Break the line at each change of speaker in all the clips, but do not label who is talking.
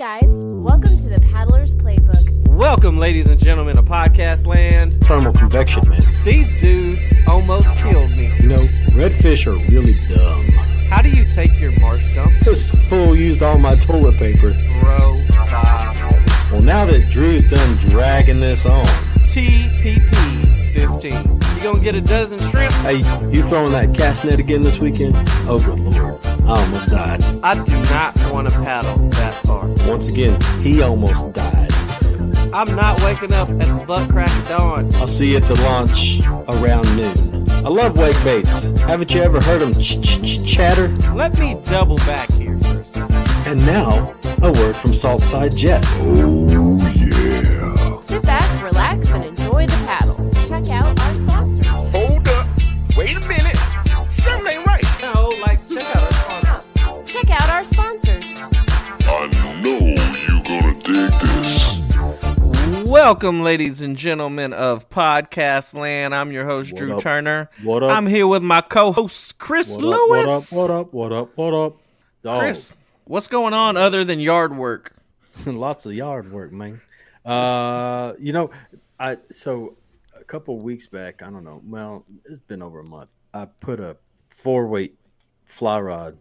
guys, welcome to the Paddler's Playbook.
Welcome, ladies and gentlemen, to podcast land.
Thermal convection, man.
These dudes almost killed me.
You know, redfish are really dumb.
How do you take your marsh dump?
This fool used all my toilet paper.
Bro, stop.
Well, now that Drew's done dragging this on,
TPP 15. You gonna get a dozen shrimp?
hey, you throwing that cast net again this weekend? Oh, good lord. I almost died.
I do not want to paddle that far.
Once again, he almost died.
I'm not waking up at the butt crack of dawn.
I'll see you at the launch around noon. I love wake baits. Haven't you ever heard them ch ch ch chatter?
Let me double back here for a second.
And now, a word from Saltside Jet.
Sit
oh,
Welcome, ladies and gentlemen of Podcast Land. I'm your host,
What
Drew
up?
Turner.
What up?
I'm here with my co-host, Chris
What up, what up,
Lewis.
what up, what up, what up?
Chris, what's going on other than yard work?
lots of yard work, man. Uh, you know, I so a couple weeks back, I don't know. Well, it's been over a month. I put a four weight fly rod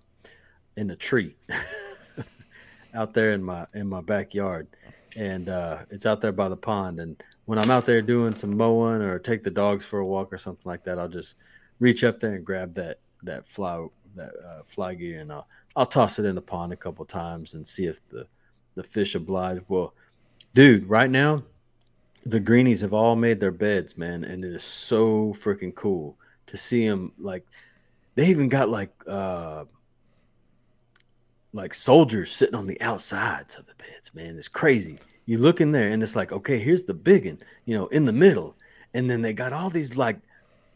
in a tree out there in my in my backyard, and uh, it's out there by the pond. And when I'm out there doing some mowing or take the dogs for a walk or something like that, I'll just reach up there and grab that that fly that uh, fly gear and I'll I'll toss it in the pond a couple times and see if the the fish oblige. Well, dude, right now the greenies have all made their beds, man, and it is so freaking cool to see them. Like they even got like uh like soldiers sitting on the outsides of the beds, man. It's crazy. You look in there and it's like, okay, here's the big one, you know, in the middle, and then they got all these like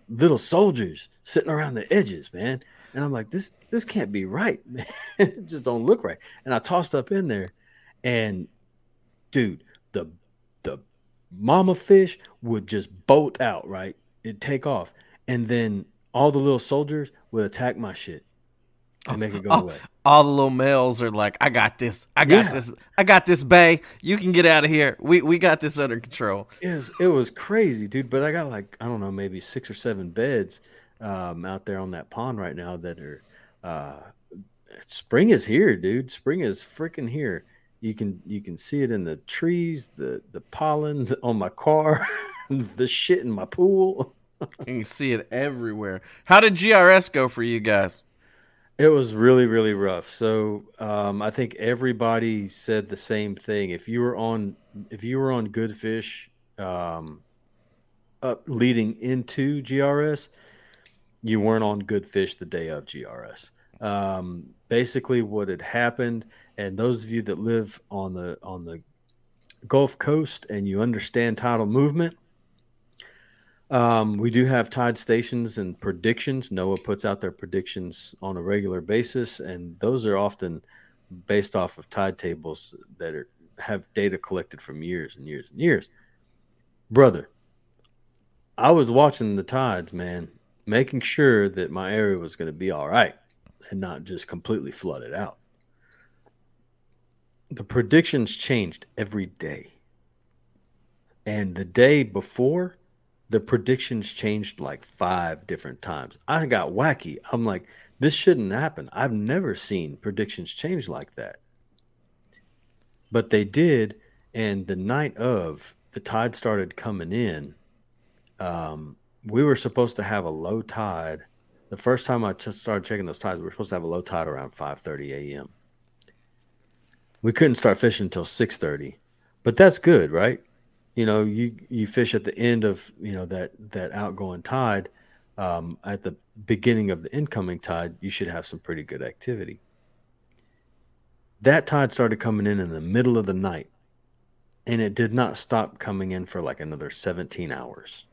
little soldiers sitting around the edges, man. And I'm like, this this can't be right, man. it just don't look right. And I tossed up in there, and dude, the the mama fish would just bolt out, right? It'd take off, and then all the little soldiers would attack my shit and make it go
Oh,
away.
all the little males are like, "I got this. I got
Yeah.
this. I got this, Bay. You can get out of here. We we got this under control."
It was, it was crazy, dude. But I got like I don't know, maybe six or seven beds um, out there on that pond right now that are. Uh, spring is here, dude. Spring is freaking here. You can you can see it in the trees, the the pollen on my car, the shit in my pool.
you can see it everywhere. How did GRS go for you guys?
It was really, really rough. So um, I think everybody said the same thing. If you were on, if you were on Good Fish, um, up leading into GRS, you weren't on Good Fish the day of GRS. Um, basically, what had happened, and those of you that live on the on the Gulf Coast and you understand tidal movement, um, we do have tide stations and predictions. NOAA puts out their predictions on a regular basis, and those are often based off of tide tables that are, have data collected from years and years and years. Brother, I was watching the tides, man, making sure that my area was going to be all right and not just completely flooded out. The predictions changed every day. And the day before, the predictions changed like five different times. I got wacky. I'm like, this shouldn't happen. I've never seen predictions change like that. But they did. And the night of, the tide started coming in. Um, we were supposed to have a low tide. The first time I just started checking those tides, we were supposed to have a low tide around 5:30 a.m. We couldn't start fishing until 6:30, but that's good, right? You know you you fish at the end of you know that that outgoing tide um, at the beginning of the incoming tide you should have some pretty good activity. That tide started coming in in the middle of the night and it did not stop coming in for like another 17 hours.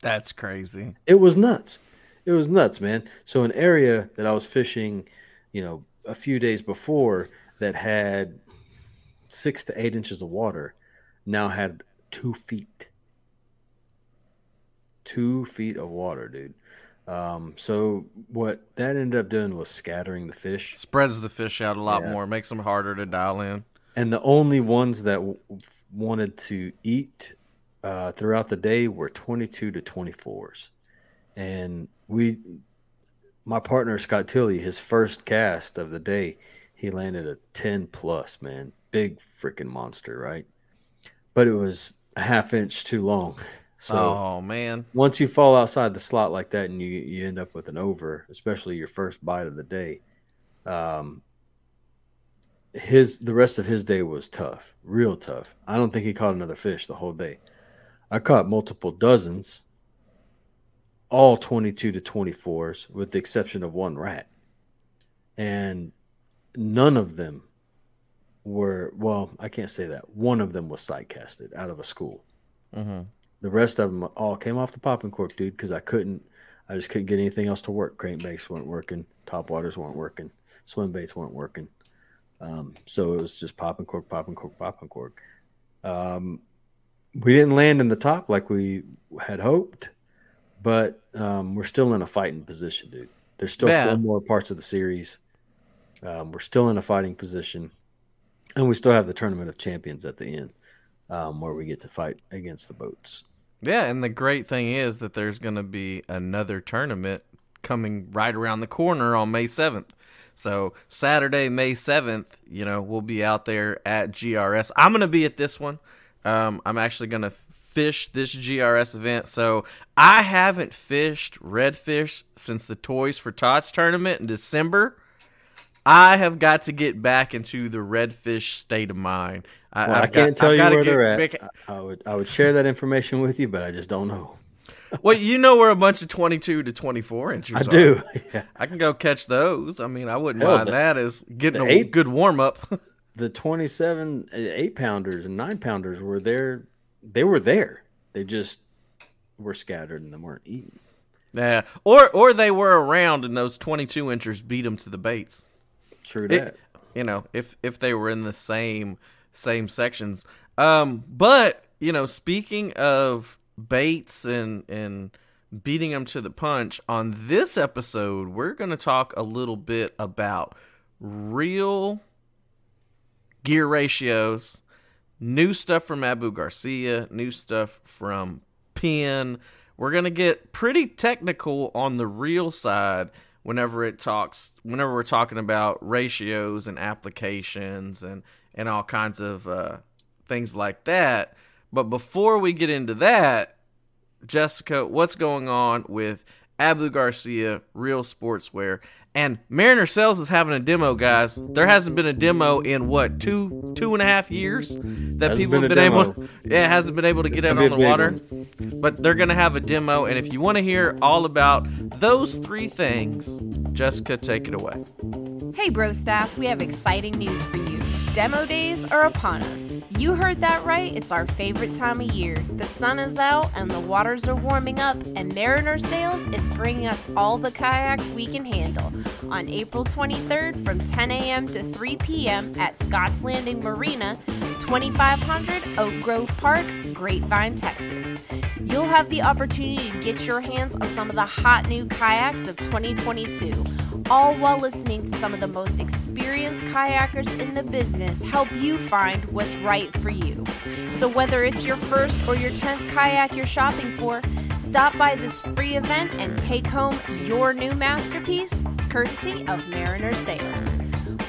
That's crazy.
it was nuts. It was nuts man. So an area that i was fishing you know a few days before that had six to eight inches of water now had two feet two feet of water dude Um, so what that ended up doing was scattering the fish,
Spreads the fish out a lot
Yeah.
more, makes them harder to dial in.
and the only ones that w- wanted to eat uh, throughout the day were 22 to 24s, and we, my partner Scott Tilley, his first cast of the day, he landed a 10 plus, man, big freaking monster, right? But it was a half inch too long, so.
oh man.
once you fall outside the slot like that and you you end up with an over, especially your first bite of the day, um, his the rest of his day was tough, real tough. I don't think he caught another fish the whole day. I caught multiple dozens, all twenty two to twenty fours, with the exception of one rat, and none of them were well. I can't say that. One of them was side casted out of a school.
hmm
The rest of them all came off the popping cork, dude, because I couldn't, I just couldn't get anything else to work. Crankbaits weren't working, top waters weren't working, swim baits weren't working. Um, so it was just popping cork, popping cork, popping cork. Um, we didn't land in the top like we had hoped, but um, we're still in a fighting position, dude. There's still
Yeah.
four more parts of the series. Um, we're still in a fighting position, and we still have the tournament of champions at the end, um, where we get to fight against the boats.
Yeah, and the great thing is that there's going to be another tournament coming right around the corner on May 7th. So, Saturday, May 7th, you know, we'll be out there at GRS. I'm going to be at this one. Um, I'm actually going to fish this GRS event. So, I haven't fished redfish since the Toys for Tots tournament in December. I have got to get back into the redfish state of mind. I,
Well, I can't
got-
tell
I've
you where
get
they're at.
back-
I, would I would share that information with you, but I just don't know.
well, you know where a bunch of 22 to 24 inches
I
are.
do. Yeah.
I can go catch those. I mean, I wouldn't
Hell,
mind
the-
that as getting a
eight-
good warm up.
The 27 uh, eight pounders and nine pounders were there. They were there. They just were scattered and they weren't eaten.
yeah, or or they were around and those 22 inchers beat them to the baits.
True
It-
that.
you know, if if they were in the same same sections. Um, but you know, speaking of baits and and beating them to the punch, on this episode, we're going to talk a little bit about reel gear ratios, new stuff from Abu Garcia, new stuff from Penn. We're gonna get pretty technical on the reel side whenever it talks whenever we're talking about ratios and applications and and all kinds of uh, things like that. But before we get into that, Jessica, what's going on with Abu Garcia Real Sportswear? And Mariner Sales is having a demo, guys. There hasn't been a demo in what two two and a half years that
Hasn't
people
been
have
a
been able.
demo.
Yeah, hasn't been able to get
It's
out on the water.
big
But they're gonna have a demo, and if you want to hear all about those three things, Jessica, take it away.
Hey, bro staff, we have exciting news for you. Demo days are upon us. You heard that right, it's our favorite time of year. The sun is out and the waters are warming up, and Mariner Sales is bringing us all the kayaks we can handle on April 23rd from 10 a.m. to 3 p.m. at Scotts Landing Marina, 2500 Oak Grove Park, Grapevine, Texas. You'll have the opportunity to get your hands on some of the hot new kayaks of 2022, all while listening to some of the most experienced kayakers in the business help you find what's right for you. So, whether it's your first or your 10th kayak you're shopping for, stop by this free event and take home your new masterpiece, courtesy of Mariner Sales.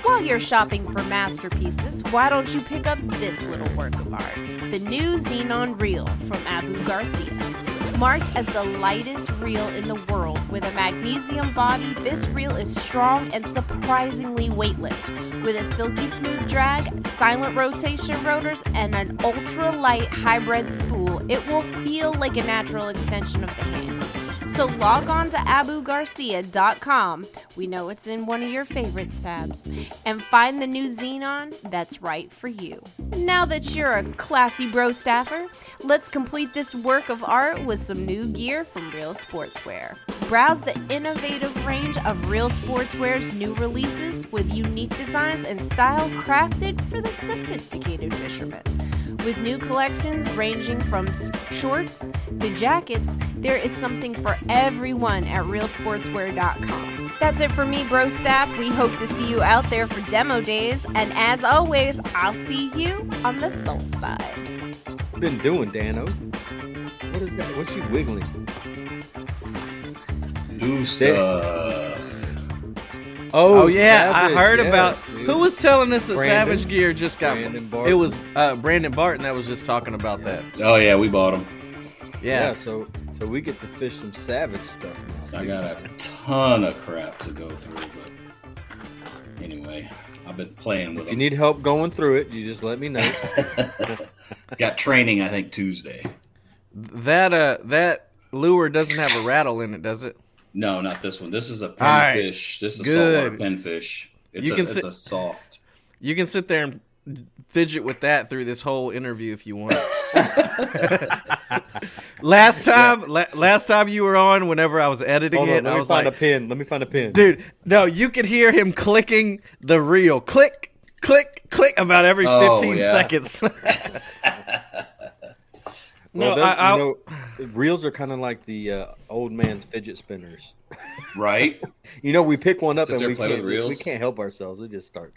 While you're shopping for masterpieces, why don't you pick up this little work of art? The new Zenon Reel from Abu Garcia. Marked as the lightest reel in the world with a magnesium body, this reel is strong and surprisingly weightless. With a silky smooth drag, silent rotation rotors, and an ultra light hybrid spool, it will feel like a natural extension of the hand. So log on to abugarcia.com. We know it's in one of your favorite tabs. And find the new Zenon that's right for you. Now that you're a classy bro staffer, let's complete this work of art with some new gear from Real Sportswear. Browse the innovative range of Real Sportswear's new releases with unique designs and style crafted for the sophisticated fisherman. With new collections ranging from shorts to jackets, there is something for everyone at realsportswear.com. That's it for me, bro staff. We hope to see you out there for demo days, and as always, I'll see you on the soul side.
What been doing, Dano? What is that? What you wiggling?
New stuff.
Oh, yeah, I heard
yes,
about.
dude.
Who was telling us that
Brandon.
Savage Gear just got?
Brandon
it was uh, Brandon Barton that was just talking about that.
Oh yeah, we bought them.
Yeah.
Yeah.
so so we get to fish some savage stuff now.
I got a ton of crap to go through, but anyway, I've been playing with
If you need help going through it, you just let me know.
Got training, I think Tuesday.
That uh, that lure doesn't have a rattle in it, does it?
No, not this one. This is a
right.
pinfish. This is a
Good.
saltwater pinfish. It's
You
a
can
it's
sit-
a soft.
You can sit there and fidget with that through this whole interview if you want. last time, la- last time you were on, whenever I was editing
Hold on,
it,
let
I
me
was
find
like,
a pin. Let me find a pin.
dude, no, you could hear him clicking the reel, click, click, click, about every
Oh,
15
yeah.
seconds.
Well,
no,
those-
I, I,
you know, reels are kind of like the uh, old man's fidget spinners.
Right?
You know, we pick one up
Sit
and we can't, we can't help ourselves. We just start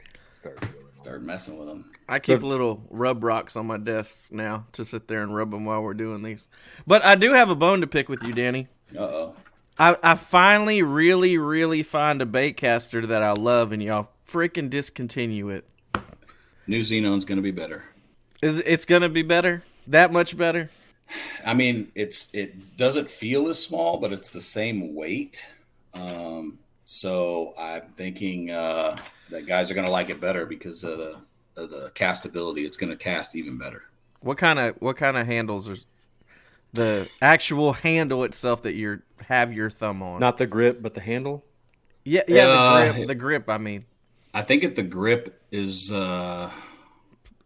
start.
Start messing with them.
I keep little rub rocks on my desks now to sit there and rub them while we're doing these. But I do have a bone to pick with you, Danny.
Uh oh.
I, I finally really, really find a bait caster that I love, and y'all freaking discontinue it.
New Zenon's going to be better.
Is it's gonna be better? That much better?
I mean, it's it doesn't feel as small, but it's the same weight. Um, so I'm thinking uh, that guys are going to like it better because of the of the castability. It's going to cast even better.
What kind of what kind of handles are the actual handle itself that you have your thumb on?
Not the grip, but the handle.
yeah, yeah,
Uh,
the grip. The grip. I mean,
I think if the grip is. Uh,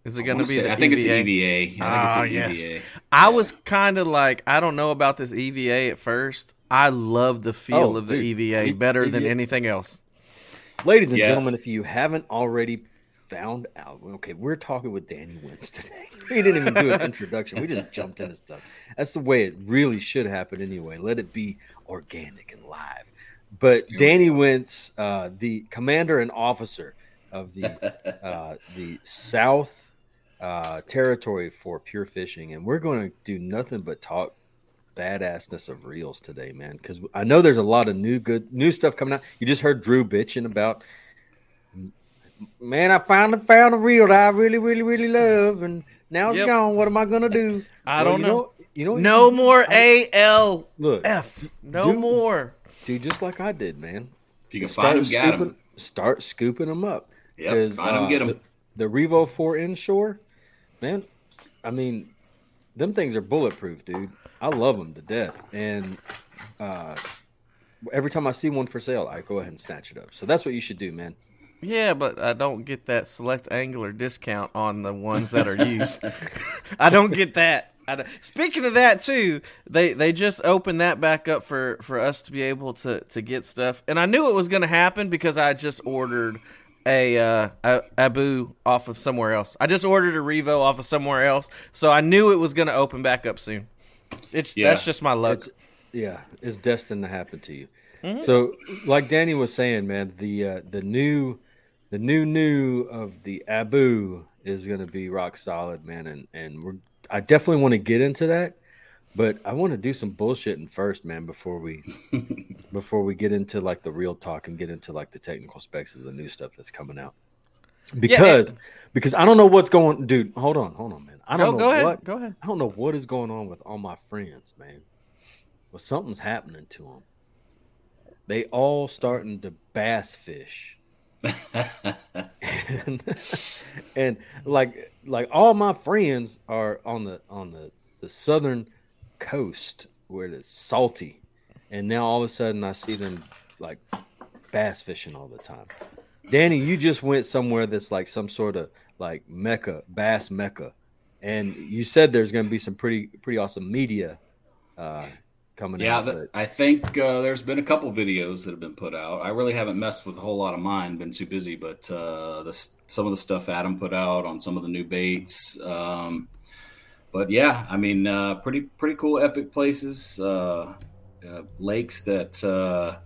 is it gonna be?
say-
the
I think it's
EVA?
an EVA. I think
Ah,
it's
yes.
EVA.
I was kind of like, I don't know about this EVA at first. I love the feel
Oh,
of the
dude.
EVA better than anything else.
Ladies and
Yeah.
gentlemen, if you haven't already found out, okay, we're talking with Danny Wentz today. We didn't even do an introduction. We just jumped into stuff. That's the way it really should happen anyway. Let it be organic and live. But Danny Wentz, uh, the commander and officer of the uh, the South uh, Territory for Pure Fishing, and we're going to do nothing but talk badassness of reels today, man. Because I know there's a lot of new good new stuff coming out. You just heard Drew bitching about, man. I finally found a reel that I really, really, really love, and now it's
Yep.
gone. What am I gonna do?
I
Well,
don't
you
know.
You know,
No
you-
more
I-
ALF.
Look,
No
do-
more.
do just like I did, man.
If you can
Start
find them, got
scooping,
them.
start scooping them up.
Yep,
'Cause,
find 'em,
uh,
get 'em.
The, the Revo Four Inshore, man. I mean, them things are bulletproof, dude. I love them to death, and uh, every time I see one for sale, I go ahead and snatch it up. So that's what you should do, man.
Yeah, but I don't get that select angler discount on the ones that are used. I don't get that. Don't- Speaking of that too, they they just opened that back up for for us to be able to to get stuff, and I knew it was going to happen because I just ordered a uh a, Abu off of somewhere else. I just ordered a Revo off of somewhere else, so I knew it was going to open back up soon. It's
Yeah.
that's just my luck.
It's yeah, it's destined to happen to you.
Mm-hmm.
So, like Danny was saying, man, the uh, the new the new new of the Abu is going to be rock solid, man, and and we're I definitely want to get into that, but I want to do some bullshitting first, man, before we before we get into like the real talk and get into like the technical specs of the new stuff that's coming out. Because because I don't know what's going, dude. Hold on, hold on, man. I don't know
go ahead.
what
Go ahead.
I don't know what is going on with all my friends, man. But something's happening to them. They all starting to bass fish. and, and like like all my friends are on the on the, the southern coast where it's salty. And now all of a sudden I see them like bass fishing all the time. Danny, you just went somewhere that's like some sort of like mecca, bass mecca, and you said there's going to be some pretty pretty awesome media uh, coming
Yeah,
out.
I think uh, there's been a couple videos that have been put out. I really haven't messed with a whole lot of mine, been too busy. But uh, the, some of the stuff Adam put out on some of the new baits. Um, but yeah, I mean, uh, pretty pretty cool, epic places, uh, uh, lakes that uh,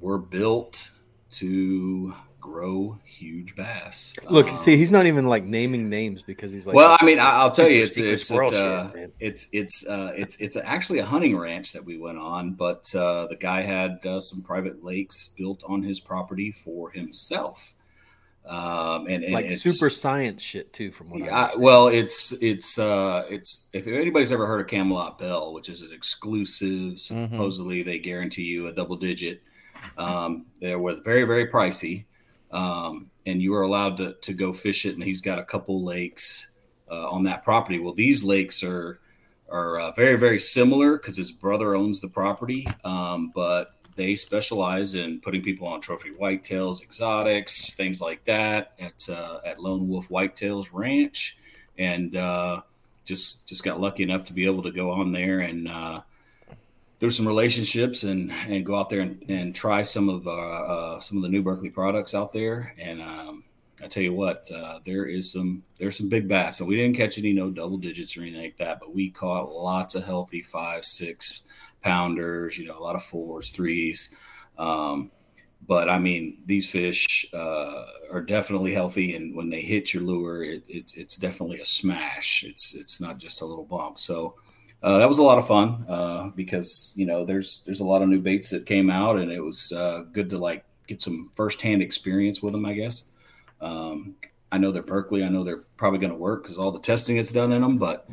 were built to grow huge bass.
Look,
Um,
see, he's not even like naming names because he's like.
well, I mean, I'll tell you, it's it's it's, uh,
shit,
it's it's uh, it's it's actually a hunting ranch that we went on, but uh, the guy had uh, some private lakes built on his property for himself, um, and, and
like super science shit too. From what I understand.
well, it's it's uh, it's if anybody's ever heard of Camelot Bell, which is an exclusive, supposedly they guarantee you a double digit. Um, they were very very pricey, um, and you are allowed to to go fish it. And he's got a couple lakes uh, on that property. Well, these lakes are are uh, very very similar because his brother owns the property, um, but they specialize in putting people on trophy whitetails, exotics, things like that at uh, at Lone Wolf Whitetails Ranch, and uh, just just got lucky enough to be able to go on there and uh, through some relationships and and go out there and, and try some of uh, uh, some of the new Berkley products out there. And um, I tell you what, uh, there is some there's some big bass, and we didn't catch any no double digits or anything like that, but we caught lots of healthy five, six pounders. You know, a lot of fours, threes. Um, but I mean, these fish uh, are definitely healthy, and when they hit your lure, it, it's it's definitely a smash. It's it's not just a little bump. So uh, that was a lot of fun uh, because you know there's there's a lot of new baits that came out, and it was uh, good to like get some firsthand experience with them. I guess. Um, I know they're Berkley. I know they're probably going to work because all the testing is done in them. But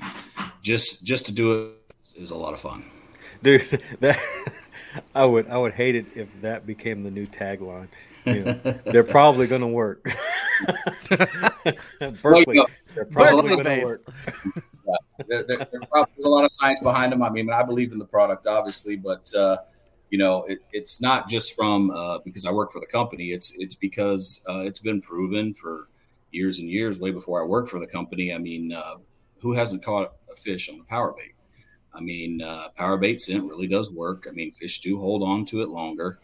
just just to do it is a lot of fun.
Dude, that I would I would hate it if that became the new tagline. You know, they're probably going to work.
Berkley,
they're probably going to work.
there, there, there probably, there's a lot of science behind them. I mean, I believe in the product, obviously, but uh, you know, it, it's not just from uh, because I work for the company. It's it's because uh, it's been proven for years and years, way before I worked for the company. I mean, uh, who hasn't caught a fish on the power bait? I mean, uh, power bait scent really does work. I mean, fish do hold on to it longer.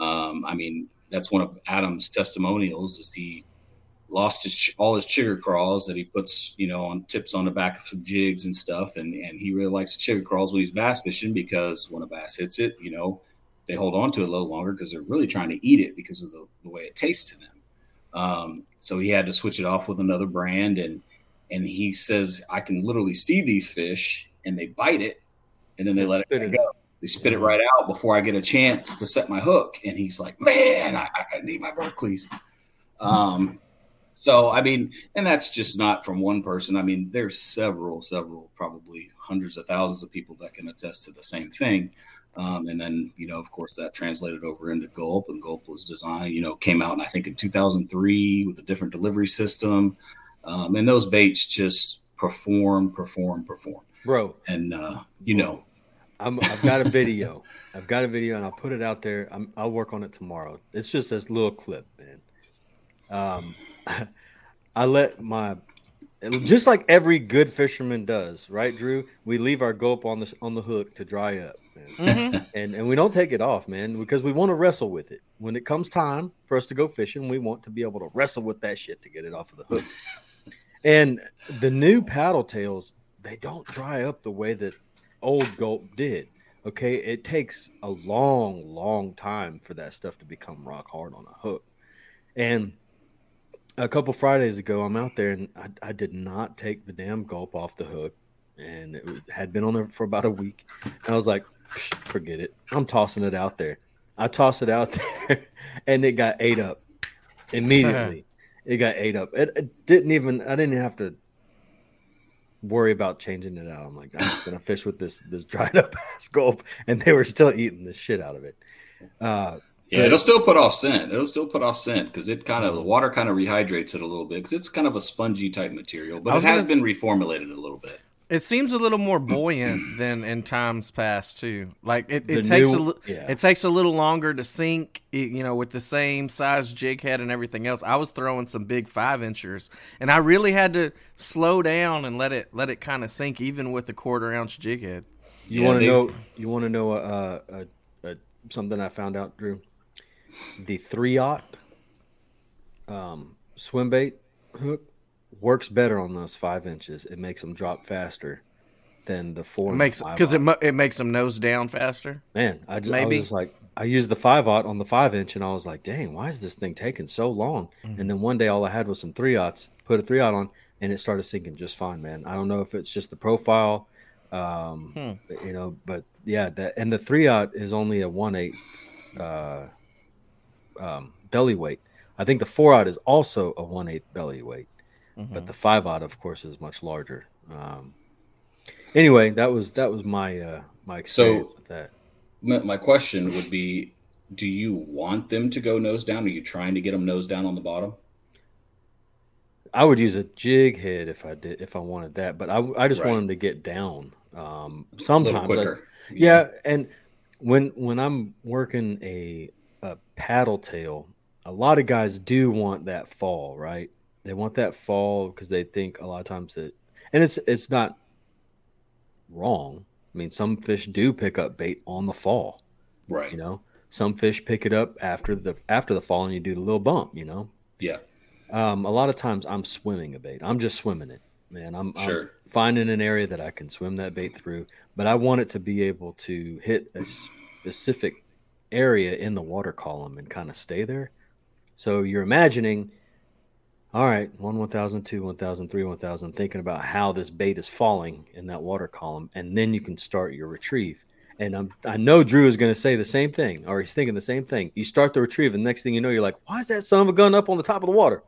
Um, I mean, that's one of Adam's testimonials is he lost his all his Chigger Craws that he puts, you know, on tips on the back of some jigs and stuff. And and he really likes Chigger Craws when he's bass fishing because when a bass hits it, you know, they hold on to it a little longer because they're really trying to eat it because of the, the way it tastes to them. Um, so he had to switch it off with another brand, and and he says I can literally see these fish and they bite it, and then they let
Spit
it go. They spit it right out before I get a chance to set my hook. And he's like, "Man, I, I need my Berkleys." Um, so I mean, and that's just not from one person. I mean, there's several, several, probably hundreds of thousands of people that can attest to the same thing. Um, and then, you know, of course, that translated over into Gulp, and Gulp was designed, you know, came out, and I think, in 2003 with a different delivery system. Um, and those baits just perform, perform, perform.
Bro,
And, uh, you know,
I'm, I've got a video. I've got a video, and I'll put it out there. I'm, I'll work on it tomorrow. It's just this little clip, man. Um, I let my just like every good fisherman does, right, Drew? We leave our gulp on the on the hook to dry up, man. and and we don't take it off, man, because we want to wrestle with it. When it comes time for us to go fishing, we want to be able to wrestle with that shit to get it off of the hook. and the new paddle tails, they don't dry up the way that old gulp did. Okay, it takes a long, long time for that stuff to become rock hard on a hook. And a couple Fridays ago, I'm out there and I, I did not take the damn gulp off the hook, and it had been on there for about a week. And I was like, "Psh, forget it, I'm tossing it out there. I tossed it out there, and it got ate up immediately. it got ate up. It, it didn't even. I didn't have to worry about changing it out. I'm like, I'm just gonna fish with this this dried up ass gulp, and they were still eating the shit out of it. Uh,
Yeah, it'll still put off scent. It'll still put off scent because it kind of the water kind of rehydrates it a little bit because it's kind of a spongy type material, but it has
gonna-
been reformulated a little bit.
It seems a little more buoyant than in times past too. Like it, it
The
takes a
new-
li-
yeah.
it takes a little longer to sink. you know, with the same size jig head and everything else. I was throwing some big five inchers, and I really had to slow down and let it let it kind of sink, even with a quarter ounce jig head.
You
Yeah,
want to know? You want to know uh, uh, uh, something I found out, Drew? The three aught um, swim bait hook works better on those five inches. It makes them drop faster than the four.
It makes because it it makes them nose down faster.
man, I just, I
maybe.
was just like, I used the five aught on the five inch, and I was like, dang, why is this thing taking so long?
Mm-hmm.
And then one day, all I had was some three aughts. Put a three aught on, and it started sinking just fine, man. I don't know if it's just the profile, um,
Hmm.
you know, but yeah, that and the three aught is only a one eight uh, um, belly weight. I think the four aught is also a one eight belly weight,
Mm-hmm.
but the five aught, of course, is much larger. Um, anyway, that was that was my uh, my experience with that.
My, my question would be: Do you want them to go nose down? Are you trying to get them nose down on the bottom?
I would use a jig head if I did if I wanted that, but I, I just
Right.
want them to get down. Um,
A little
sometimes, like-
quicker.
yeah, and when when I'm working a a paddle tail, a lot of guys do want that fall, right? They want that fall because they think a lot of times that, and it's it's not wrong. I mean, some fish do pick up bait on the fall.
right.
You know, some fish pick it up after the after the fall, and you do the little bump. You know,
Yeah.
um, a lot of times I'm swimming a bait. I'm just swimming it, man. I'm, I'm
Sure.
finding an area that I can swim that bait through, but I want it to be able to hit a specific area in the water column and kind of stay there. So you're imagining, all right, one, 1000, two, 1000, 1000, thinking about how this bait is falling in that water column, and then you can start your retrieve. And I'm, I know Drew is going to say the same thing, or he's thinking the same thing. You start the retrieve, and next thing you know, you're like, why is that son of a gun up on the top of the water?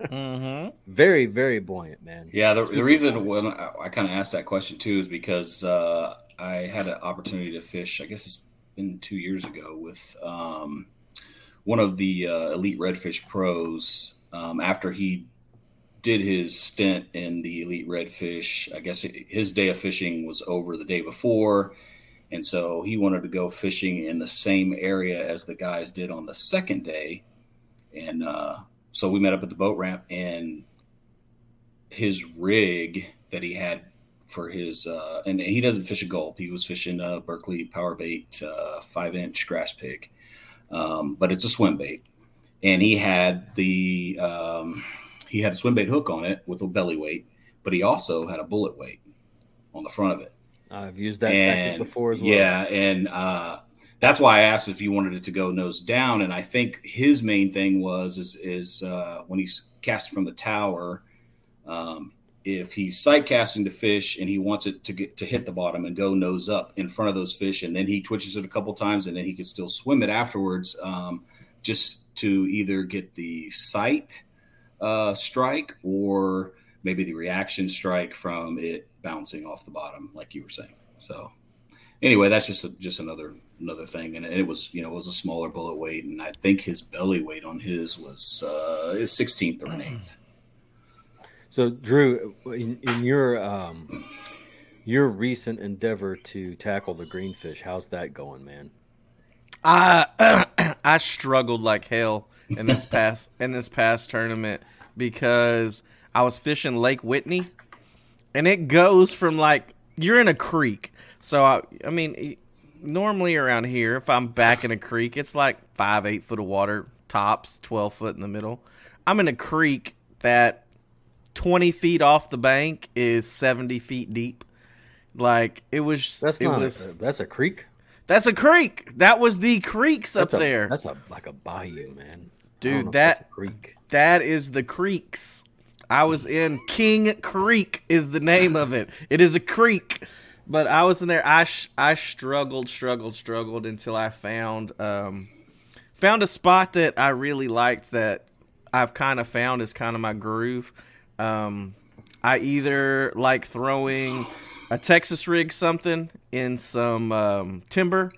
Mm-hmm.
Very, very buoyant, man.
Yeah, the, the reason when I, I kind of asked that question too is because uh, I had an opportunity to fish. I guess it's been two years ago with um, one of the uh, elite redfish pros. Um, after he did his stint in the elite redfish, I guess his day of fishing was over the day before, and so he wanted to go fishing in the same area as the guys did on the second day, and uh, so we met up at the boat ramp and his rig that he had for his uh, and he doesn't fish a gulp. He was fishing a Berkley power bait uh, five inch grass pig, um, but it's a swim bait, and he had the um, he had a swim bait hook on it with a belly weight, but he also had a bullet weight on the front of it.
I've used that tactic before as well.
Yeah, and uh, that's why I asked if you wanted it to go nose down. And I think his main thing was is is uh, when he's casting from the tower, um, if he's sight casting to fish and he wants it to get to hit the bottom and go nose up in front of those fish, and then he twitches it a couple times, and then he can still swim it afterwards, um, just to either get the sight uh, strike or maybe the reaction strike from it bouncing off the bottom, like you were saying. So anyway, that's just a, just another another thing, and it was you know it was a smaller bullet weight, and I think his belly weight on his was uh, his sixteenth or an eighth.
So, Drew, in, in your um, your recent endeavor to tackle the greenfish, how's that going, man?
I I struggled like hell in this past in this past tournament because I was fishing Lake Whitney, and it goes from like you're in a creek. So I I mean normally around here if I'm back in a creek it's like five eight foot of water tops twelve foot in the middle. I'm in a creek that twenty feet off the bank is seventy feet deep. Like it was.
That's
it
not.
was.
a, that's a creek.
That's a creek. That was the creeks up
a,
there.
That's a like a bayou, man.
Dude, that-
that's creek.
That is the creeks. I was in King Creek is the name of it. It is a creek, but I was in there. I sh- I struggled, struggled, struggled until I found um found a spot that I really liked that I've kind of found is kind of my groove. Um, I either like throwing a Texas rig something in some um, timber,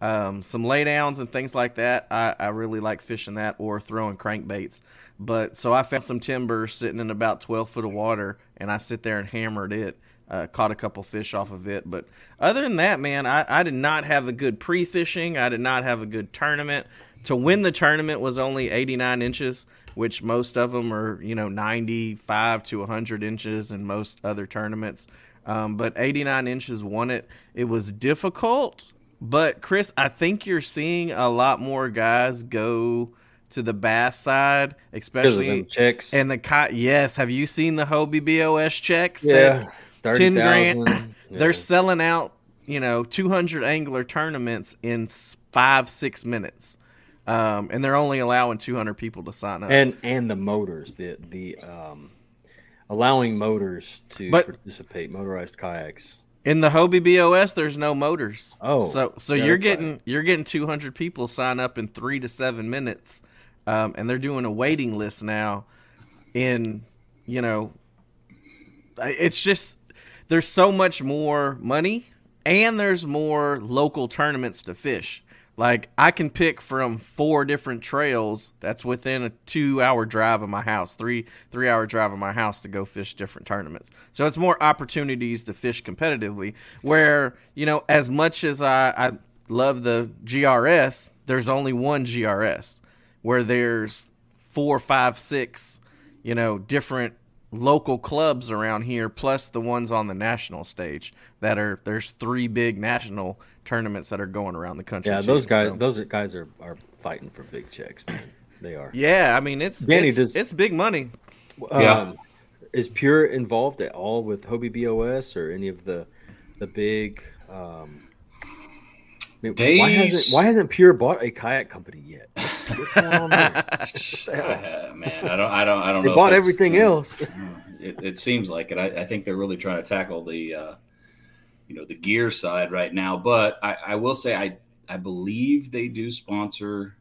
um, some laydowns and things like that. I, I really like fishing that or throwing crankbaits. But so I found some timber sitting in about 12 foot of water and I sit there and hammered it. Uh, caught a couple fish off of it. But other than that, man, I, I did not have a good pre fishing. I did not have a good tournament. To win the tournament was only 89 inches, which most of them are, you know, 95 to 100 inches in most other tournaments. Um, but 89 inches won it. It was difficult, but Chris, I think you're seeing a lot more guys go to the bass side, especially
checks.
and the ki- yes. Have you seen the Hobie BOS checks?
yeah,
that 10 grand.
30,000.
They're selling out, you know, 200 angler tournaments in five six minutes, um, and they're only allowing 200 people to sign up.
and and the motors, the the um, allowing motors to
But-
participate, motorized kayaks.
In the Hobie BOS, there's no motors.
Oh,
so so
yeah,
you're getting you're getting 200 people sign up in three to seven minutes, um, and they're doing a waiting list now. In you know, it's just there's so much more money, and there's more local tournaments to fish. Like I can pick from four different trails that's within a two hour drive of my house, three three hour drive of my house to go fish different tournaments. So it's more opportunities to fish competitively. Where you know, as much as I, I love the GRS, there's only one GRS. Where there's four, five, six, you know, different local clubs around here, plus the ones on the national stage. That are there's three big national tournaments that are going around the country.
Yeah,
too,
those guys,
so-
those are, guys are, are fighting for big checks, man. They are.
Yeah, I mean it's
Danny,
it's,
does-
it's big money.
Yeah.
Um, is Pure involved at all with Hobie BOS or any of the the big? Um, I mean, why hasn't Why hasn't Pure bought a kayak company yet? What's, what's going on there?
Uh, man, I don't, I don't, I don't
They
know. if
bought everything else.
It, it seems like it. I, I think they're really trying to tackle the, uh, you know, the gear side right now. But I, I will say, I, I believe they do sponsor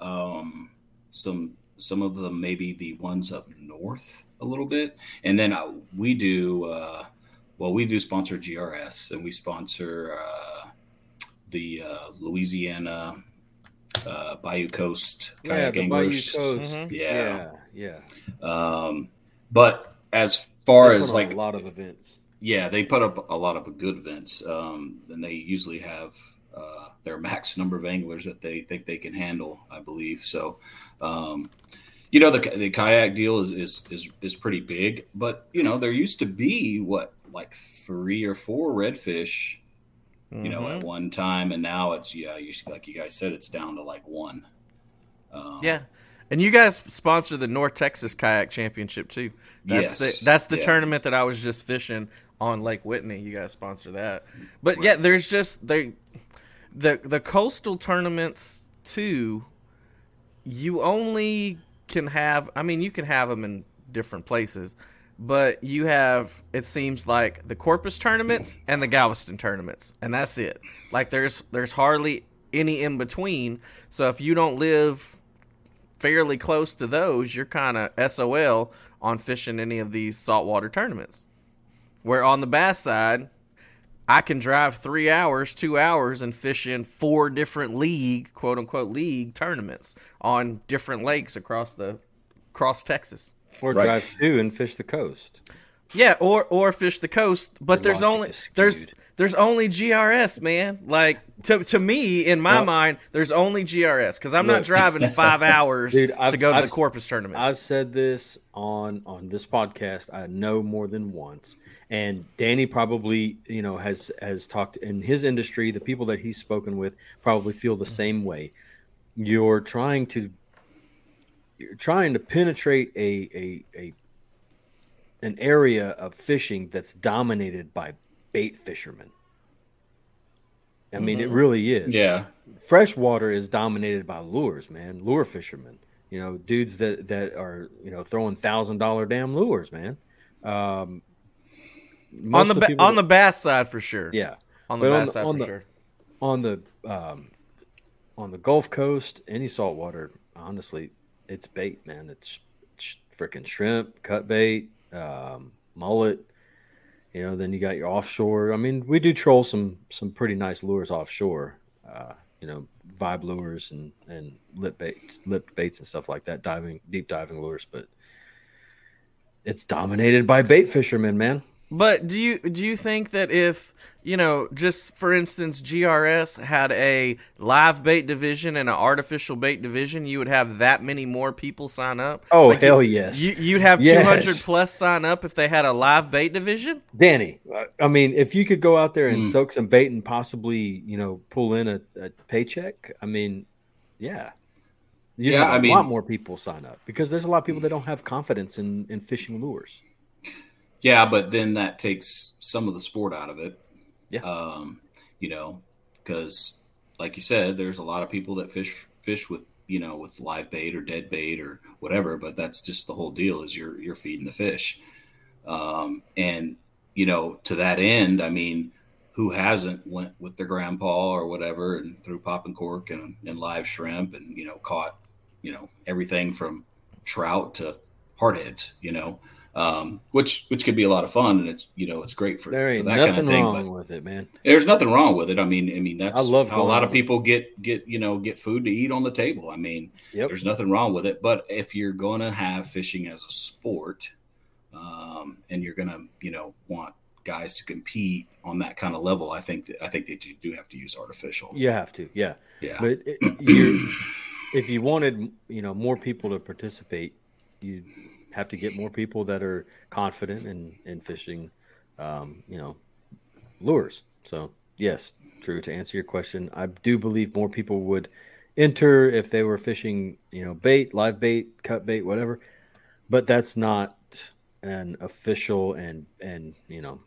um, some, some of them, maybe the ones up north a little bit, and then uh, we do. Uh, well, we do sponsor GRS, and we sponsor uh, the uh, Louisiana uh, Bayou Coast
yeah,
kayak
the Bayou
anglers.
Coast.
Mhm.
Yeah.
yeah, yeah.
Um, but as far
They
as like
a lot of events.
Yeah, they put up a lot of good events, um, and they usually have uh, their max number of anglers that they think they can handle. I believe so. Um, you know, the, the kayak deal is, is is is pretty big, but you know, there used to be what like three or four redfish, you know, at one time, and now it's yeah, you, like you guys said, it's down to like one. Um,
Yeah. And you guys sponsor the North Texas Kayak Championship too. That's
Yes.
the that's the
Yeah.
tournament that I was just fishing on Lake Whitney. You guys sponsor that. But yeah, there's just they the the coastal tournaments too. You only can have I mean you can have them in different places, but you have it seems like the Corpus tournaments and the Galveston tournaments, and that's it. Like there's there's hardly any in between. So if you don't live fairly close to those, you're kind of SOL on fishing any of these saltwater tournaments. Where on the bass side, I can drive three hours, two hours, and fish in four different league, quote unquote, league tournaments on different lakes across the across Texas.
Or
Right.
drive to and fish the coast.
Yeah, or or fish the coast, but
Your
there's only there's
skewed.
There's only GRS, man. Like to to me, in my
Well-
mind, there's only GRS because I'm not driving five hours
Dude,
to go to
I've-
the Corpus tournament.
I've said this on on this podcast. I know more than once, and Danny probably you know has has talked in his industry. The people that he's spoken with probably feel the same way. You're trying to you're trying to penetrate a a, a an area of fishing that's dominated by bait fishermen. I mean, it really is
yeah,
freshwater is dominated by lures, man. Lure fishermen, you know, dudes that that are you know throwing thousand dollar damn lures, man. Um,
on the
of
ba-
people
on the bass side for sure.
yeah
on the
But on
bass
the-
side
on
for
the-
sure.
on the um, on the Gulf Coast, any saltwater, honestly, it's bait, man. It's, it's freaking shrimp, cut bait, um, mullet. You know, then you got your offshore. I mean, we do troll some some pretty nice lures offshore. Uh, you know, vibe lures and and lip baits, lip baits and stuff like that, diving deep diving lures. But it's dominated by bait fishermen, man.
But do you do you think that if you know, just for instance, GRS had a live bait division and an artificial bait division, you would have that many more people sign up?
Oh
Like,
hell
you,
yes,
You, you'd have
Yes.
200 plus sign up if they had a live bait division?
Danny. uh, I mean, if you could go out there and
Mm.
soak some bait and possibly, you know, pull in a, a paycheck, I mean, yeah, you
Yeah,
have a
I mean-
lot more people sign up because there's a lot of people that don't have confidence in in fishing lures.
Yeah, but then that takes some of the sport out of it.
Yeah.
Um, you know, because like you said, there's a lot of people that fish fish with you know with live bait or dead bait or whatever, but that's just the whole deal is you're you're feeding the fish. Um, and you know, to that end, I mean, who hasn't went with their grandpa or whatever and threw popping cork and, and live shrimp and you know caught you know everything from trout to hardheads, you know um, which which could be a lot of fun, and it's you know it's great for,
There
for that
nothing
kind of thing.
wrong
But
with it, man.
there's nothing wrong with it. I mean, I mean that's
I love
how a lot of people get get you know get food to eat on the table. I mean,
Yep.
there's nothing wrong with it. But if you're going to have fishing as a sport, um, and you're going to you know want guys to compete on that kind of level, I think that I think that you do have to use artificial.
You have to, yeah.
Yeah.
But it, you're, if you wanted, you know, more people to participate, you have to get more people that are confident in in fishing, um, you know, lures. So yes, true. To answer your question, I do believe more people would enter if they were fishing, you know, bait, live bait, cut bait, whatever. But that's not an official and and you know,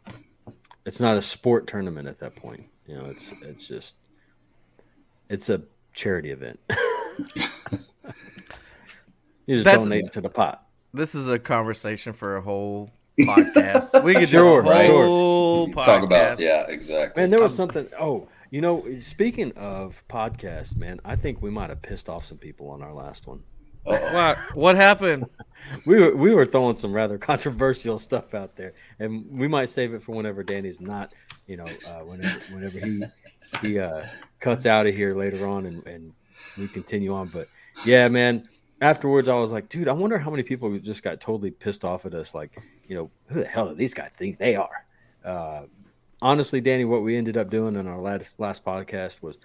it's not a sport tournament at that point. You know, it's it's just it's a charity event. you just
That's-
donate to the pot.
This is a conversation for a whole podcast. We could
Sure,
do a
right.
whole podcast.
Talk about yeah, exactly.
Man, there was something. Oh, you know, speaking of podcast, man, I think we might have pissed off some people on our last one.
What, what happened?
We were we were throwing some rather controversial stuff out there, and we might save it for whenever Danny's not, you know, uh, whenever whenever he he uh, cuts out of here later on, and and we continue on. But yeah, man. Afterwards, I was like, dude, I wonder how many people just got totally pissed off at us. Like, you know, who the hell do these guys think they are? Uh, honestly, Danny, what we ended up doing in our last last podcast was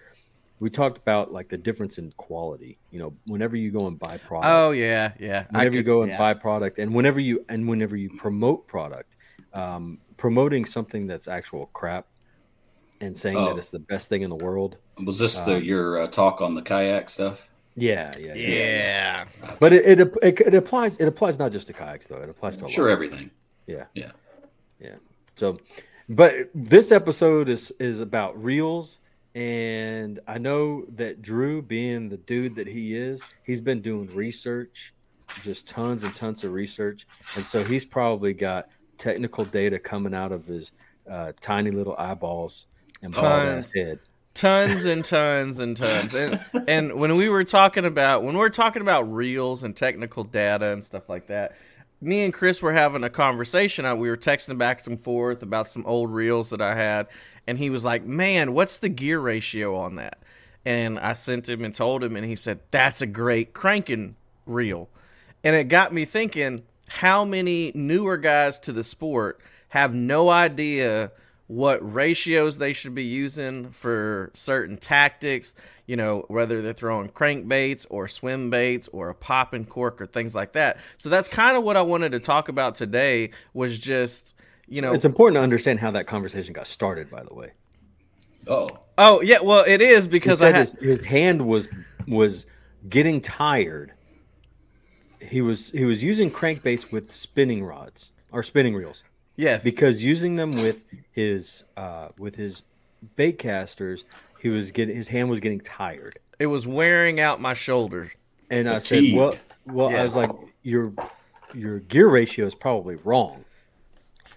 we talked about like the difference in quality. You know, whenever you go and buy product,
Oh yeah, yeah. I
whenever you go and
yeah.
buy product and whenever you and whenever you promote product um, promoting something that's actual crap and saying
Oh.
that it's the best thing in the world
was this the your uh, talk on the kayak stuff?
Yeah yeah yeah,
Yeah.
but it, it it it applies it applies not just to kayaks though it applies to a
Sure,
lot.
everything.
yeah
Yeah.
yeah so but this episode is is about reels and i know that drew being the dude that he is he's been doing research just tons and tons of research and so he's probably got technical data coming out of his uh, tiny little eyeballs and bald ass head
tons and tons and tons. And and when we were talking about when we're talking about reels and technical data and stuff like that me and chris were having a conversation. Uh, we were texting back and forth about some old reels that i had. And he was like man what's the gear ratio on that? And i sent him and told him and he said that's a great cranking reel. And it got me thinking how many newer guys to the sport have no idea what ratios they should be using for certain tactics, you know, whether they're throwing crankbaits or swim baits or a pop and cork or things like that. So that's kind of what I wanted to talk about today was just, you know,
it's important to understand how that conversation got started by the way
Oh,
oh yeah, well it is because I
said
had,
his, his hand was was getting tired. He was he was using crankbaits with spinning rods or spinning reels
yes,
because using them with his uh, with his bait casters, he was getting his hand was getting tired.
it was wearing out my shoulders.
And I said, well, well, I was like, your your gear ratio is probably wrong.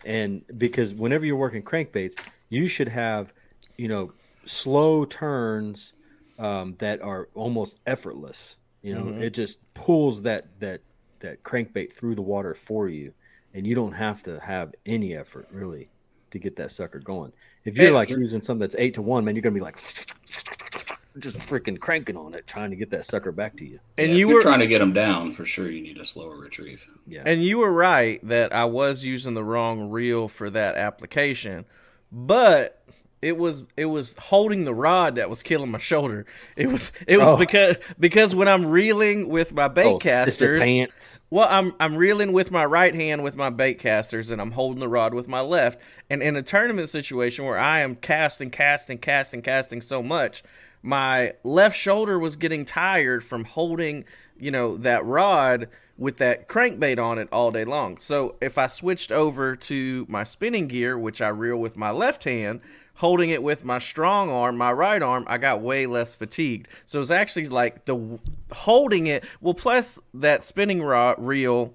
And because whenever you're working crankbaits, you should have, you know, slow turns um, that are almost effortless. You know, it just pulls that that that crankbait through the water for you, and you don't have to have any effort really to get that sucker going. If you're
It's-
like using something that's eight to one, man, you're gonna be like, just freaking cranking on it, trying to get that sucker back to you.
And
Yeah, if
you
you're
were
trying to get them down for sure. You need a slower retrieve.
Yeah.
And you were right that I was using the wrong reel for that application, but it was it was holding the rod that was killing my shoulder. It was it was
Oh.
because because when I'm reeling with my oh, bait
oh,
casters,
pants.
well, I'm I'm reeling with my right hand with my bait casters, and I'm holding the rod with my left. And in a tournament situation where I am casting, casting, casting, casting so much, my left shoulder was getting tired from holding, you know, that rod with that crankbait on it all day long. So if I switched over to my spinning gear, which I reel with my left hand, holding it with my strong arm, my right arm, I got way less fatigued. So it's actually like the holding it. Well, plus that spinning rod reel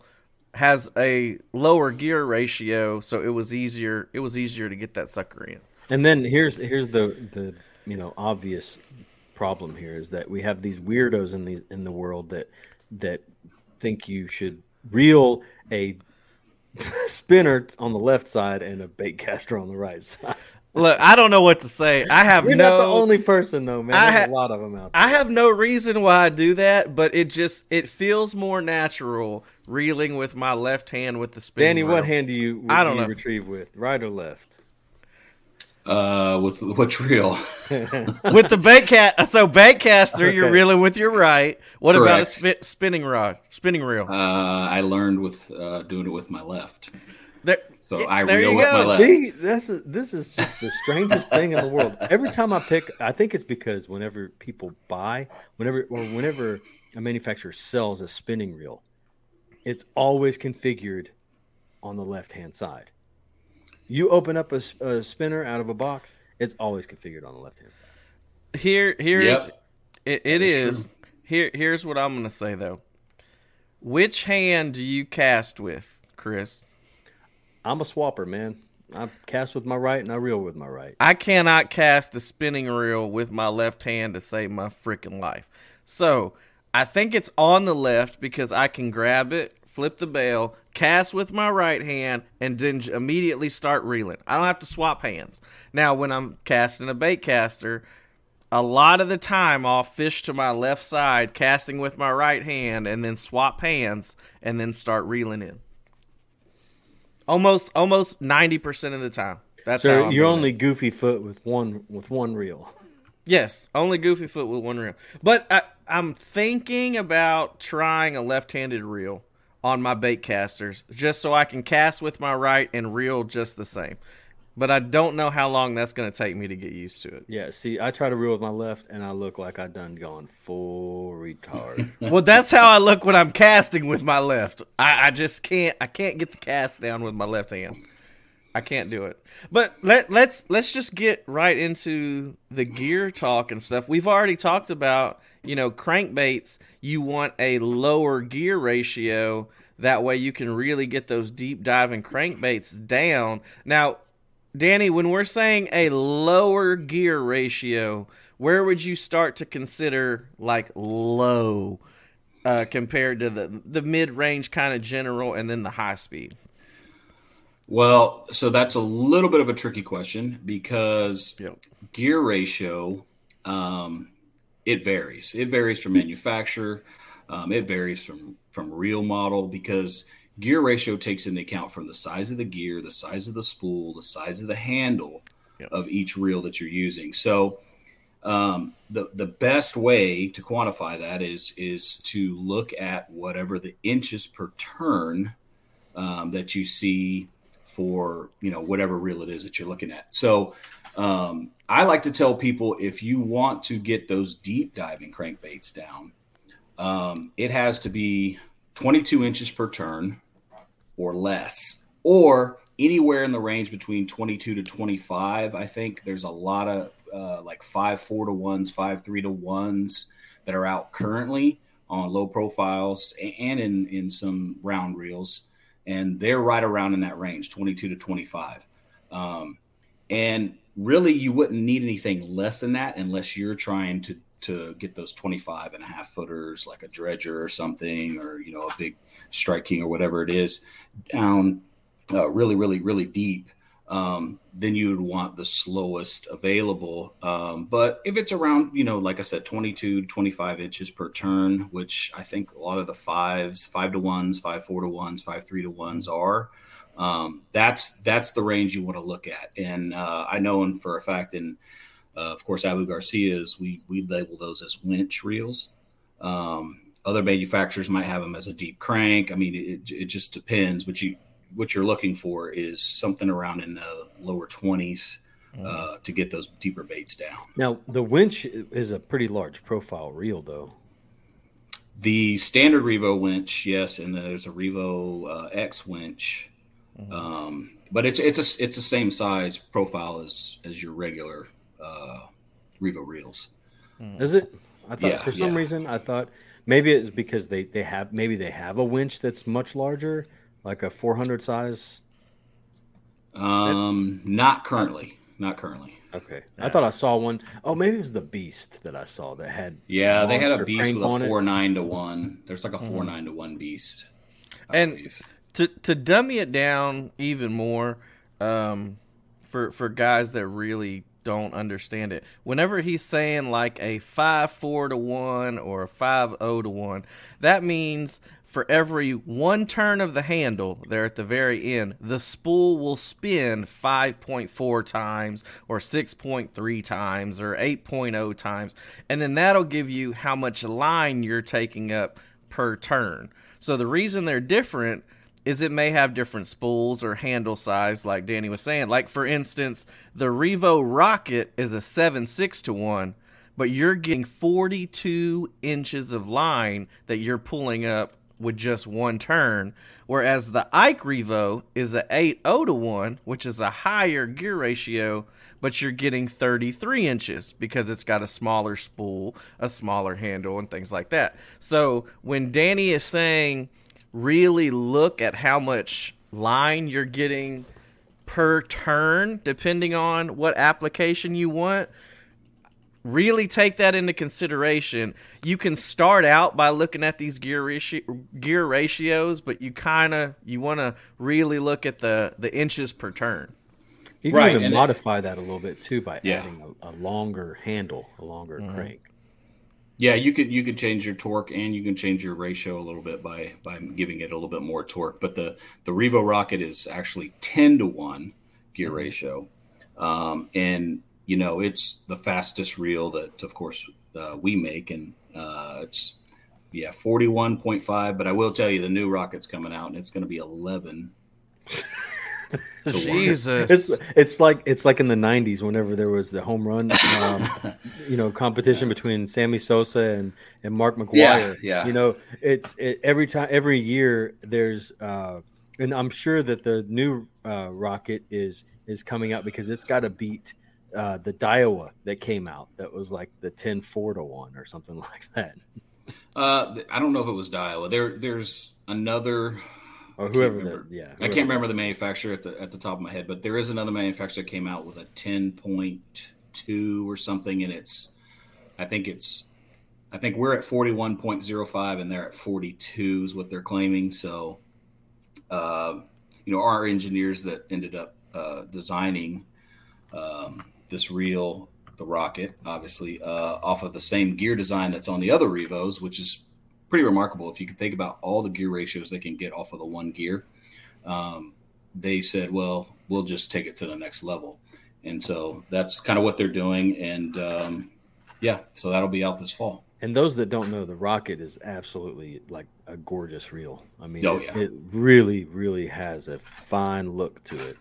has a lower gear ratio, so it was easier. It was easier to get that sucker in.
And then here's here's the the you know obvious problem here is that we have these weirdos in the in the world that that think you should reel a spinner on the left side and a bait caster on the right side.
Look, I don't know what to say. I have
You're
no.
not the only person though, man.
I
There's
ha-
a lot of them out there.
I have no reason why I do that, but it just it feels more natural reeling with my left hand with the spinning.
Danny, what hand do you,
I
do
don't
you
know.
retrieve with, right or left?
Uh, with which reel?
with the bait cat. So bait caster, you're reeling with your right. What about a spin, spinning rod, spinning reel?
Uh, I learned with uh, doing it with my left.
There-
So
yeah,
I
there
reel
you
with
go.
my left.
See, this is this is just the strangest thing in the world. Every time I pick, I think it's because whenever people buy, whenever or whenever a manufacturer sells a spinning reel, it's always configured on the left hand side. You open up a spinner out of a box, it's always configured on the left hand side.
Here, here's
Yep.
it, it
That is
is. Here, here's what I'm gonna say though. Which hand do you cast with, Chris?
I'm a swapper, man. I cast with my right and I reel with my right.
I cannot cast the spinning reel with my left hand to save my freaking life. So I think it's on the left because I can grab it, flip the bail, cast with my right hand, and then immediately start reeling. I don't have to swap hands. Now, when I'm casting a bait caster, a lot of the time I'll fish to my left side, casting with my right hand, and then swap hands and then start reeling in. Almost, almost ninety percent of the time. That's how
So you're
doing it.
only goofy foot with one with one reel.
Yes, only Goofy Foot with one reel. But I, I'm thinking about trying a left-handed reel on my bait casters, just so I can cast with my right and reel just the same. But I don't know how long that's going to take me to get used to it.
Yeah, see, I try to reel with my left, and I look like I done gone full retard.
Well, that's how I look when I'm casting with my left. I, I just can't. I can't get the cast down with my left hand. I can't do it. But let let's let's just get right into the gear talk and stuff. We've already talked about, you know, crankbaits, you want a lower gear ratio that way you can really get those deep diving crankbaits down. Now, Danny, when we're saying a lower gear ratio, where would you start to consider like low uh, compared to the the mid range kind of general and then the high speed?
Well, so that's a little bit of a tricky question because
Yep.
gear ratio, um, it varies. It varies from manufacturer. Um, it varies from from reel model because gear ratio takes into account from the size of the gear, the size of the spool, the size of the handle
Yep.
of each reel that you're using. So um, the the best way to quantify that is is to look at whatever the inches per turn um, that you see for you know whatever reel it is that you're looking at. So um, I like to tell people if you want to get those deep diving crankbaits down, um, it has to be 22 inches per turn or less, or anywhere in the range between 22 to 25. I think there's a lot of uh, like five four to ones, five three to ones that are out currently on low profiles and in in some round reels, and they're right around in that range, 22 to 25. Um, and really, you wouldn't need anything less than that unless you're trying to to get those 25 and a half footers like a dredger or something, or you know a big strike king or whatever it is down uh, really, really, really deep. um, then you would want the slowest available. Um, but if it's around, you know, like I said, 22 25 inches per turn, which I think a lot of the fives, five to ones, five, four to ones, five, three to ones are, um, that's, that's the range you want to look at. And uh, I know and for a fact, and uh, of course, Abu Garcia's, we, we label those as winch reels. Um, other manufacturers might have them as a deep crank. I mean, it, it just depends, but you, what you're looking for is something around in the lower 20s uh, to get those deeper baits down.
Now the winch is a pretty large profile reel, though.
The standard Revo winch, yes, and there's a Revo uh, X winch, um, but it's it's a it's the same size profile as as your regular uh, Revo reels.
Is it? I thought
Yeah,
for some
yeah.
reason I thought maybe it's because they they have maybe they have a winch that's much larger, like a 400 size.
Um, not currently, not currently.
Okay, I thought I saw one. Oh, maybe it was the Beast that I saw that had.
Yeah, they had a beast
crank
with
on
a
it.
four nine to one. There's like a four nine to one beast. I
And-
believe.
to to dummy it down even more um for for guys that really don't understand it. Whenever he's saying like a 5 4 to 1 or a 5 0 to 1 that means for every one turn of the handle there at the very end the spool will spin 5.4 times or 6.3 times or 8.0 times. And then that'll give you how much line you're taking up per turn. So the reason they're different is it may have different spools or handle size, like Danny was saying. Like for instance, the Revo Rocket is a seven six to one, but you're getting forty two inches of line that you're pulling up with just one turn. Whereas the Ike Revo is a eight zero to one, which is a higher gear ratio, but you're getting 33 inches because it's got a smaller spool, a smaller handle, and things like that. So when Danny is saying really look at how much line you're getting per turn, depending on what application you want, really take that into consideration. You can start out by looking at these gear ratio, gear ratios, but you kind of you want to really look at the the inches per turn.
You can
Right,
even
and it-
modify that a little bit too by
Yeah.
adding a, a longer handle, a longer
Mm-hmm.
crank.
Yeah, you could you could change your torque and you can change your ratio a little bit by by giving it a little bit more torque. But the the Revo Rocket is actually ten to one gear ratio, um, and you know it's the fastest reel that of course uh, we make, and uh, it's yeah forty one point five. But I will tell you the new rocket's coming out, and it's going to be eleven.
Jesus,
It's it's like it's like in the '90s whenever there was the home run, um, you know, competition between Sammy Sosa and and Mark McGwire.
yeah.
You know, it's it, every time every year there's, uh, and I'm sure that the new uh, rocket is is coming out because it's got to beat uh, the Daiwa that came out that was like the 10 4 to one or something like that,
Uh, I don't know if it was Daiwa. There, there's another.
Or whoever
remember.
yeah.
I can't remember the manufacturer at the at the top of my head, but there is another manufacturer that came out with a ten point two or something, and it's I think it's I think we're at forty one point zero five, and they're at forty two is what they're claiming. So, uh, you know, our engineers that ended up uh, designing um, this reel, the rocket, obviously uh, off of the same gear design that's on the other Revos, which is pretty remarkable if you can think about all the gear ratios they can get off of the one gear. Um, they said, well, we'll just take it to the next level. And so that's kind of what they're doing. And um, yeah, so that'll be out this fall.
And those that don't know, the rocket is absolutely like a gorgeous reel. I mean,
Oh,
it,
yeah.
it really, really has a fine look to it.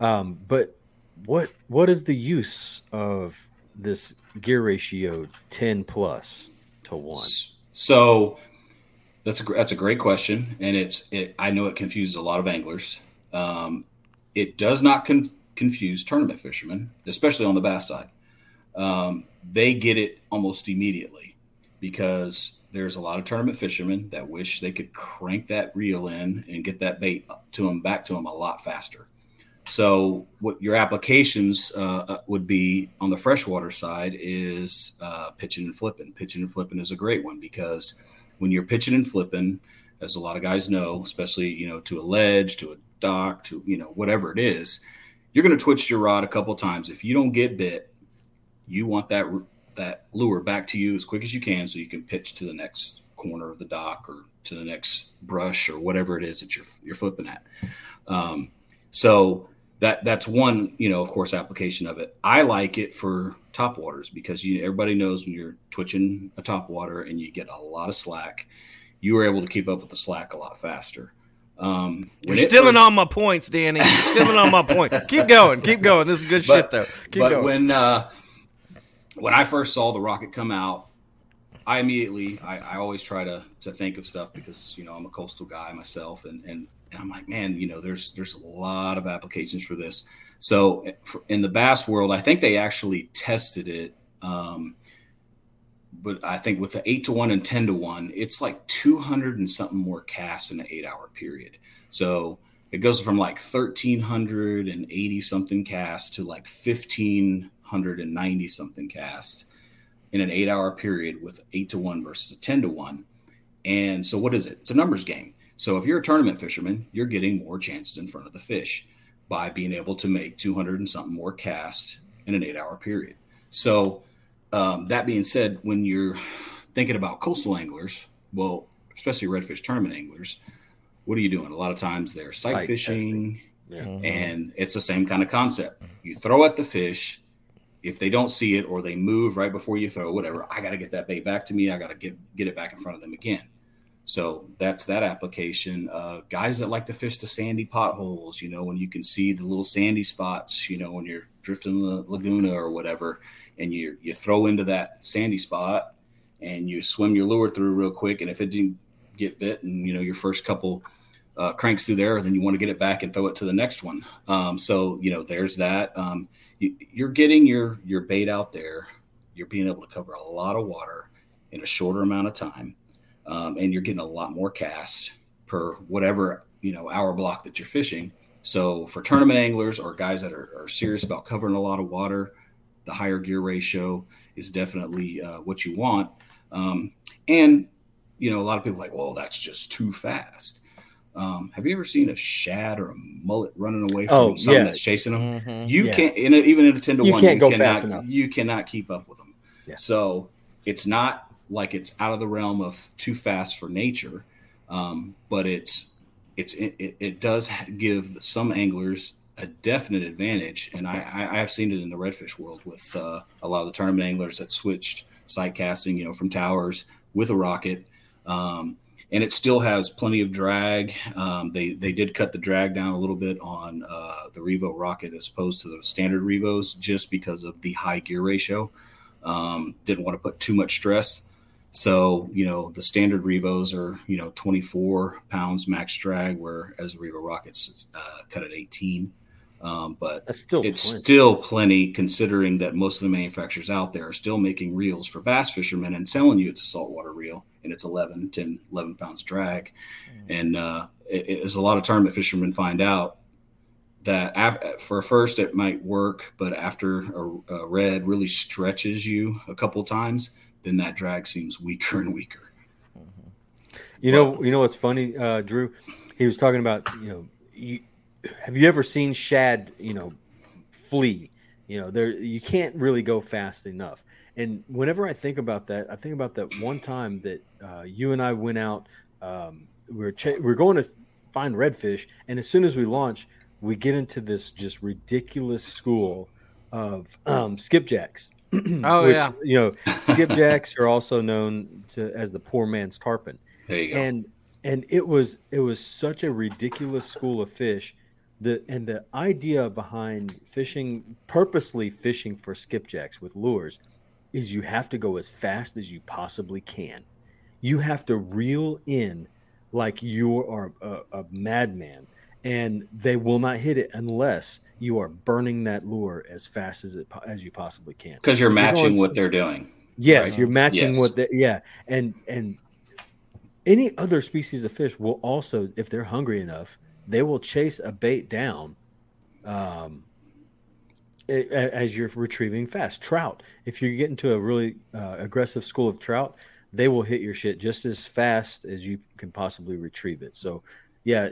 Um, but what what is the use of this gear ratio ten plus to one?
So that's a, that's a great question, and it's it, I know it confuses a lot of anglers. Um, it does not con- confuse tournament fishermen, especially on the bass side. Um, they get it almost immediately because there's a lot of tournament fishermen that wish they could crank that reel in and get that bait to them back to them a lot faster. So, what your applications uh, uh, would be on the freshwater side is uh, pitching and flipping. Pitching and flipping is a great one because when you're pitching and flipping, as a lot of guys know, especially you know to a ledge, to a dock, to you know whatever it is, you're going to twitch your rod a couple times. If you don't get bit, you want that that lure back to you as quick as you can, so you can pitch to the next corner of the dock or to the next brush or whatever it is that you're you're flipping at. Um, so that that's one, you know, of course, application of it. I like it for top waters because you everybody knows when you're twitching a top water and you get a lot of slack, you are able to keep up with the slack a lot faster. Um,
You're stealing
first-
all my points, Danny. You're stealing all my points. Keep going. Keep going. This is good shit, though. Keep
but
going.
when uh, when I first saw the rocket come out, I immediately I, I always try to to think of stuff because you know I'm a coastal guy myself, and and, and I'm like, man, you know, there's there's a lot of applications for this. So for, in the bass world, I think they actually tested it. Um, but I think with the eight to one and ten to one, it's like two hundred and something more casts in an eight hour period. So it goes from like thirteen hundred and eighty something casts to like fifteen hundred and ninety something casts in an eight hour period with eight to one versus a ten to one. And so what is it? It's a numbers game. So if you're a tournament fisherman, you're getting more chances in front of the fish by being able to make 200 and something more casts in an eight hour period. So um, that being said, when you're thinking about coastal anglers, well, especially redfish tournament anglers, what are you doing? A lot of times they're sight,
Sight
fishing,
Yeah.
and it's the same kind of concept. You throw at the fish. If they don't see it or they move right before you throw, whatever, I got to get that bait back to me. I got to get get it back in front of them again. So that's that application. Uh, guys that like to fish the sandy potholes, you know, when you can see the little sandy spots, you know, when you're drifting the laguna or whatever, and you you throw into that sandy spot and you swim your lure through real quick, and if it didn't get bit, and you know your first couple uh, cranks through there, then you want to get it back and throw it to the next one. Um, so you know, there's that. Um, you, you're getting your your bait out there. You're being able to cover a lot of water in a shorter amount of time, um, and you're getting a lot more casts per whatever you know hour block that you're fishing. So for tournament anglers or guys that are, are serious about covering a lot of water, the higher gear ratio is definitely uh, what you want. Um, and you know, a lot of people are like, well, that's just too fast. Um, have you ever seen a shad or a mullet running away from
Oh,
something
yeah.
that's chasing them?
Mhm.
You
Yeah.
can't, in a, even in a ten to
You
one,
can't
you
go
cannot,
fast enough.
You cannot keep up with them.
Yeah.
So it's not like it's out of the realm of too fast for nature, um, but it's it's it, it, does give some anglers a definite advantage, and I, I I have seen it in the redfish world with uh, a lot of the tournament anglers that switched sight casting, you know, from towers with a rocket. Um, and it still has plenty of drag. Um, they they did cut the drag down a little bit on uh, the Revo rocket as opposed to the standard Revos, just because of the high gear ratio. Um, didn't want to put too much stress, so you know the standard Revos are you know 24 pounds max drag, whereas the Revo rockets uh, cut at 18. Um, but
That's still
it's
plenty.
still plenty considering that most of the manufacturers out there are still making reels for bass fishermen and selling you it's a saltwater reel and it's 11 10 11 pounds drag and uh, it, it- as a lot of tournament fishermen find out that af- for first it might work but after a, a red really stretches you a couple times then that drag seems weaker and weaker
You know, you know what's funny, uh, Drew? He was talking about, you know, you, have you ever seen shad, you know, flee? You know, there you can't really go fast enough. And whenever I think about that, I think about that one time that uh, you and I went out. Um, we we're ch- we we're going to find redfish, and as soon as we launch, we get into this just ridiculous school of um, skipjacks.
Oh, yeah.
you know, skipjacks are also known to as the poor man's tarpon
there you go.
And and it was it was such a ridiculous school of fish the and the idea behind fishing purposely fishing for skipjacks with lures is you have to go as fast as you possibly can. You have to reel in like you are a, a madman and they will not hit it unless you are burning that lure as fast as it as you possibly can
because you're
You're going
matching what they're doing
Yes,
Right.
you're matching
Yes.
what they yeah, and and any other species of fish will also, if they're hungry enough, they will chase a bait down, um, a- a- as you're retrieving fast. Trout, if you get into a really uh, aggressive school of trout, they will hit your shit just as fast as you can possibly retrieve it. So, yeah,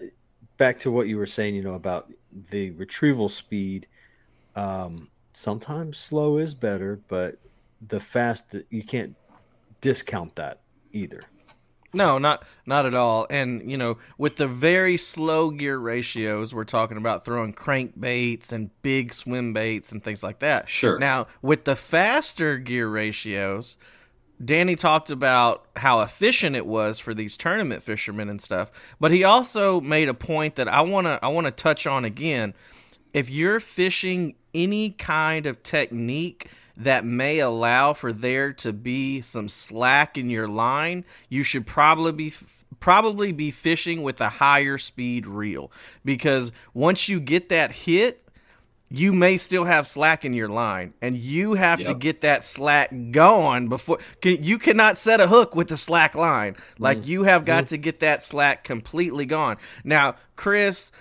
back to what you were saying, you know, about the retrieval speed. Um, sometimes slow is better, but the fast you can't discount that either.
No, not not at all. And you know, with the very slow gear ratios, we're talking about throwing crankbaits and big swim baits and things like that.
Sure.
Now, with the faster gear ratios, Danny talked about how efficient it was for these tournament fishermen and stuff, but he also made a point that I want to I want to touch on again. If you're fishing any kind of technique that may allow for there to be some slack in your line, you should probably be probably be fishing with a higher speed reel because once you get that hit, you may still have slack in your line and you have to get that slack going before can, you cannot set a hook with the slack line. Like you have got to get that slack completely gone. Now chris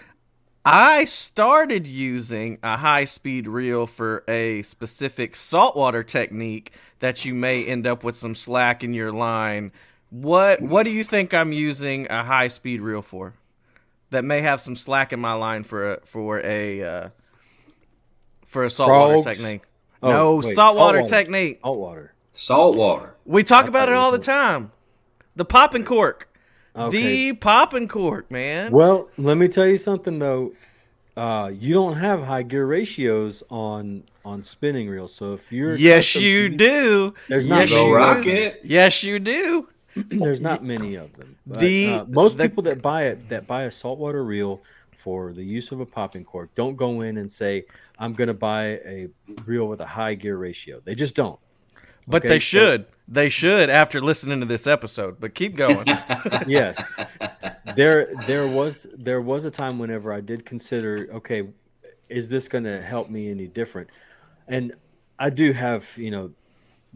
i started using a high speed reel for a specific saltwater technique that you may end up with some slack in your line. What what do you think i'm using a high speed reel for that may have some slack in my line for a for a uh, for a saltwater
Frogs?
technique.
Oh,
no,
wait,
saltwater,
saltwater.
technique.
Saltwater.
Salt water.
We talk
I
about
thought
it
you
all the time. The popping cork.
Okay.
The popping cork, man.
Well, let me tell you something though. Uh, you don't have high gear ratios on on spinning reels. So if you're
yes,
custom-
you do.
There's not
yes,
Go
many,
you
rock
do.
it.
Yes, you do.
there's not many of them. But,
The-
uh, most
the-
people that buy it that buy a saltwater reel for the use of a popping cork don't go in and say I'm going to buy a reel with a high gear ratio. They just don't.
But
Okay,
they
so-
should. They should after listening to this episode. But keep going.
yes there there was there was a time whenever i did consider okay is this going to help me any different and i do have you know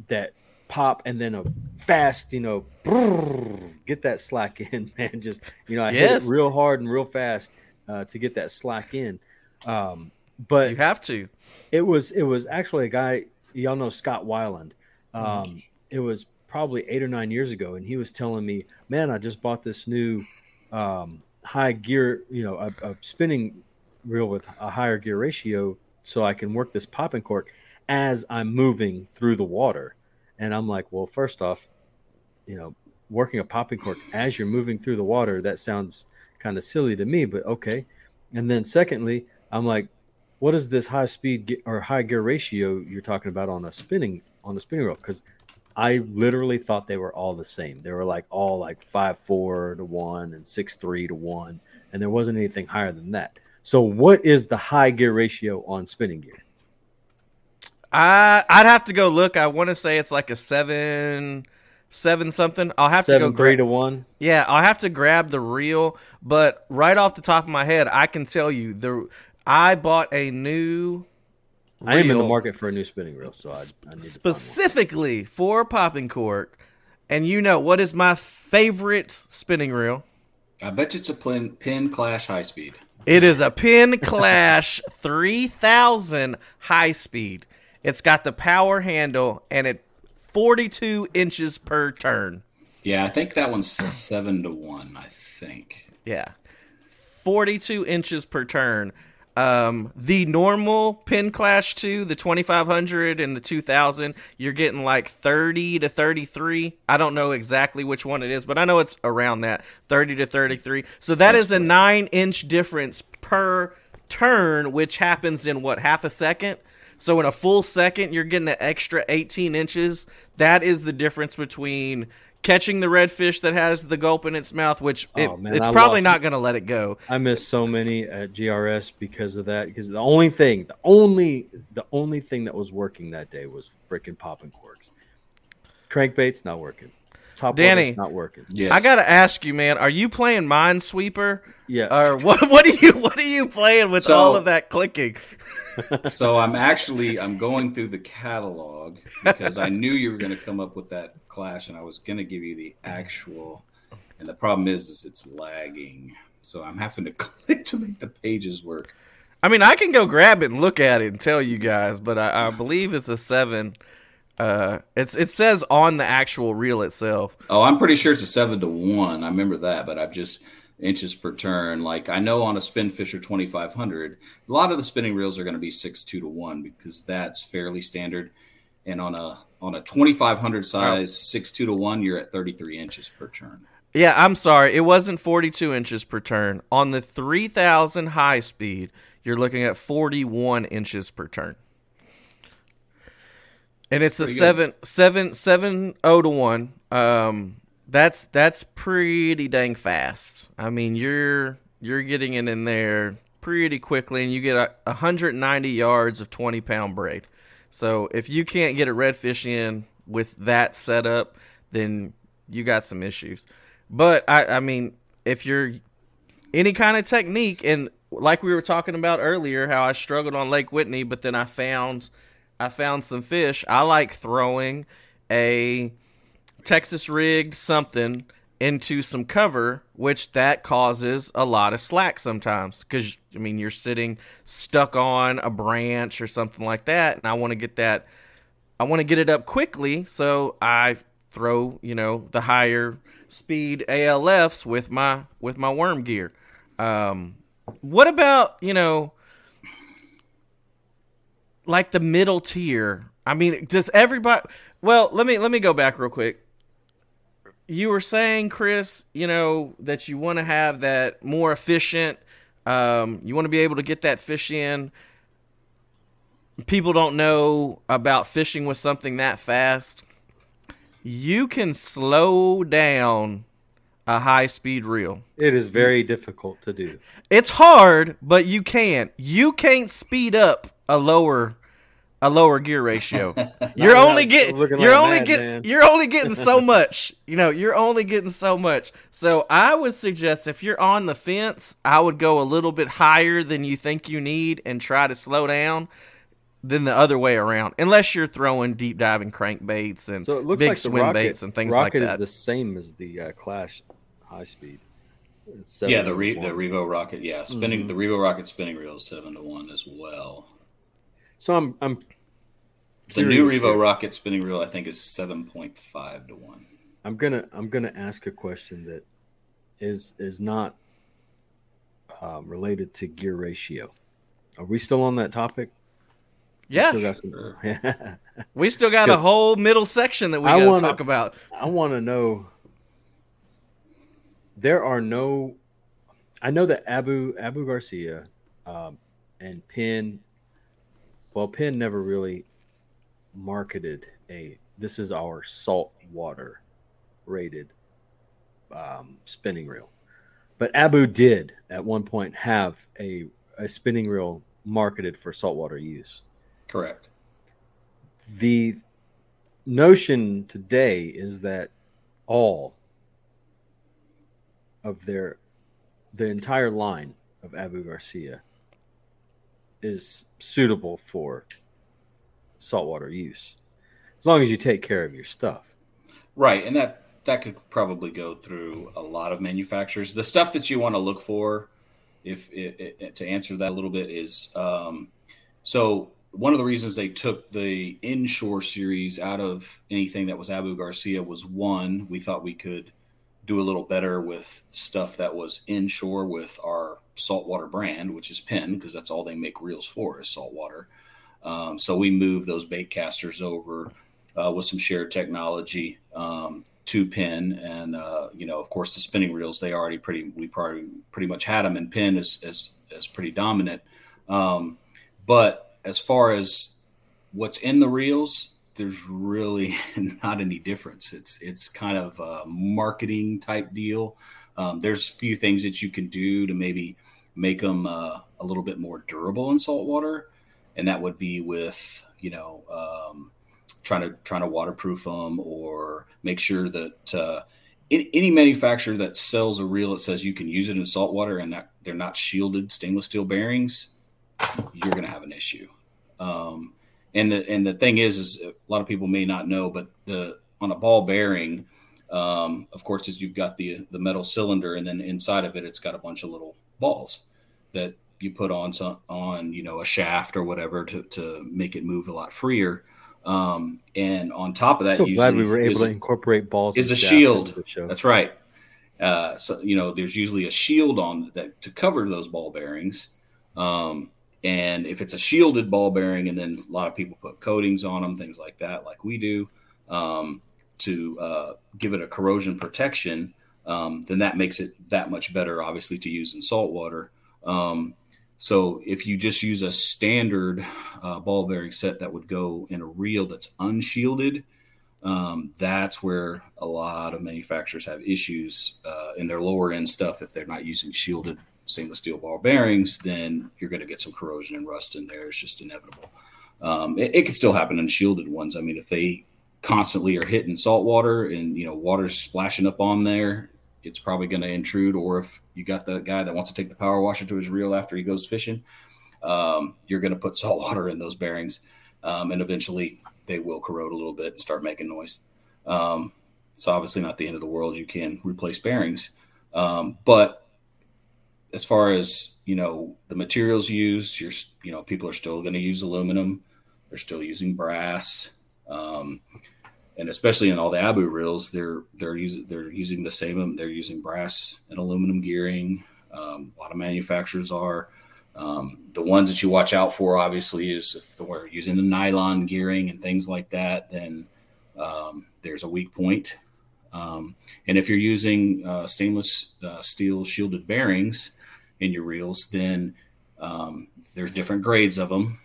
that pop and then a fast you know brrr, get that slack in man just you know i
Yes.
hit it real hard and real fast uh, to get that slack in um, but
you have to.
it was it was actually a guy y'all know Scott Weiland. Um,
Mm-hmm.
It was probably eight or nine years ago, and he was telling me, "Man, I just bought this new um, high gear, you know, a, a spinning reel with a higher gear ratio, so I can work this popping cork as I'm moving through the water." And I'm like, "Well, first off, you know, working a popping cork as you're moving through the water that sounds kind of silly to me, but okay." And then secondly, I'm like, what is this high speed or high gear ratio you're talking about on a spinning on a spinning reel? Because I literally thought they were all the same. They were like all like five four to one and six three to one, and there wasn't anything higher than that. So, what is the high gear ratio on spinning gear?
I I'd have to go look. I want to say it's like a seven, seven something. I'll have to
Seven
go
three
gra-
to one.
Yeah, I'll have to grab the reel, but right off the top of my head, I can tell you the I bought a new
I am in the market for a new spinning reel, so I, I need to
specifically for popping cork. And you know what is my favorite spinning reel?
I bet you it's a Penn, Penn Clash high speed.
It is a Penn Clash 3000 high speed. It's got the power handle and it 42 inches per turn.
Yeah, I think that one's seven to one. I think.
Yeah. 42 inches per turn. Um, the normal Penn Clash 2, the 2500 and the 2000, you're getting like 30 to 33. I don't know exactly which one it is, but I know it's around that 30 to 33. So that is a 9 inch difference per turn, which happens in what, half a second? So in a full second, you're getting an extra 18 inches. That is the difference between catching the redfish that has the gulp in its mouth, which oh, it,
Oh, man,
it's
I
probably not going to let it go.
I missed so many at GRS because of that. Because the only thing, the only, the only thing that was working that day was freaking popping corks. Crankbaits not working. Top
Danny.
not working.
Yes.
I gotta ask you, man, are you playing Minesweeper?
Yeah.
Or what? What are you? What are you playing with
So-
all of that clicking?
so I'm actually I'm going through the catalog because I knew you were going to come up with that clash, and I was going to give you the actual. And the problem is, is it's lagging, so I'm having to click to make the pages work.
I mean, I can go grab it and look at it and tell you guys, but I, I believe it's a seven. Uh, it's it says on the actual reel itself.
Oh, I'm pretty sure it's a seven to one. I remember that, but I've just inches per turn. Like I know on a Spinfisher 2500, a lot of the spinning reels are going to be six two to one because that's fairly standard. And on a on a 2500 size six two to one, you're at 33 inches per turn.
Yeah, I'm sorry. It wasn't 42 inches per turn. On the 3000 high speed, you're looking at 41 inches per turn. And it's a
Pretty good.
seven seven seven oh to one. Um, that's that's pretty dang fast. I mean, you're you're getting it in there pretty quickly, and you get a 190 yards of 20 pound braid. So if you can't get a redfish in with that setup, then you got some issues. But I, I mean, if you're any kind of technique, and like we were talking about earlier, how I struggled on Lake Whitney, but then I found I found some fish. I like throwing a Texas rigged something into some cover, which that causes a lot of slack sometimes. Because I mean, you're sitting stuck on a branch or something like that, and I want to get that. I want to get it up quickly, so I throw you know the higher speed ALFs with my with my worm gear. Um, what about you know like the middle tier? I mean, does everybody? Well, let me let me go back real quick. You were saying, Chris, you know that you want to have that more efficient. Um, you want to be able to get that fish in. People don't know about fishing with something that fast. You can slow down a high speed reel.
It is very difficult to do.
It's hard, but you can't. You can't speed up a lower a lower gear ratio. You're only getting you're
like
only
madman.
getting you're only getting so much. You know, you're only getting so much. So I would suggest if you're on the fence, I would go a little bit higher than you think you need and try to slow down than the other way around. Unless you're throwing deep diving crankbaits and
So it looks
big
like the
swim
rocket,
baits and things
rocket
like that.
is the same as the uh, Clash high speed.
Yeah, the Re- the. Revo Rocket, yeah, spinning
Mm-hmm.
the Revo Rocket spinning reel is seven to one as well.
So I'm I'm
The new Revo
here.
Rocket spinning reel, I think, is seven point five to one.
I'm gonna I'm gonna ask a question that is is not um, related to gear ratio. Are we still on that topic? We
yeah,
still got some-
we still got a whole middle section that we
I
got to
wanna-
talk about.
I want to know. There are no. I know that Abu Abu Garcia um, and Penn. Well, Penn never really marketed a. This is our salt water rated um, spinning reel, but Abu did at one point have a a spinning reel marketed for saltwater use
Correct.
the notion today is that all of their the entire line of Abu Garcia is suitable for saltwater use as long as you take care of your stuff.
Right, and that that could probably go through a lot of manufacturers. The stuff that you want to look for, if it, it, to answer that a little bit, is um, so one of the reasons they took the inshore series out of anything that was Abu Garcia was one, we thought we could do a little better with stuff that was inshore with our saltwater brand, which is Penn, because that's all they make reels for is saltwater. Um, so we moved those bait casters over uh, with some shared technology um, to Penn, and uh, you know, of course, the spinning reels they already pretty we probably pretty much had them, and Penn is is, is pretty dominant. Um, but as far as what's in the reels, there's really not any difference. It's it's kind of a marketing type deal. Um, there's a few things that you can do to maybe make them uh, a little bit more durable in salt water, and that would be with you know um, trying to trying to waterproof them or make sure that uh, any, any manufacturer that sells a reel that says you can use it in salt water and that they're not shielded stainless steel bearings, you're going to have an issue. Um, and the and the thing is, is a lot of people may not know, but the on a ball bearing, um, of course, is you've got the the metal cylinder, and then inside of it, it's got a bunch of little balls that you put on some, on you know a shaft or whatever to to make it move a lot freer. Um, and on top of that,
so glad we were able
is
to
a-
incorporate balls
is a shield.
into the show.
That's right. Uh, so you know, there's usually a shield on that to cover those ball bearings. Um, and if it's a shielded ball bearing, and then a lot of people put coatings on them, things like that, like we do, um, to uh, give it a corrosion protection, um, then that makes it that much better, obviously, to use in salt water. Um, so if you just use a standard uh, ball bearing set that would go in a reel that's unshielded, um, that's where a lot of manufacturers have issues uh, in their lower end stuff. If they're not using shielded stainless steel ball bearings, then you're going to get some corrosion and rust in there. It's just inevitable. Um, it, it can still happen in shielded ones. I mean, if they constantly are hitting salt water and you know water's splashing up on there, it's probably going to intrude. Or if you got the guy that wants to take the power washer to his reel after he goes fishing, um, you're going to put salt water in those bearings, um, and eventually they will corrode a little bit and start making noise. Um, it's obviously not the end of the world. You can replace bearings, um, but as far as you know, the materials used, you're you know people are still going to use aluminum. They're still using brass. Um, and especially in all the Abu reels, they're they're using they're using the same. They're using brass and aluminum gearing. Um, a lot of manufacturers are. Um, the ones that you watch out for, obviously, is if we're using the nylon gearing and things like that, then um, there's a weak point. Um, and if you're using uh, stainless uh, steel shielded bearings in your reels, then um, there's different grades of them.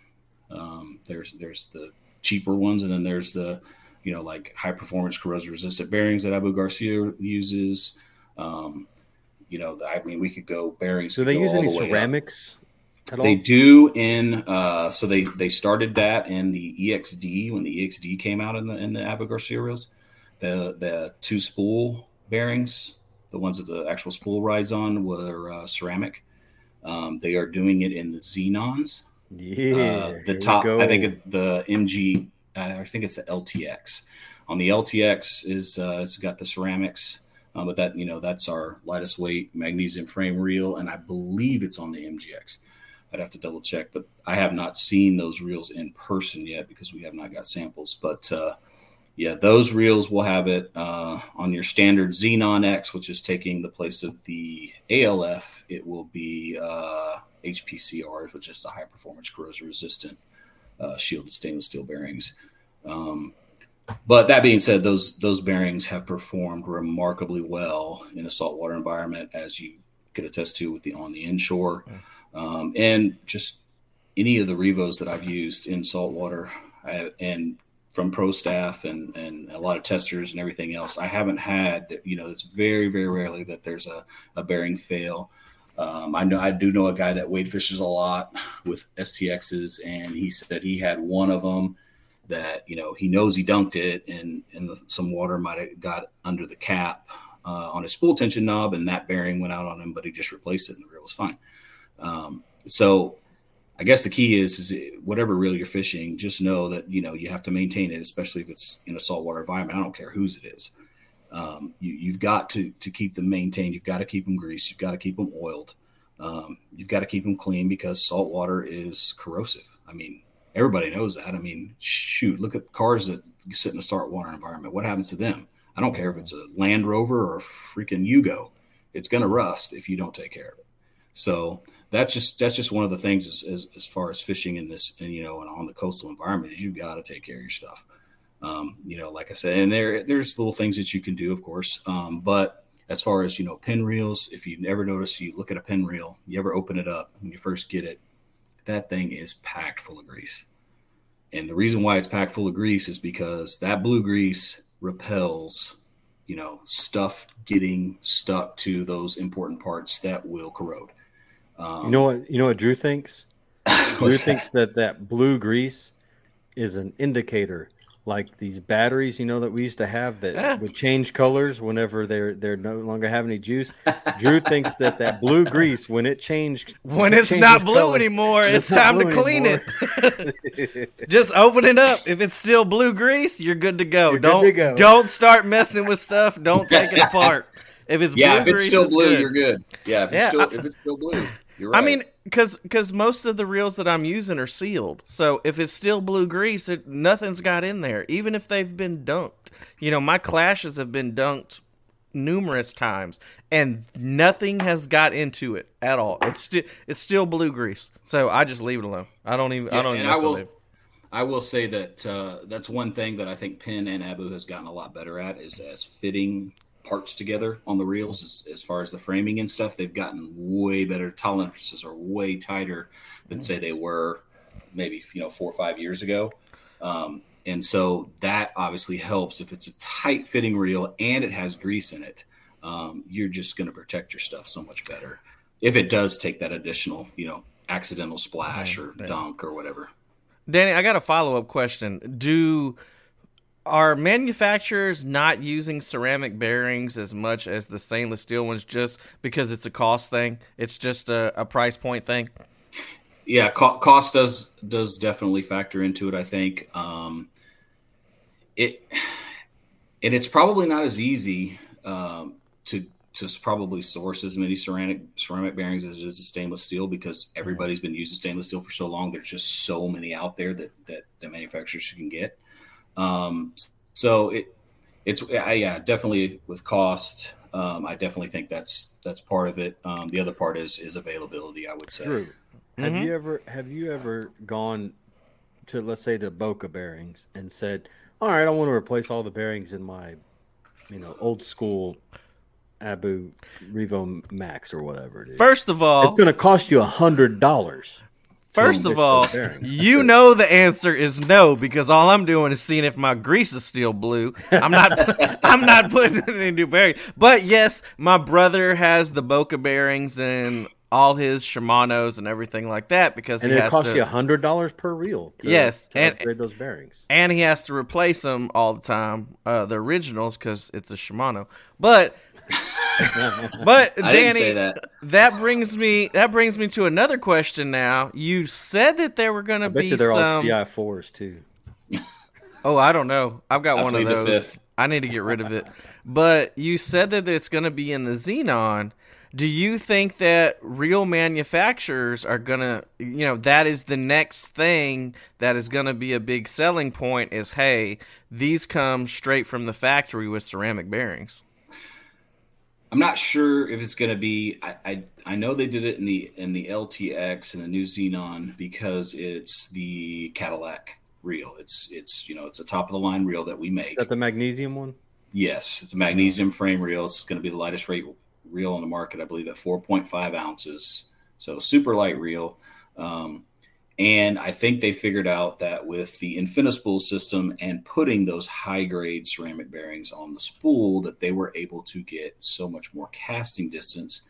Um, there's there's the cheaper ones, and then there's the you know, like high performance corrosion resistant bearings that Abu Garcia uses. Um, you know, I mean, we could go bearings.
Do they use any
the
ceramics? At all?
They do in uh, so they they started that in the EXD when the EXD came out in the in the Abu Garcia reels. The the two spool bearings, the ones that the actual spool rides on, were uh, ceramic. Um, they are doing it in the Zenons.
Yeah,
Uh, the top, I think the MG, uh, I think it's the LTX. On the LTX is uh, it's got the ceramics, uh, but that you know that's our lightest weight magnesium frame reel, and I believe it's on the MGX. I'd have to double check, but I have not seen those reels in person yet because we have not got samples. But uh, yeah, those reels will have it uh, on your standard Zenon X, which is taking the place of the ALF. It will be uh, HPCRs, which is the high performance corrosion resistant uh, shielded stainless steel bearings. Um, but that being said, those those bearings have performed remarkably well in a saltwater environment, as you could attest to with the on the inshore, um, and just any of the revos that I've used in saltwater, I, and from pro staff and and a lot of testers and everything else, I haven't had you know it's very very rarely that there's a, a bearing fail. Um, I know I do know a guy that wade fishes a lot with STXs, and he said he had one of them that you know he knows he dunked it, and and the, some water might have got under the cap uh, on his spool tension knob, and that bearing went out on him, but he just replaced it, and the reel was fine. Um, so I guess the key is, is whatever reel you're fishing, just know that you know you have to maintain it, especially if it's in a saltwater environment. I don't care whose it is. Um, you, you've got to to keep them maintained. You've got to keep them greased. You've got to keep them oiled. Um, you've got to keep them clean because salt water is corrosive. I mean, everybody knows that. I mean, shoot, look at cars that sit in a saltwater environment. What happens to them? I don't care if it's a Land Rover or a freaking Yugo. It's going to rust if you don't take care of it. So that's just that's just one of the things as, as, as far as fishing in this and you know and on the coastal environment is you got to take care of your stuff. Um, you know, like I said, and there there's little things that you can do, of course. Um, but as far as you know, Penn reels, if you never notice, you look at a Penn reel, you ever open it up when you first get it, that thing is packed full of grease. And the reason why it's packed full of grease is because that blue grease repels, you know, stuff getting stuck to those important parts that will corrode. Um,
You know what? You know what Drew thinks. Drew
what's
thinks that that blue grease is an indicator, like these batteries, you know, that we used to have that
Yeah.
would change colors whenever they're they're no longer have any juice. Drew thinks that that blue grease, when it changed,
When
it
it's not blue
color,
anymore,
when
it's, time to clean
anymore,
it. Just open it up. If it's still blue grease, you're good to go.
You're
don't
to go.
don't start messing with stuff. Don't take it apart. If it's
yeah,
blue
if it's
grease,
still
it's
blue,
good.
you're good. Yeah, if it's
Yeah,
still
I-
if it's still blue, you're right.
I mean, because because most of the reels that I'm using are sealed, so if it's still blue grease, it, nothing's got in there. Even if they've been dunked, you know, my clashes have been dunked numerous times, and nothing has got into it at all. It's still it's still blue grease. So I just leave it alone. I don't even. I don't. even
I will,
it.
I will say that uh, that's one thing that I think Penn and Abu has gotten a lot better at is as fitting parts together on the reels as, as far as the framing and stuff. They've gotten way better. Tolerances are way tighter than say they were maybe you know four or five years ago. Um, and so that obviously helps if it's a tight fitting reel and it has grease in it. Um, you're just going to protect your stuff so much better if it does take that additional, you know, accidental splash or dunk or whatever.
Danny, I got a follow up question. Do are manufacturers not using ceramic bearings as much as the stainless steel ones just because it's a cost thing? It's just a, a price point thing.
Yeah, co- cost does does definitely factor into it. I think um, it, and it's probably not as easy um, to to probably source as many ceramic ceramic bearings as it is stainless steel because everybody's been using stainless steel for so long. There's just so many out there that that the manufacturers can get. Um, so it it's I, yeah definitely with cost. Um, I definitely think that's that's part of it. Um, the other part is is availability. I would say.
Drew, have
Mhm.
you ever have you ever gone to let's say to Boca bearings and said, "All right, I want to replace all the bearings in my, you know, old school Abu Revo Max or whatever it is."
First of all,
it's going to cost you a hundred dollars.
First of all, you know the answer is no because all I'm doing is seeing if my grease is still blue. I'm not. I'm not putting it in new bearing. But yes, my brother has the Boca bearings and all his Shimano's and everything like that because
And
he
it
has
costs
to.
you a hundred dollars per reel. To,
Yes,
to
and-
upgrade those bearings.
and he has to replace them all the time, uh, the originals, because it's a Shimano. But, but
I
Danny,
didn't say that.
that brings me that brings me to another question. Now you said that there were going to be
you they're all
some.
CI fours too.
Oh, I don't know. I've got
I
one of those. I need to get rid of it. But you said that it's going to be in the Zenon. Do you think that real manufacturers are going to, you know, that is the next thing that is going to be a big selling point is hey, these come straight from the factory with ceramic bearings.
I'm not sure if it's going to be. I, I I know they did it in the in the LTX and the new Zenon because it's the Cadillac reel. It's it's you know it's a top of the line reel that we make.
Is that the magnesium one?
Yes, it's a magnesium frame reel. It's going to be the lightest rate reel on the market, I believe, at 4.5 ounces. So super light reel. Um, and I think they figured out that with the Infinispool system and putting those high grade ceramic bearings on the spool, that they were able to get so much more casting distance.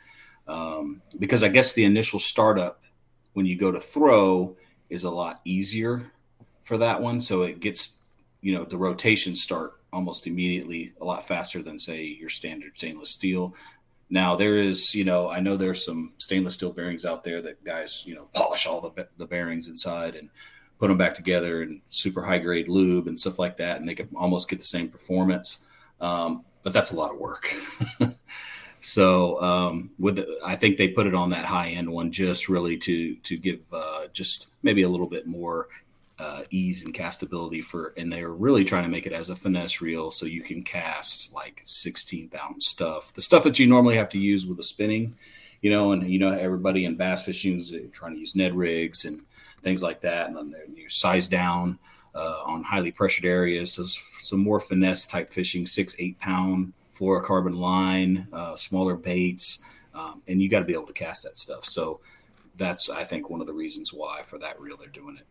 Um, because I guess the initial startup when you go to throw is a lot easier for that one. So it gets, you know, the rotations start almost immediately a lot faster than say your standard stainless steel. Now there is, you know, I know there's some stainless steel bearings out there that guys, you know, polish all the the bearings inside and put them back together and super high grade lube and stuff like that, and they can almost get the same performance. Um, but that's a lot of work. so um, with, the, I think they put it on that high end one just really to to give uh, just maybe a little bit more uh, ease and castability for, and they're really trying to make it as a finesse reel so you can cast like 16 pound stuff, the stuff that you normally have to use with a spinning, you know, and you know everybody in bass fishing is trying to use Ned rigs and things like that, and then you're size down uh, on highly pressured areas, so some more finesse type fishing, six eight pound fluorocarbon line, uh, smaller baits, um, and you got to be able to cast that stuff. So that's I think one of the reasons why for that reel they're doing it.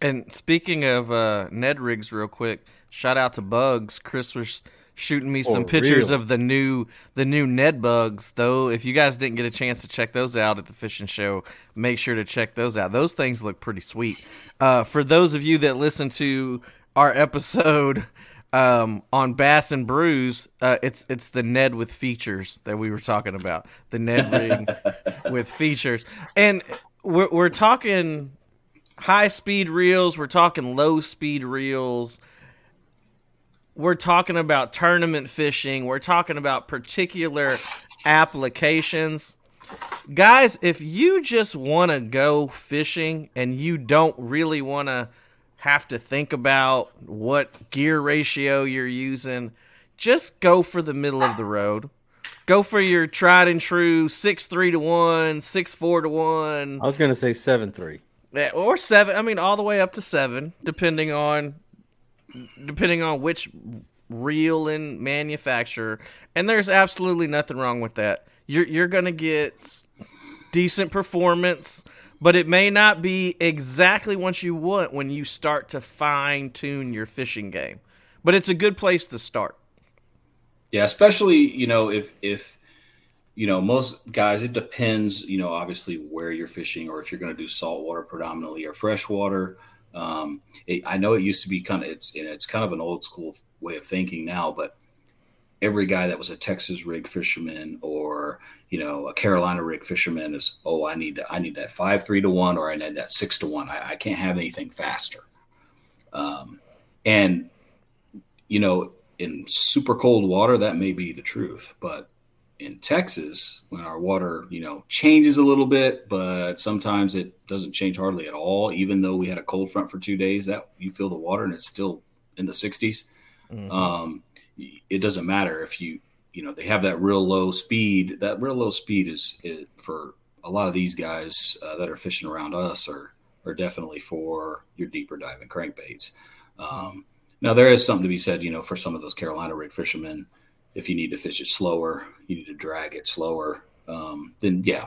And speaking of uh, Ned rigs, real quick, shout out to Bugs. Chris was shooting me some pictures
real.
of the new the new Ned bugs. Though, if you guys didn't get a chance to check those out at the fishing show, make sure to check those out. Those things look pretty sweet. Uh, for those of you that listen to our episode um, on Bass and Brews, uh, it's it's the Ned with features that we were talking about. The Ned rig with features, and we're we're talking high speed reels, we're talking low speed reels. We're talking about tournament fishing, we're talking about particular applications. Guys, if you just want to go fishing and you don't really want to have to think about what gear ratio you're using, just go for the middle of the road. Go for your tried and true six three to one, six four to one,
I was gonna say seven three.
Yeah, or seven. I mean, all the way up to seven, depending on depending on which reel and manufacturer. And there's absolutely nothing wrong with that. You're you're gonna get decent performance, but it may not be exactly what you want when you start to fine tune your fishing game. But it's a good place to start.
Yeah, especially you know if if you know most guys, it depends. You know, obviously where you're fishing, or if you're going to do saltwater predominantly or freshwater. Um, it, I know it used to be kind of it's it's kind of an old school way of thinking now, but every guy that was a Texas rig fisherman or you know a Carolina rig fisherman is oh I need to, I need that five three to one or I need that six to one. I, I can't have anything faster. Um, and you know in super cold water that may be the truth, but in Texas when our water you know changes a little bit, but sometimes it doesn't change hardly at all. Even though we had a cold front for two days, that you feel the water and it's still in the 60s. Um, it doesn't matter if you you know they have that real low speed that real low speed is, is for a lot of these guys uh, that are fishing around us are are definitely for your deeper diving crankbaits um, now there is something to be said you know for some of those carolina rig fishermen if you need to fish it slower you need to drag it slower um, then yeah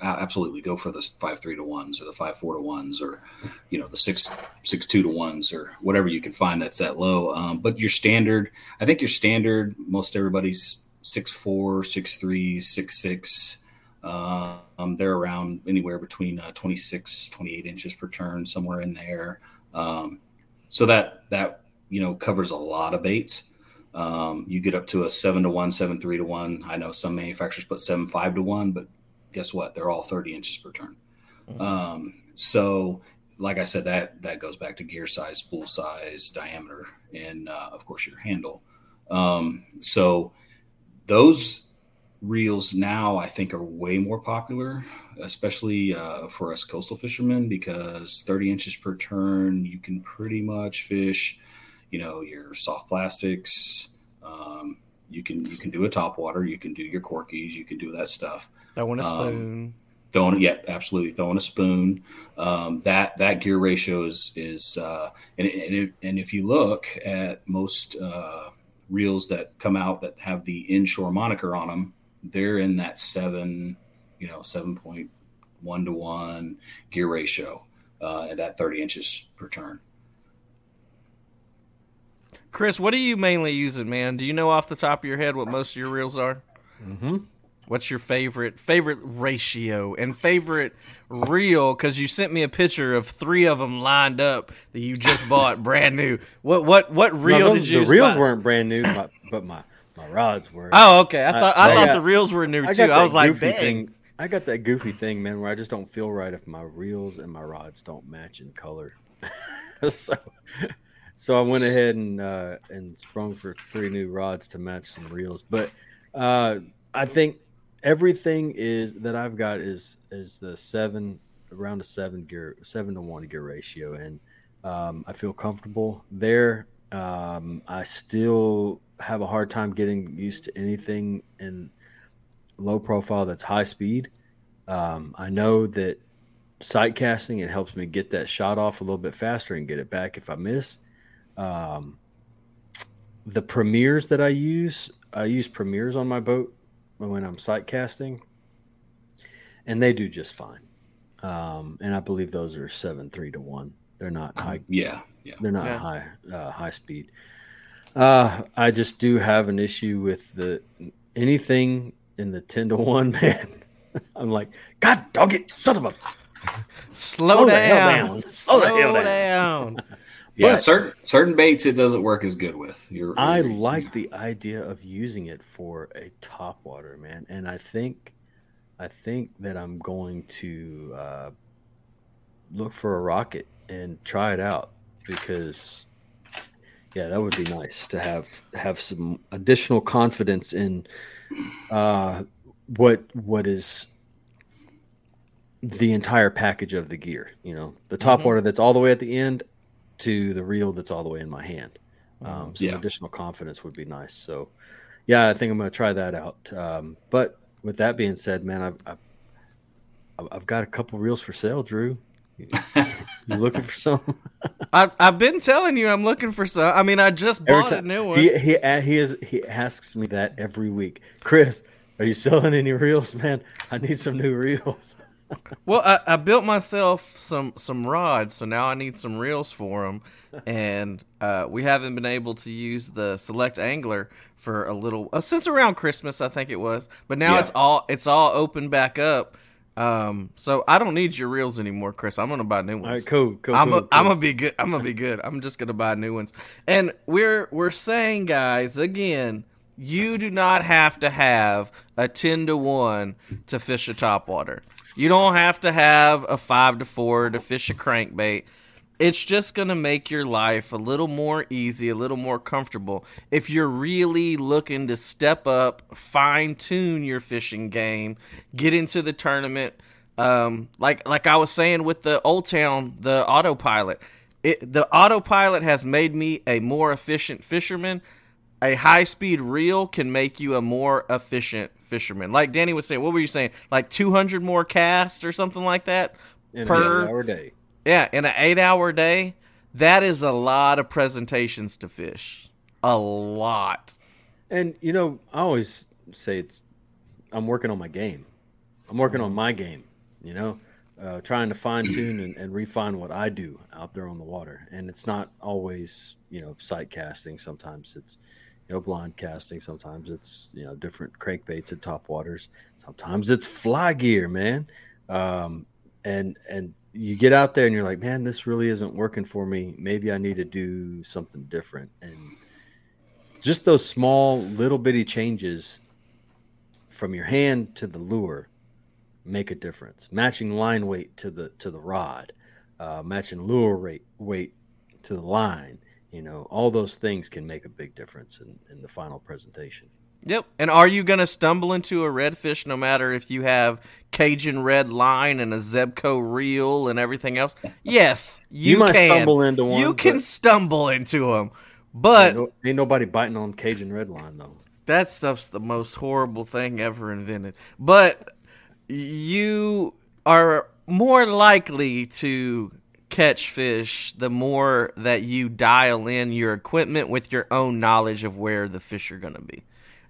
absolutely go for the five three to ones or the five four to ones or you know the six six two to ones or whatever you can find that's that low. Um, but your standard i think your standard most everybody's six four six three six six uh, um, they're around anywhere between uh, 26 28 inches per turn somewhere in there. Um, so that that you know covers a lot of baits um, you get up to a seven to one, seven three to one. I know some manufacturers put seven five to one, but guess what? They're all thirty inches per turn. Um, so, like I said, that that goes back to gear size, spool size, diameter, and uh, of course your handle. Um, so those reels now I think are way more popular, especially uh, for us coastal fishermen, because 30 inches per turn, you can pretty much fish, you know, your soft plastics. Um, you can you can do a top water, you can do your corkies, you can do that stuff.
Throwing a
Um,
spoon.
Throwing, yeah, absolutely. Throwing a spoon. Um, that that gear ratio is is uh, and and, if, and if you look at most uh, reels that come out that have the inshore moniker on them, they're in that seven, you know, seven point one to one gear ratio uh, at that thirty inches per turn.
Chris, what are you mainly using, man? Do you know off the top of your head what most of your reels are?
Mm-hmm.
What's your favorite favorite ratio and favorite reel? Because you sent me a picture of three of them lined up that you just bought brand new. What what what reel did you?
The reels
buy?
weren't brand new, but, but my my rods were.
Oh, okay. I thought I,
I
thought
got-
the reels were new
I
too. I was like, dang.
thing. I got that goofy thing, man, where I just don't feel right if my reels and my rods don't match in color. so, so I went ahead and uh, and sprung for three new rods to match some reels. But uh, I think everything is that I've got is is the seven around a seven gear seven to one gear ratio, and um, I feel comfortable there. Um, I still have a hard time getting used to anything in low profile that's high speed. Um, I know that sight casting it helps me get that shot off a little bit faster and get it back if I miss. Um, the premieres that I use, I use premieres on my boat when I'm sight casting, and they do just fine. Um, and I believe those are seven three to one. They're not high
Yeah, yeah.
they're not
Yeah.
high uh, high speed. Uh, I just do have an issue with the anything in the ten to one man. I'm like, God dog it, son of a.
Slow,
Slow the hell
down.
down.
Slow,
Slow the hell
down.
Yeah,
But-
certain certain baits it doesn't work as good with. You're,
I
you're-
like the idea of using it for a top water man, and I think, I think that I'm going to uh, look for a rocket and try it out because, yeah, that would be nice to have have some additional confidence in uh, what what is the entire package of the gear. You know, the top
Mhm.
water that's all the way at the end to the reel that's all the way in my hand. Um, some
Yeah.
additional confidence would be nice. So, yeah, I think I'm going to try that out. Um, but with that being said, man, I've, I've I've got a couple reels for sale, Drew. You, you looking for some?
I, I've been telling you I'm looking for some. I mean, I just
Every
bought a new one.
he he he is he asks me that every week. Chris, are you selling any reels, man? I need some new reels.
Well, I, I built myself some some rods, so now I need some reels for them, and uh, we haven't been able to use the Select Angler for a little uh, since around Christmas, I think it was. But now
Yeah.
it's all it's all open back up. Um, so I don't need your reels anymore, Chris. I'm gonna buy new ones.
All right, cool, cool.
I'm
cool,
a, I'm gonna be good. I'm gonna be good. I'm just gonna buy new ones. And we're we're saying, guys, again, you do not have to have a ten to one to fish a topwater. You don't have to have a five to four to fish a crankbait. It's just gonna make your life a little more easy, a little more comfortable. If you're really looking to step up, fine tune your fishing game, get into the tournament. Um, like like I was saying with the Old Town, the autopilot. It, the autopilot has made me a more efficient fisherman. A high speed reel can make you a more efficient fisherman. Like Danny was saying, what were you saying? Like 200 more casts or something like that
In
per-
an hour day.
yeah, in an eight hour day, that is a lot of presentations to fish. A lot.
And you know, I always say it's I'm working on my game. I'm working on my game. You know, uh, trying to fine tune and, and refine what I do out there on the water. And it's not always you know sight casting. Sometimes it's you know blind casting. Sometimes it's you know different crankbaits and top waters. Sometimes it's fly gear, man. Um, and and you get out there and you're like, man, this really isn't working for me. Maybe I need to do something different. And just those small little bitty changes from your hand to the lure make a difference. Matching line weight to the to the rod, uh, matching lure rate weight to the line. You know, all those things can make a big difference in, in the final presentation.
Yep. And are you going to stumble into a redfish no matter if you have Cajun red line and a Zebco reel and everything else? Yes, you,
You might
can.
stumble into one,
You can stumble into them. But
ain't, no- ain't nobody biting on Cajun red line though.
that stuff's the most horrible thing ever invented. But you are more likely to catch fish the more that you dial in your equipment with your own knowledge of where the fish are going to be.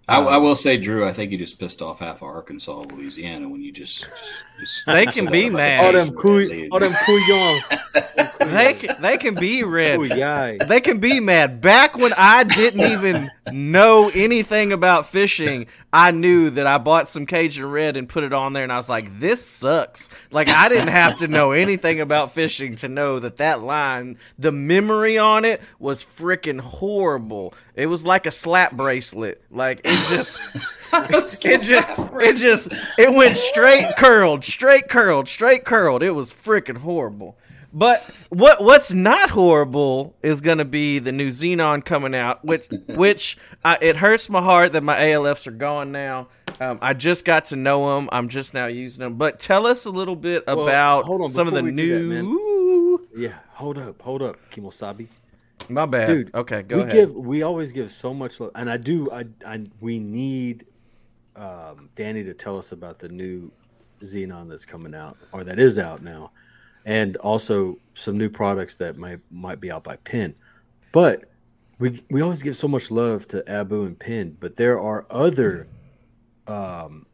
I, I um, will say, Drew, I think you just pissed off half of Arkansas, Louisiana when you just. just, just
They can be mad.
All them cool, all them couillons.
They can, they can be red. They can be mad. Back when I didn't even know anything about fishing, I knew that I bought some Cajun Red and put it on there, and I was like, "This sucks." Like I didn't have to know anything about fishing to know that that line, the memory on it was freaking horrible. It was like a slap bracelet. Like it just. it just, it just, it went straight curled, straight curled, straight curled. It was freaking horrible. But what what's not horrible is gonna be the new Zenon coming out, which which uh, it hurts my heart that my ALFs are gone now. Um, I just got to know them. I'm just now using them. But tell us a little bit
Well,
about
hold on,
some of the
before we do that,
new.
Yeah, hold up, hold up, Kimosabi.
My bad,
Dude,
Okay, go
we
ahead.
give we always give so much love, and I do. I, I we need um, Danny to tell us about the new Zenon that's coming out or that is out now, and also some new products that might might be out by Penn. But we we always give so much love to Abu and Penn, but there are other um,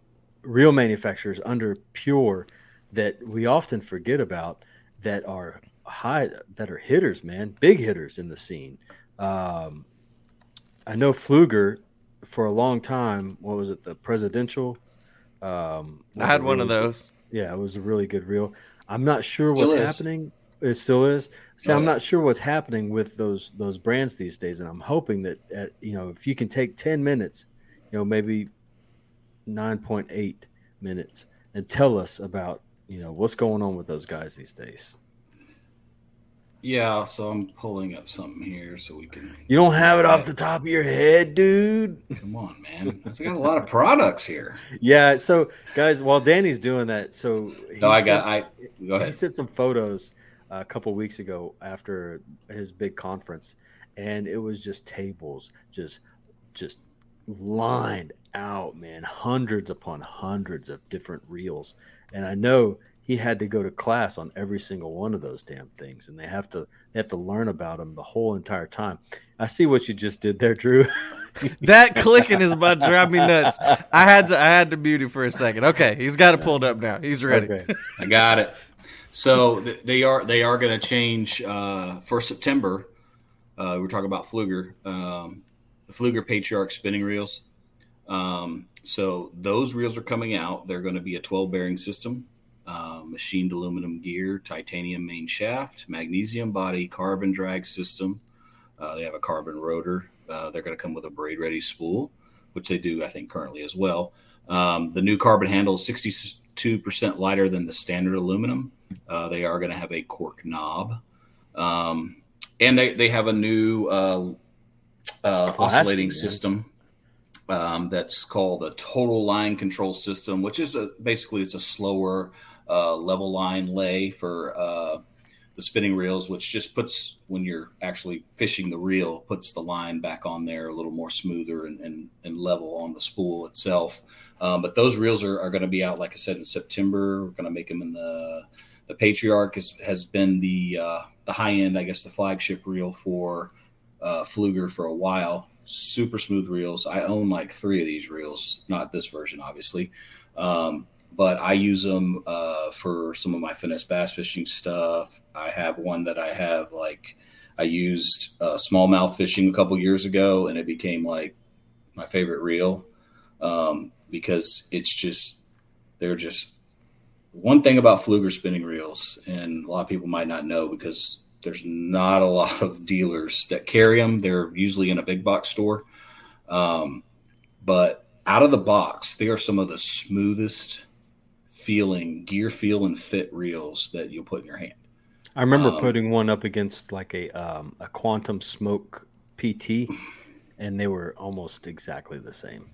real manufacturers under Pure that we often forget about that are high that are hitters, man, big hitters in the scene. Um, I know Pflueger for a long time. What was it? The presidential. Um,
I had
a
one of
really good-
those.
yeah, it was a really good reel. I'm not sure
Still
what's
is.
happening. It still is. See,
Oh,
I'm
yeah.
not sure what's happening with those those brands these days, and I'm hoping that uh, you know if you can take 10 minutes, you know maybe 9.8 minutes, and tell us about you know what's going on with those guys these days.
Yeah, so I'm pulling up something here so we can.
You don't have it off the top of your head, dude.
Come on, man. I got a lot of products here.
Yeah. So, guys, while Danny's doing that, so he
No, I
sent-
got. I go
he sent some photos uh, a couple weeks ago after his big conference, and it was just tables, just just lined out, man, hundreds upon hundreds of different reels. And I know he had to go to class on every single one of those damn things, and they have to they have to learn about them the whole entire time. I see what you just did there, Drew.
that clicking is about to drive me nuts. I had to I had to mute him for a second. Okay, he's got it pulled up now. He's ready.
Okay.
I got it. So th- they are they are going to change uh, for September. Uh, we're talking about Pflueger, um, the Pflueger Patriarch spinning reels. Um, so those reels are coming out. They're going to be a 12 bearing system, uh, machined aluminum gear, titanium main shaft, magnesium body, carbon drag system. Uh, they have a carbon rotor. Uh, they're going to come with a braid ready spool, which they do, I think, currently as well. Um, the new carbon handle is 62% lighter than the standard aluminum. Uh, they are going to have a cork knob. Um, and they, they have a new uh, uh, oscillating system um, that's called a total line control system, which is a, basically it's a slower uh, level line lay for uh, the spinning reels, which just puts when you're actually fishing the reel, puts the line back on there a little more smoother and, and, and level on the spool itself. Um, but those reels are, are going to be out, like I said, in September. We're going to make them in the the Patriarch has, has been the uh, the high end, I guess, the flagship reel for uh, Pflueger for a while. Super smooth reels. I own like three of these reels, not this version, obviously, um, but I use them uh, for some of my finesse bass fishing stuff. I have one that I have like I used uh, smallmouth fishing a couple years ago, and it became like my favorite reel um, because it's just they're just one thing about Pflueger spinning reels, and a lot of people might not know because there's not a lot of dealers that carry them. They're usually in a big box store. Um, but out of the box, they are some of the smoothest feeling gear feel and fit reels that you'll put in your hand.
I remember
Um,
putting one up against like a um, a quantum smoke PT, and they were almost exactly the same.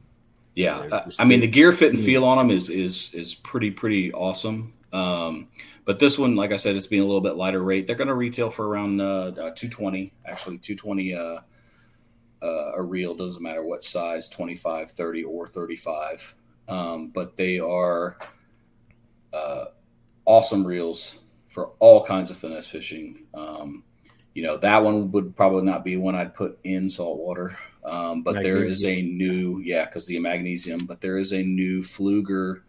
Yeah, uh, I mean the gear fit and feel on them is is is pretty pretty awesome. Um, but this one, like I said, it's being a little bit lighter rate. They're going to retail for around uh, uh, two twenty. Actually, two twenty uh, uh, a reel doesn't matter what size 25 30 or 35 um, but they are uh, awesome reels for all kinds of finesse fishing. Um, you know that one would probably not be one i'd put in saltwater um, but there is a new yeah because the magnesium but there is a new Pflueger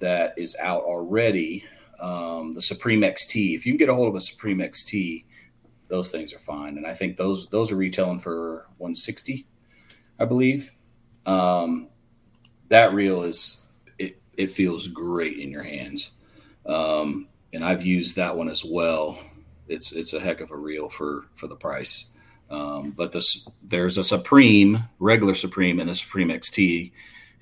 that is out already um, the supreme xt if you can get a hold of a supreme xt those things are fine. And i think those those are retailing for 160 i believe. Um, that reel is it, feels great in your hands. Um, and i've used that one as well. It's it's a heck of a reel for for the price. Um, but this there's a supreme regular supreme and a supreme xt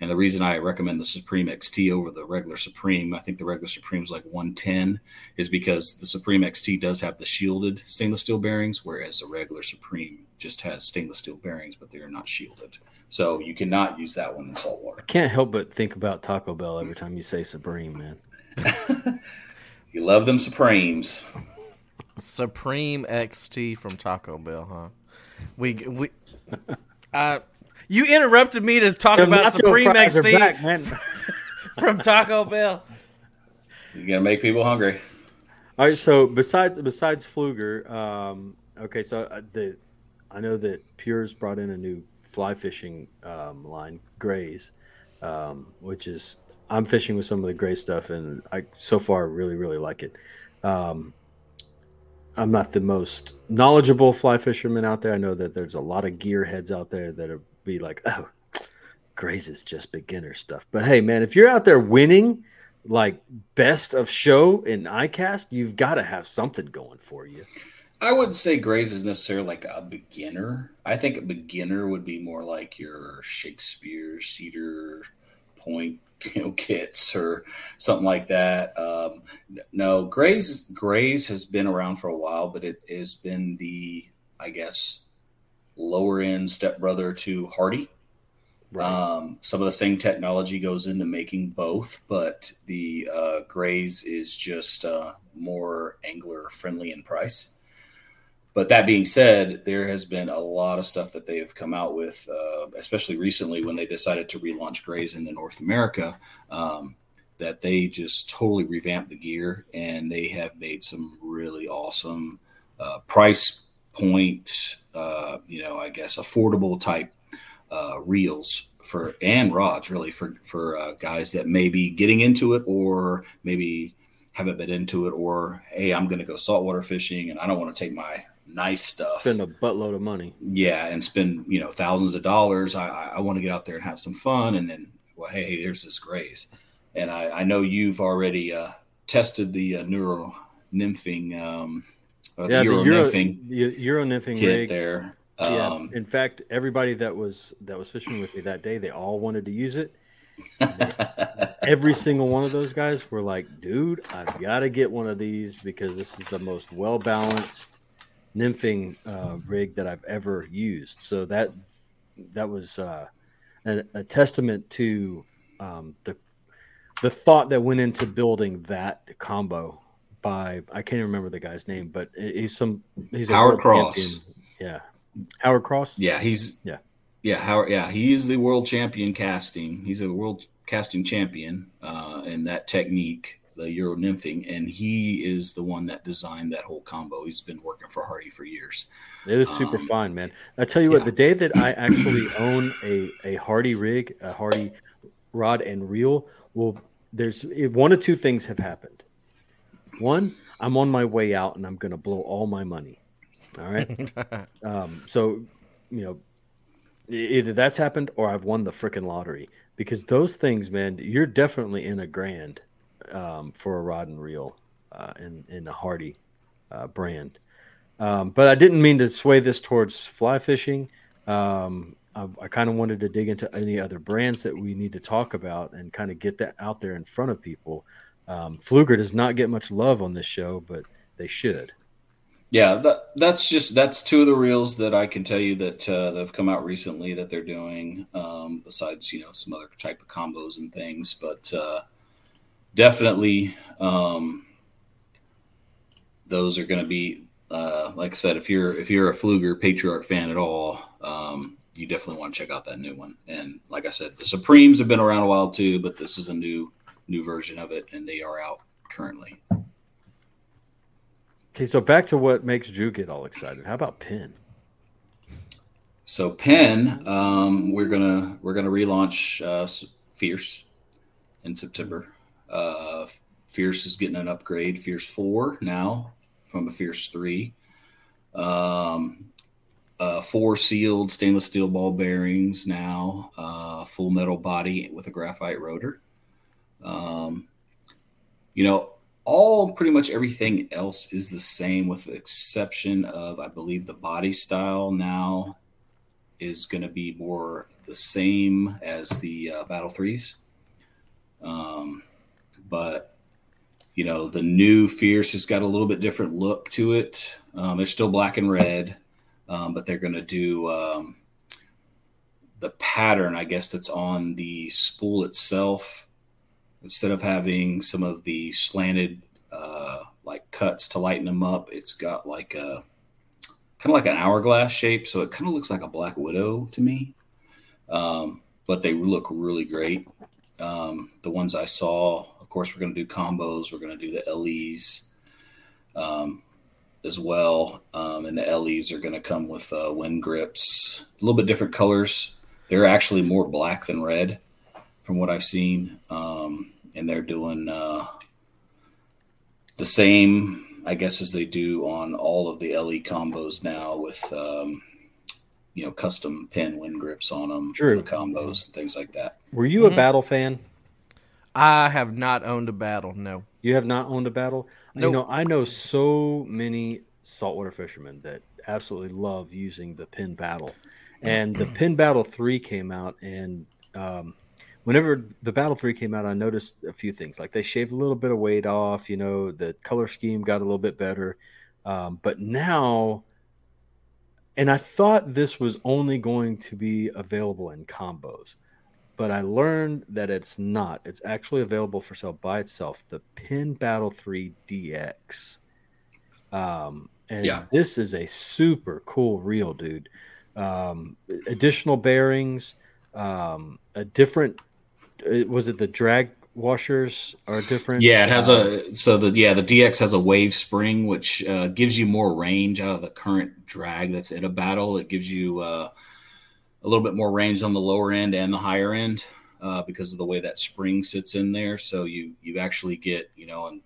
and the reason I recommend the Supreme XT over the regular Supreme, I think the regular Supreme is like 110, is because the Supreme XT does have the shielded stainless steel bearings, whereas the regular Supreme just has stainless steel bearings, but they are not shielded. So you cannot use that one in salt saltwater.
Can't help but think about Taco Bell every time you say Supreme, man.
You love them Supremes.
Supreme XT from Taco Bell, huh? We we uh you interrupted me to talk
Them
about Supreme XT
back, man.
from Taco Bell.
You're gonna make people hungry.
All right. So besides besides Pflueger, um, okay. So uh, the I know that Pure's brought in a new fly fishing um, line, Greys, um, which is I'm fishing with some of the Gray stuff, and I so far really really like it. Um, I'm not the most knowledgeable fly fisherman out there. I know that there's a lot of gear heads out there that are be like, oh, Greys is just beginner stuff. But hey, man, if you're out there winning like best of show in ICAST, you've got to have something going for you.
I wouldn't say Greys is necessarily like a beginner. I think a beginner would be more like your Shakespeare, Cedar Point, you know, kits or something like that. Um, no, Greys Greys has been around for a while, but it has been the, I guess, lower end stepbrother to Hardy.
Right.
Um, some of the same technology goes into making both, but the uh, Greys is just uh, more angler friendly in price. But that being said, there has been a lot of stuff that they have come out with, uh, especially recently when they decided to relaunch Greys into North America. Um, that they just totally revamped the gear and they have made some really awesome uh, price point, uh, you know, I guess affordable type uh, reels for and rods really for for uh, guys that may be getting into it or maybe haven't been into it or hey i'm going to go saltwater fishing and i don't want to take my nice stuff
Spend a buttload of money.
yeah and spend you know thousands of dollars i i, want to get out there and have some fun and then well hey, hey there's this Greys and i i know you've already uh tested the uh, neuro nymphing um or
Yeah,
the
the
euro nymphing
the Euro nymphing rig.
there
Yeah.
um
In fact, everybody that was that was fishing with me that day, they all wanted to use it. Every single one of those guys were like, "Dude, I've got to get one of these because this is the most well balanced nymphing uh, rig that I've ever used." So that that was uh, a, a testament to um, the the thought that went into building that combo by I can't even remember the guy's name, but he's some he's a
Howard Cross.
champion. Yeah, Howard Cross.
Yeah, he's
Yeah.
yeah, Howard. Yeah, he is the world champion casting. He's a world casting champion uh, in that technique, the Euro nymphing, and he is the one that designed that whole combo. He's been working for Hardy for years.
It is super
Um,
fun, man. I tell you what, the day that I actually own a a Hardy rig, a Hardy rod and reel, well, there's it, one of two things have happened. One, I'm on my way out and I'm going to blow all my money. All right. um, so, you know, either that's happened or I've won the freaking lottery because those things, man, you're definitely in a grand um, for a rod and reel uh, in in the Hardy uh, brand. Um, but I didn't mean to sway this towards fly fishing. Um, I, I kind of wanted to dig into any other brands that we need to talk about and kind of get that out there in front of people. Um, Pflueger does not get much love on this show, but they should.
Yeah, that, that's just that's two of the reels that I can tell you that uh, that have come out recently that they're doing. Um, besides, you know, some other type of combos and things, but uh, definitely um, those are going to be uh, like I said. If you're if you're a Pflueger Patriarch fan at all, um, you definitely want to check out that new one. And like I said, the Supremes have been around a while too, but this is a new new version of it, and they are out currently.
Okay, so back to what makes Drew get all excited. How about Penn?
So Penn, um, we're gonna we're gonna relaunch uh, Fierce in September. Uh, Fierce is getting an upgrade. Fierce four now from a Fierce three. Um, uh, four sealed stainless steel ball bearings now. Uh, full metal body with a graphite rotor. Um, you know, all pretty much everything else is the same, with the exception of I believe the body style now is going to be more the same as the uh, Battle Threes. Um, but you know, the new Fierce has got a little bit different look to it. Um, they're still black and red, um, but they're going to do um, the pattern, I guess, that's on the spool itself. Instead of having some of the slanted uh, like cuts to lighten them up, it's got like a kind of like an hourglass shape, so it kind of looks like a black widow to me. Um, but they look really great. Um, the ones I saw, of course, we're going to do combos. We're going to do the LEs um, as well, um, and the LEs are going to come with uh, wind grips, a little bit different colors. They're actually more black than red, from what I've seen, um, and they're doing uh, the same I guess as they do on all of the LE combos now with um, you know custom Penn wind grips on them,
True.
the combos and things like that.
Were you a battle fan?
I have not owned a battle. No.
You have not owned a battle. You know, I know so many saltwater fishermen that absolutely love using the Penn battle, and the Penn battle three came out, and um, whenever the battle three came out, I noticed a few things. Like they shaved a little bit of weight off. You know, the color scheme got a little bit better, um, but now and I thought this was only going to be available in combos, but I learned that it's not. It's actually available for sale by itself. The Penn Battle 3 DX. Um, and
Yeah.
this is a super cool reel, dude. Um, additional bearings, um, a different. uh, Was it the drag washers are different?
Yeah, it has a so the yeah the DX has a wave spring which uh, gives you more range out of the current drag that's in a battle. It gives you uh, a little bit more range on the lower end and the higher end uh, because of the way that spring sits in there. So you you actually get you know and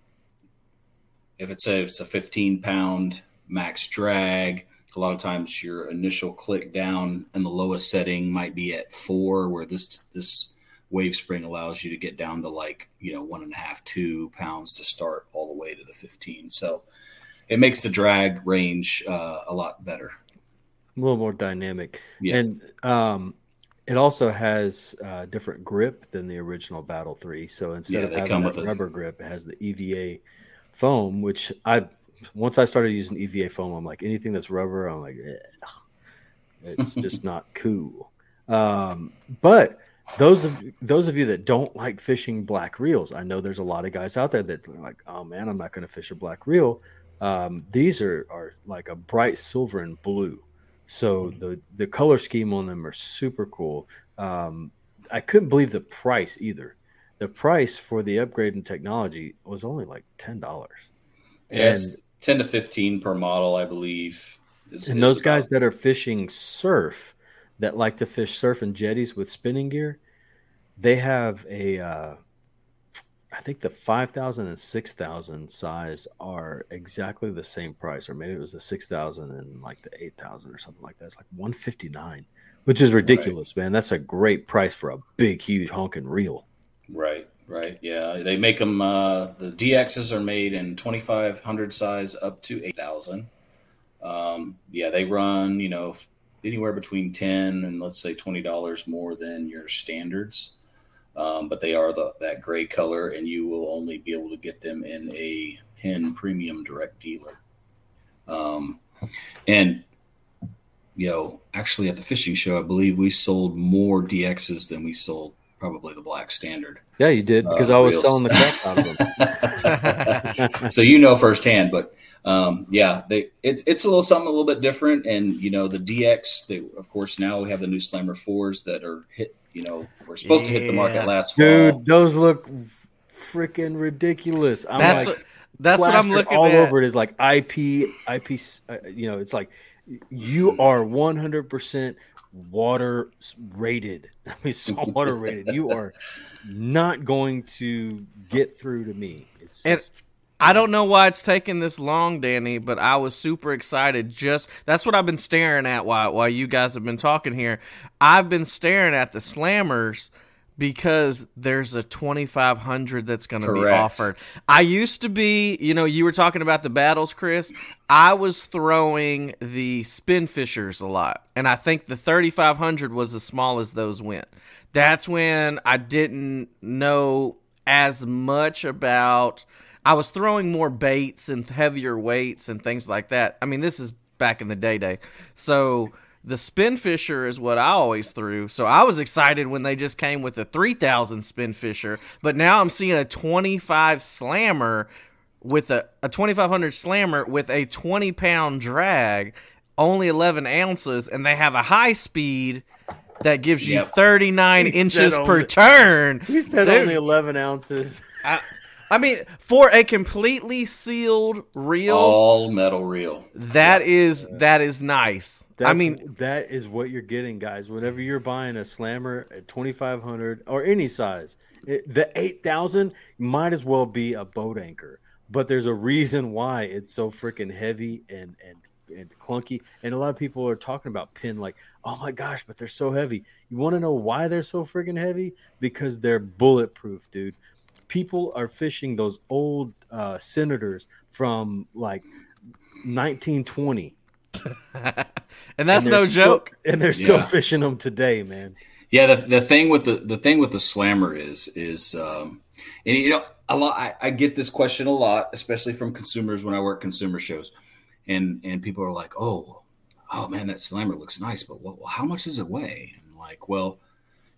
if it's a if it's a 15 pound max drag. A lot of times, your initial click down in the lowest setting might be at four, where this this wave spring allows you to get down to like you know one and a half two pounds to start all the way to the 15 so it makes the drag range uh, a lot better
a little more dynamic.
Yeah.
And um, it also has uh, different grip than the original Battle 3. So instead
Yeah,
of having
come
that
with a-
rubber grip, it has the EVA foam, which I once I started using EVA foam, I'm like anything that's rubber, I'm like, it's just not cool. Um, but those of those of you that don't like fishing black reels, I know there's a lot of guys out there that are like, oh man, I'm not going to fish a black reel. Um, these are are like a bright silver and blue. So the the color scheme on them are super cool. Um, I couldn't believe the price either. The price for the upgrade in technology was only like ten dollars.
yeah, it's 10 to 15 per model i believe is-
And
is
those guys that are fishing surf, that like to fish surf and jetties with spinning gear, they have a, uh, I think the 5,000 and 6,000 size are exactly the same price, or maybe it was the 6,000 and like the 8,000 or something like that. It's like 159, which is ridiculous, man. That's a great price for a big, huge honking reel.
right right yeah they make them uh, the dxs are made in 2500 size up to 8000 um, yeah they run you know anywhere between 10 and let's say $20 more than your standards um, but they are the, that gray color and you will only be able to get them in a Penn premium direct dealer um, and you know actually at the fishing show i believe we sold more dxs than we sold probably the black standard
Yeah, you did because
uh,
I was
reels.
selling the crap out of them.
so you know firsthand. But um, yeah, they it's it's a little something a little bit different. And you know the DX, they, of course, now we have the new Slammer fours that are hit. You know, we're supposed to hit the market
Yeah.
last fall.
Dude, those look freaking ridiculous. I'm
That's
like,
what, that's what I'm
plastered
looking
all
at.
over it is like IP IP uh, you know it's like you are 100% water rated I mean salt water rated you are not going to get through to me it's
And-
just,
I don't know why it's taking this long, Danny, but I was super excited. Just that's what I've been staring at while while you guys have been talking here. I've been staring at the slammers because there's a 2500 that's going to be offered. I used to be, you know, you were talking about the battles, Chris. I was throwing the Spinfishers a lot, and I think the 3500 was as small as those went. That's when I didn't know as much about I was throwing more baits and heavier weights and things like that. I mean, this is back in the day day. So the Spinfisher is what I always threw. So I was excited when they just came with a 3000 Spinfisher, but now I'm seeing a 25 slammer with a, a 2500 slammer with a 20 pound drag, only 11 ounces, and they have a high speed that gives you
Yep.
39
He
inches per
only-
turn.
you said
Dude.
only 11 ounces
I, I mean, for a completely sealed reel,
all metal reel.
that is that is nice.
That's,
I mean,
that is what you're getting, guys. Whenever you're buying a slammer at 2500 or any size, it, the 8000 might as well be a boat anchor. But there's a reason why it's so freaking heavy and and and clunky. And a lot of people are talking about Penn like, oh my gosh, but they're so heavy. You want to know why they're so freaking heavy? Because they're bulletproof, dude. People are fishing those old uh, senators from like 1920
and that's
and
no
still-
joke.
and they're still
Yeah.
fishing them today, man.
Yeah, the, the thing with the the thing with the slammer is is um, and you know a lot. I, I get this question a lot, especially from consumers when I work consumer shows, and and people are like, "Oh, oh man, that slammer looks nice, but what, how much does it weigh? And like, well,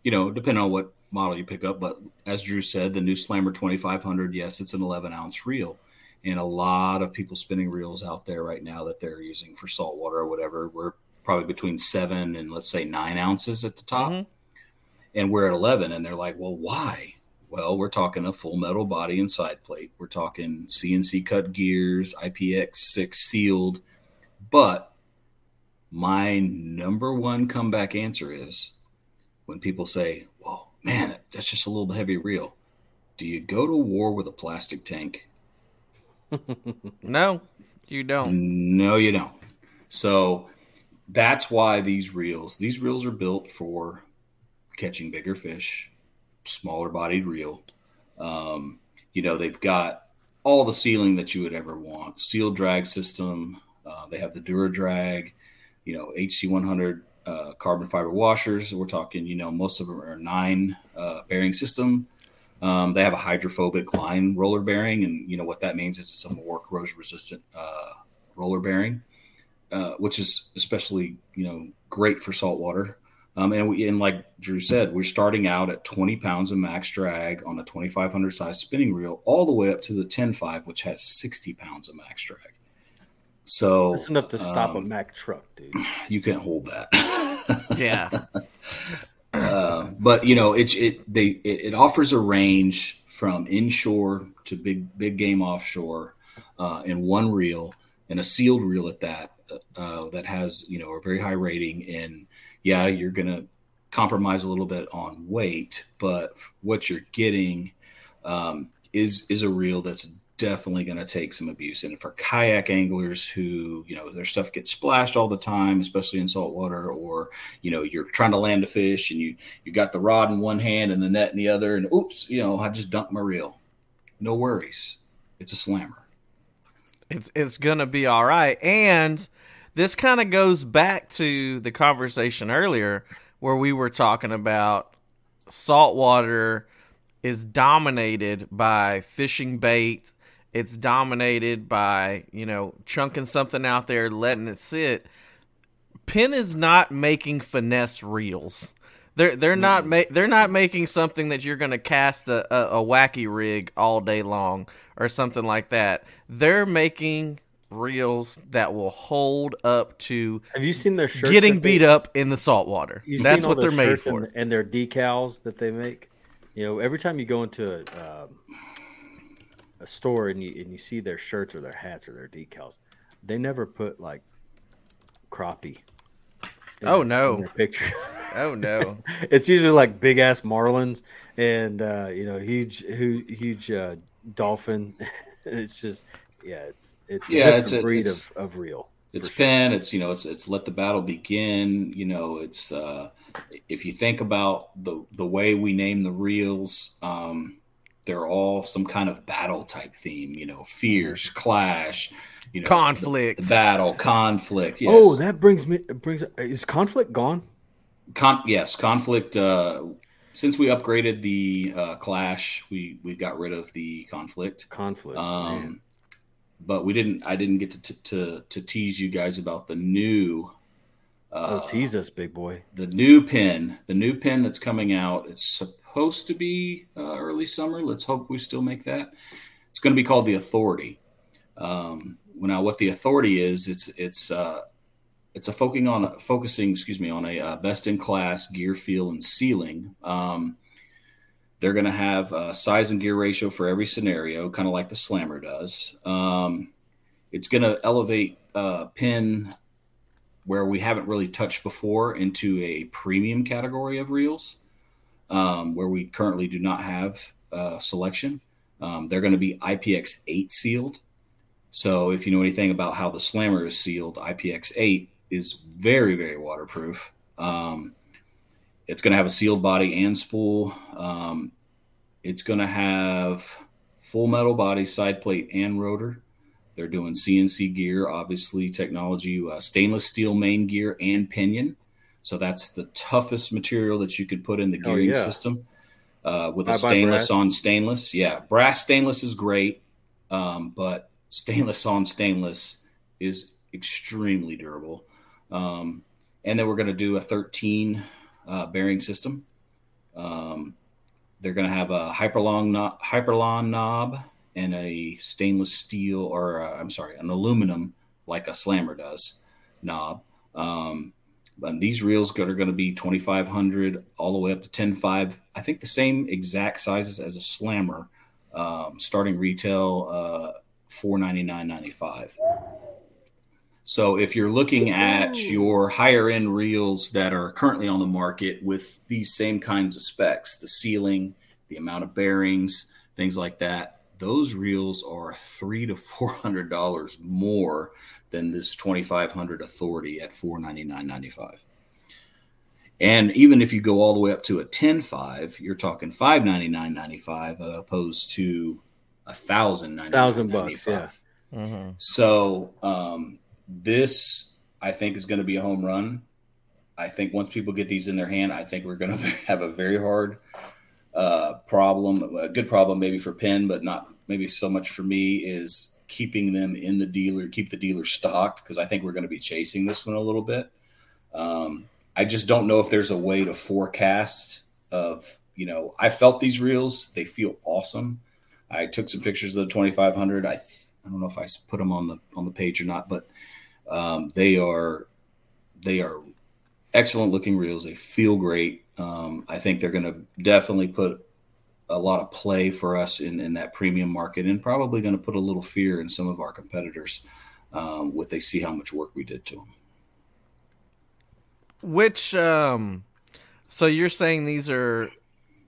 you know, depending on what model you pick up, but as Drew said, the new Slammer 2500, yes, it's an 11 ounce reel. And a lot of people spinning reels out there right now that they're using for saltwater or whatever, we're probably between seven and let's say nine ounces at the top.
Mhm.
And we're at 11. And they're like, well, why? Well, we're talking a full metal body and side plate. We're talking CNC cut gears, IPX6 sealed. But my number one comeback answer is when people say, man, that's just a little heavy reel. Do you go to war with a plastic tank?
No, you don't.
No, you don't. So that's why these reels, these reels are built for catching bigger fish, smaller bodied reel. Um, you know, they've got all the sealing that you would ever want. Sealed drag system. Uh, they have the Dura drag, you know, HC100 uh, carbon fiber washers. We're talking, you know, most of them are nine uh, bearing system. Um, they have a hydrophobic line roller bearing, and you know what that means is it's a more corrosion resistant uh, roller bearing, uh, which is especially you know great for saltwater. Um, and we, and like Drew said, we're starting out at 20 pounds of max drag on a 2500 size spinning reel, all the way up to the 10.5, which has 60 pounds of max drag. So
That's enough to stop a
um,
Mack truck, dude.
you can't hold that.
Yeah.
Uh, but you know, it's it they it, it offers a range from inshore to big big game offshore uh, in one reel and a sealed reel at that uh, that has you know a very high rating. And yeah, you're gonna compromise a little bit on weight, but what you're getting um, is is a reel that's definitely going to take some abuse. And for kayak anglers who, you know, their stuff gets splashed all the time, especially in salt water, or you know, you're trying to land a fish and you you got the rod in one hand and the net in the other, and oops, you know, I just dunked my reel. No worries, it's a slammer.
it's it's gonna be all right. And this kind of goes back to the conversation earlier where we were talking about saltwater is dominated by fishing bait. It's dominated by you know chunking something out there, letting it sit. Penn is not making finesse reels. They're they're not ma- they're not making something that you're gonna cast a, a, a wacky rig all day long or something like that. They're making reels that will hold up to
Have you seen their shirts?
getting
that they-
beat up in the saltwater.
You
That's what they're made for.
and, and their decals that they make. You know, every time you go into a, um, a store and you and you see their shirts or their hats or their decals, they never put like crappie. in
Oh,
their-
no.
in their picture.
Oh no.
it's usually like big ass marlins and uh, you know huge hu- huge uh, dolphin. and it's just yeah, it's it's
Yeah,
a
it's a-
breed
it's-
of, of reel.
It's
for sure.
Penn. It's you know, it's it's let the battle begin. You know, it's uh, if you think about the the way we name the reels, um, they're all some kind of battle type theme. You know, fierce, clash, you know,
Conflict.
the battle, conflict. Yes.
Oh, that brings me brings is conflict gone?
Con- yes, conflict. Uh, since we upgraded the uh, clash, we we got rid of the conflict.
Conflict. man.
Um, but we didn't. I didn't get to to to, to tease you guys about the new. Uh,
oh, tease us, big boy.
the new Penn, the new Penn that's coming out. It's supposed to be uh, early summer. Let's hope we still make that. It's going to be called the Authority. Um, now, what the Authority is, it's it's uh, it's a focusing on focusing, excuse me, on a uh, best in class gear feel and sealing. Um, they're going to have a size and gear ratio for every scenario, kind of like the Slammer does. Um, it's going to elevate uh, Penn where we haven't really touched before into a premium category of reels, um, where we currently do not have uh, selection. Um, they're going to be IPX8 sealed. So if you know anything about how the Slammer is sealed, IPX8 is very, very waterproof. Um, it's going to have a sealed body and spool. Um, it's going to have full metal body, side plate, and rotor. They're doing CNC gear, obviously technology, uh, stainless steel main gear and pinion. So that's the toughest material that you could put in the
Oh,
gearing
yeah.
system uh, with
I
a stainless on stainless. Yeah, brass stainless is great, um, but stainless on stainless is extremely durable. Um, and then we're going to do a 13 uh, bearing system. Um, they're going to have a Hypalon knob, Hypalon knob and a stainless steel, or uh, I'm sorry, an aluminum like a slammer does knob. Um, and these reels are going to be 2500 all the way up to 105. I think the same exact sizes as a slammer, um, starting retail uh, 499.95. So if you're looking at your higher end reels that are currently on the market with these same kinds of specs, the ceiling, the amount of bearings, things like that, those reels are three to four hundred dollars more than this 2500 authority at 499.95 and even if you go all the way up to a 10.5 you're talking 599.95 uh, opposed to a thousand
Thousand bucks, yeah.
Mm-hmm.
so um, this i think is going to be a home run i think once people get these in their hand i think we're going to have a very hard uh, problem a good problem maybe for penn but not maybe so much for me is keeping them in the dealer, keep the dealer stocked because I think we're going to be chasing this one a little bit. Um, I just don't know if there's a way to forecast of you know I felt these reels they feel awesome. I took some pictures of the 2500. I th- I don't know if I put them on the on the page or not, but um, they are they are excellent looking reels. They feel great. Um, I think they're going to definitely put a lot of play for us in, in that premium market and probably going to put a little fear in some of our competitors um, with they see how much work we did to them.
Which um so you're saying these are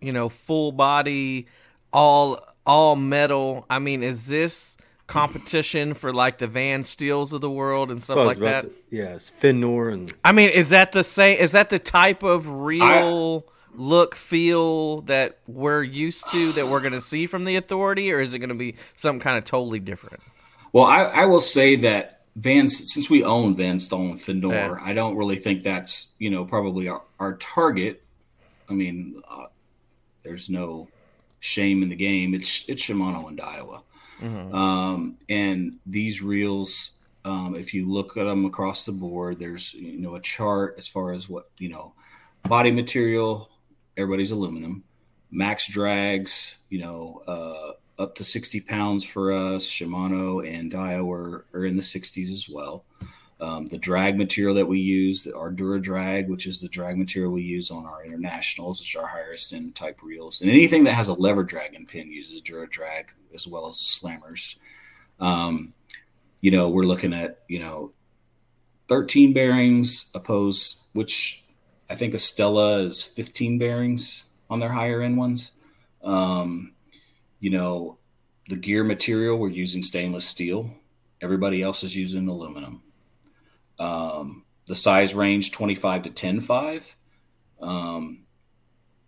you know full body all all metal. I mean, is this competition for like the Van Staals of the world and stuff like that?
to- yeah, it's Fin-Nor and
I mean, is that the same is that the type of real look feel that we're used to that we're going to see from the authority or is it going to be something kind of totally different?
Well, I, I will say that Van, since we own Van Staal Fin-Nor,
Yeah.
I don't really think that's you know probably our, our target. I mean, uh, there's no shame in the game. It's it's Shimano and Daiwa, um, and these reels. Um, if you look at them across the board, there's you know a chart as far as what you know body material. Everybody's aluminum. Max drags, you know, uh, up to 60 pounds for us. Shimano and Daiwa are, are in the 60s as well. Um, the drag material that we use, our Dura drag, which is the drag material we use on our internationals, which are highest end type reels, and anything that has a lever drag and Penn uses Dura drag as well as the slammers. Um, you know, we're looking at you know 13 bearings opposed, which I think Estella is 15 bearings on their higher end ones. Um, you know, the gear material, we're using stainless steel. Everybody else is using aluminum. Um, the size range 25 to 10.5 um,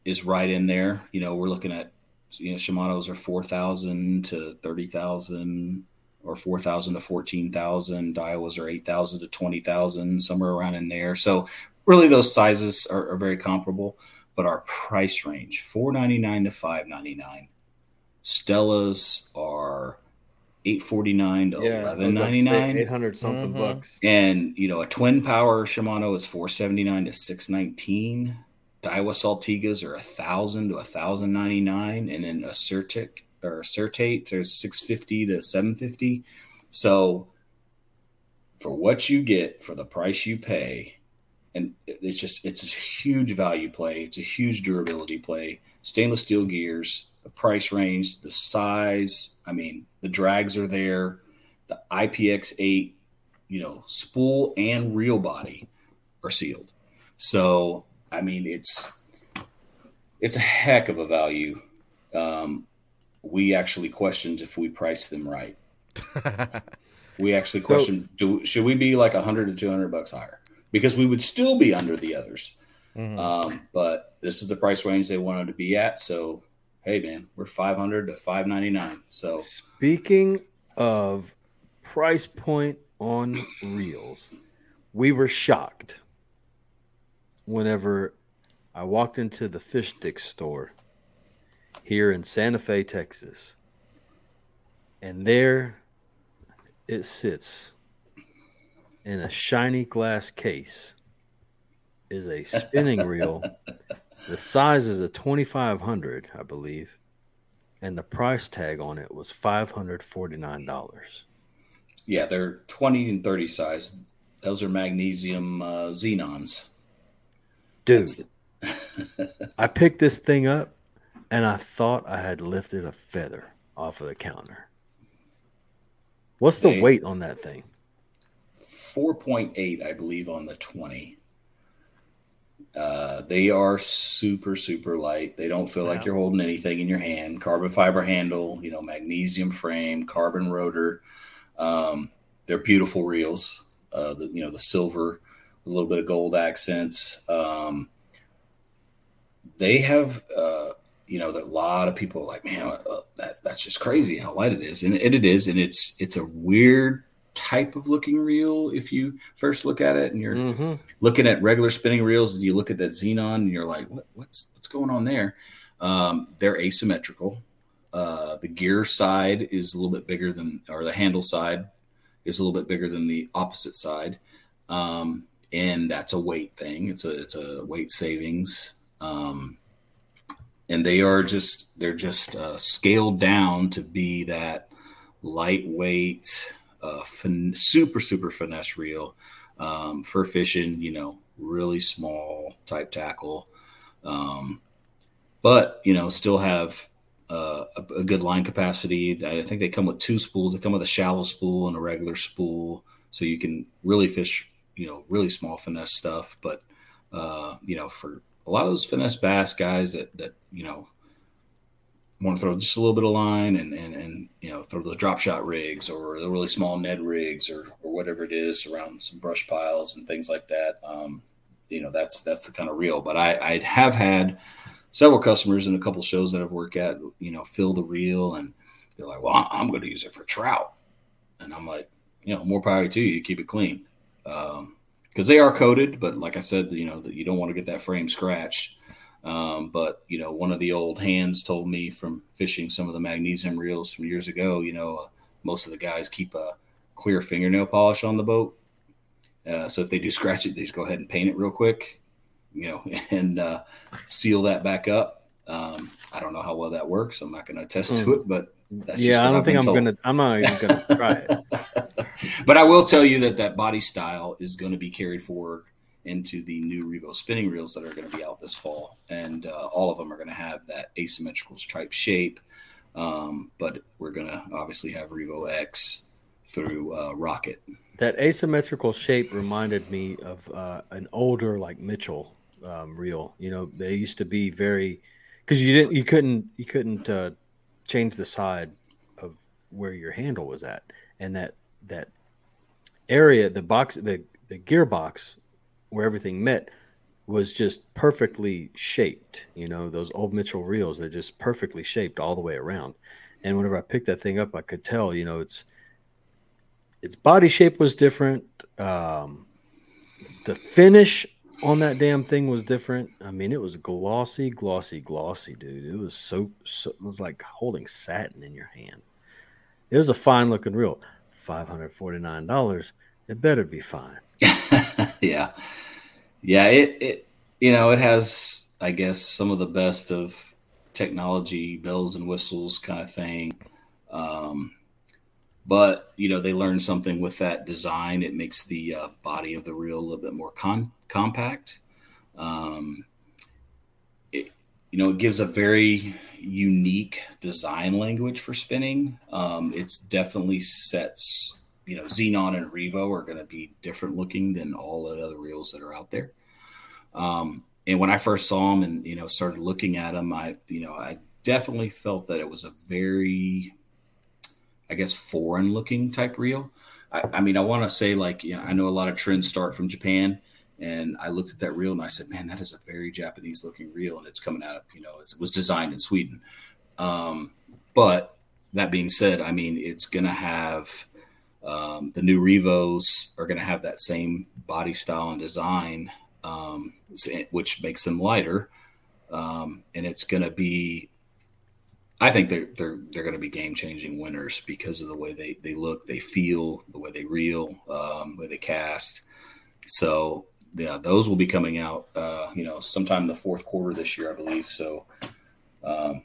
is right in there. You know, we're looking at, you know, Shimano's are 4,000 to 30,000 or 4,000 to 14,000. Daiwas are 8,000 to 20,000, somewhere around in there. So really those sizes are, are very comparable, but our price range, 499 to 599. Stellas are 849 to
yeah,
1199
eight hundred something
Mhm.
bucks.
and you know a twin power Shimano is 479 to 619 Daiwa Saltigas are a thousand to a thousand ninety nine and then a Certic or Certate there's 650 to 750 so for what you get for the price you pay and it's just it's a huge value play. It's a huge durability play. Stainless steel gears the price range the size i mean the drags are there. The ipx8 you know spool and reel body are sealed. So i mean it's it's a heck of a value. Um, we actually questioned if we priced them right. We actually questioned do, should we be like 100 to 200 bucks higher because we would still be under the others
Mhm.
um, but this is the price range they wanted to be at so hey man we're 500 to 599 so
Speaking of price point on reels, we were shocked whenever I walked into the fish stick store here in Santa Fe, Texas. And there it sits in a shiny glass case is a spinning reel. The size is a 2500, I believe, and the price tag on it was $549.
Yeah, they're 20 and 30 size. Those are magnesium uh, Zenons.
Dude,
That's-
I picked this thing up and I thought I had lifted a feather off of the counter. What's the weight on that thing?
4.8, I believe, on the 20. Uh, they are super, super light. They don't feel like you're holding anything in your hand. Carbon fiber handle, you know, magnesium frame, carbon rotor. Um, they're beautiful reels. Uh, the you know the silver, a little bit of gold accents. Um, they have, uh, you know, that a lot of people are like, man, uh, that that's just crazy how light it is, and, and it is, and it's it's a weird type of looking reel if you first look at it and you're
Mm-hmm.
looking at regular spinning reels and you look at that Zenon and you're like what, what's what's going on there? Um, they're asymmetrical. Uh, the gear side is a little bit bigger than or the handle side is a little bit bigger than the opposite side. Um, and that's a weight thing. It's a it's a weight savings. Um, and they are just they're just uh, scaled down to be that lightweight uh, fin- super super finesse reel um, for fishing you know really small type tackle. Um, but you know still have uh, a, a good line capacity. I think they come with two spools. They come with a shallow spool and a regular spool. So you can really fish you know really small finesse stuff. But uh, you know for a lot of those finesse bass guys that that you know want to throw just a little bit of line and and, and you know throw those drop shot rigs or the really small Ned rigs or or whatever it is around some brush piles and things like that. Um, you know that's that's the kind of reel. But I I have had several customers in a couple shows that I've worked at you know fill the reel and they're like, well I'm going to use it for trout, and I'm like, you know more power to you. Keep it clean. Um, because they are coated, but like I said, you know that you don't want to get that frame scratched. Um, but you know, one of the old hands told me from fishing some of the magnesium reels from years ago. You know, uh, most of the guys keep a clear fingernail polish on the boat, uh, so if they do scratch it, they just go ahead and paint it real quick. You know, and uh, seal that back up. Um, I don't know how well that works. I'm not going to attest to it, but that's just
yeah, I don't
I've
think I'm
told.
gonna. I'm not even gonna try it.
but I will tell you that that body style is going to be carried forward into the new Revo spinning reels that are going to be out this fall, and uh, all of them are going to have that asymmetrical stripe shape. Um, but we're going to obviously have Revo X through uh, Rocket.
That asymmetrical shape reminded me of uh, an older like Mitchell um, reel. You know, they used to be very because you didn't, you couldn't, you couldn't uh, change the side of where your handle was at, and that that area, the box, the the gearbox where everything met was just perfectly shaped. You know, those old Mitchell reels, they're just perfectly shaped all the way around. And whenever I picked that thing up, I could tell, you know, it's its body shape was different. Um, the finish on that damn thing was different. I mean, it was glossy, glossy, glossy, dude. It was so, so it was like holding satin in your hand. It was a fine looking reel. Five hundred forty nine dollars. It better be fine.
yeah, yeah. It, it you know it has I guess some of the best of technology, bells and whistles kind of thing. Um, but you know they learned something with that design. It makes the uh, body of the reel a little bit more con- compact. Um, it, you know, it gives a very unique design language for spinning. Um, it's definitely sets, you know, Zenon and Revo are going to be different looking than all the other reels that are out there. Um, and when I first saw them and, you know, started looking at them, I, you know, I definitely felt that it was a very, I guess, foreign looking type reel. I, I mean, I want to say like, you know, I know a lot of trends start from Japan and I looked at that reel and I said, man, that is a very Japanese looking reel. And it's coming out of, you know, it was designed in Sweden. Um, but that being said, I mean, it's going to have um, the new Revos are going to have that same body style and design, um, which makes them lighter. Um, and it's going to be I think they're they're they're going to be game changing winners because of the way they they look, they feel, the way they reel, um, the way they cast. So yeah, those will be coming out, uh, you know, sometime in the fourth quarter this year, I believe. So, um,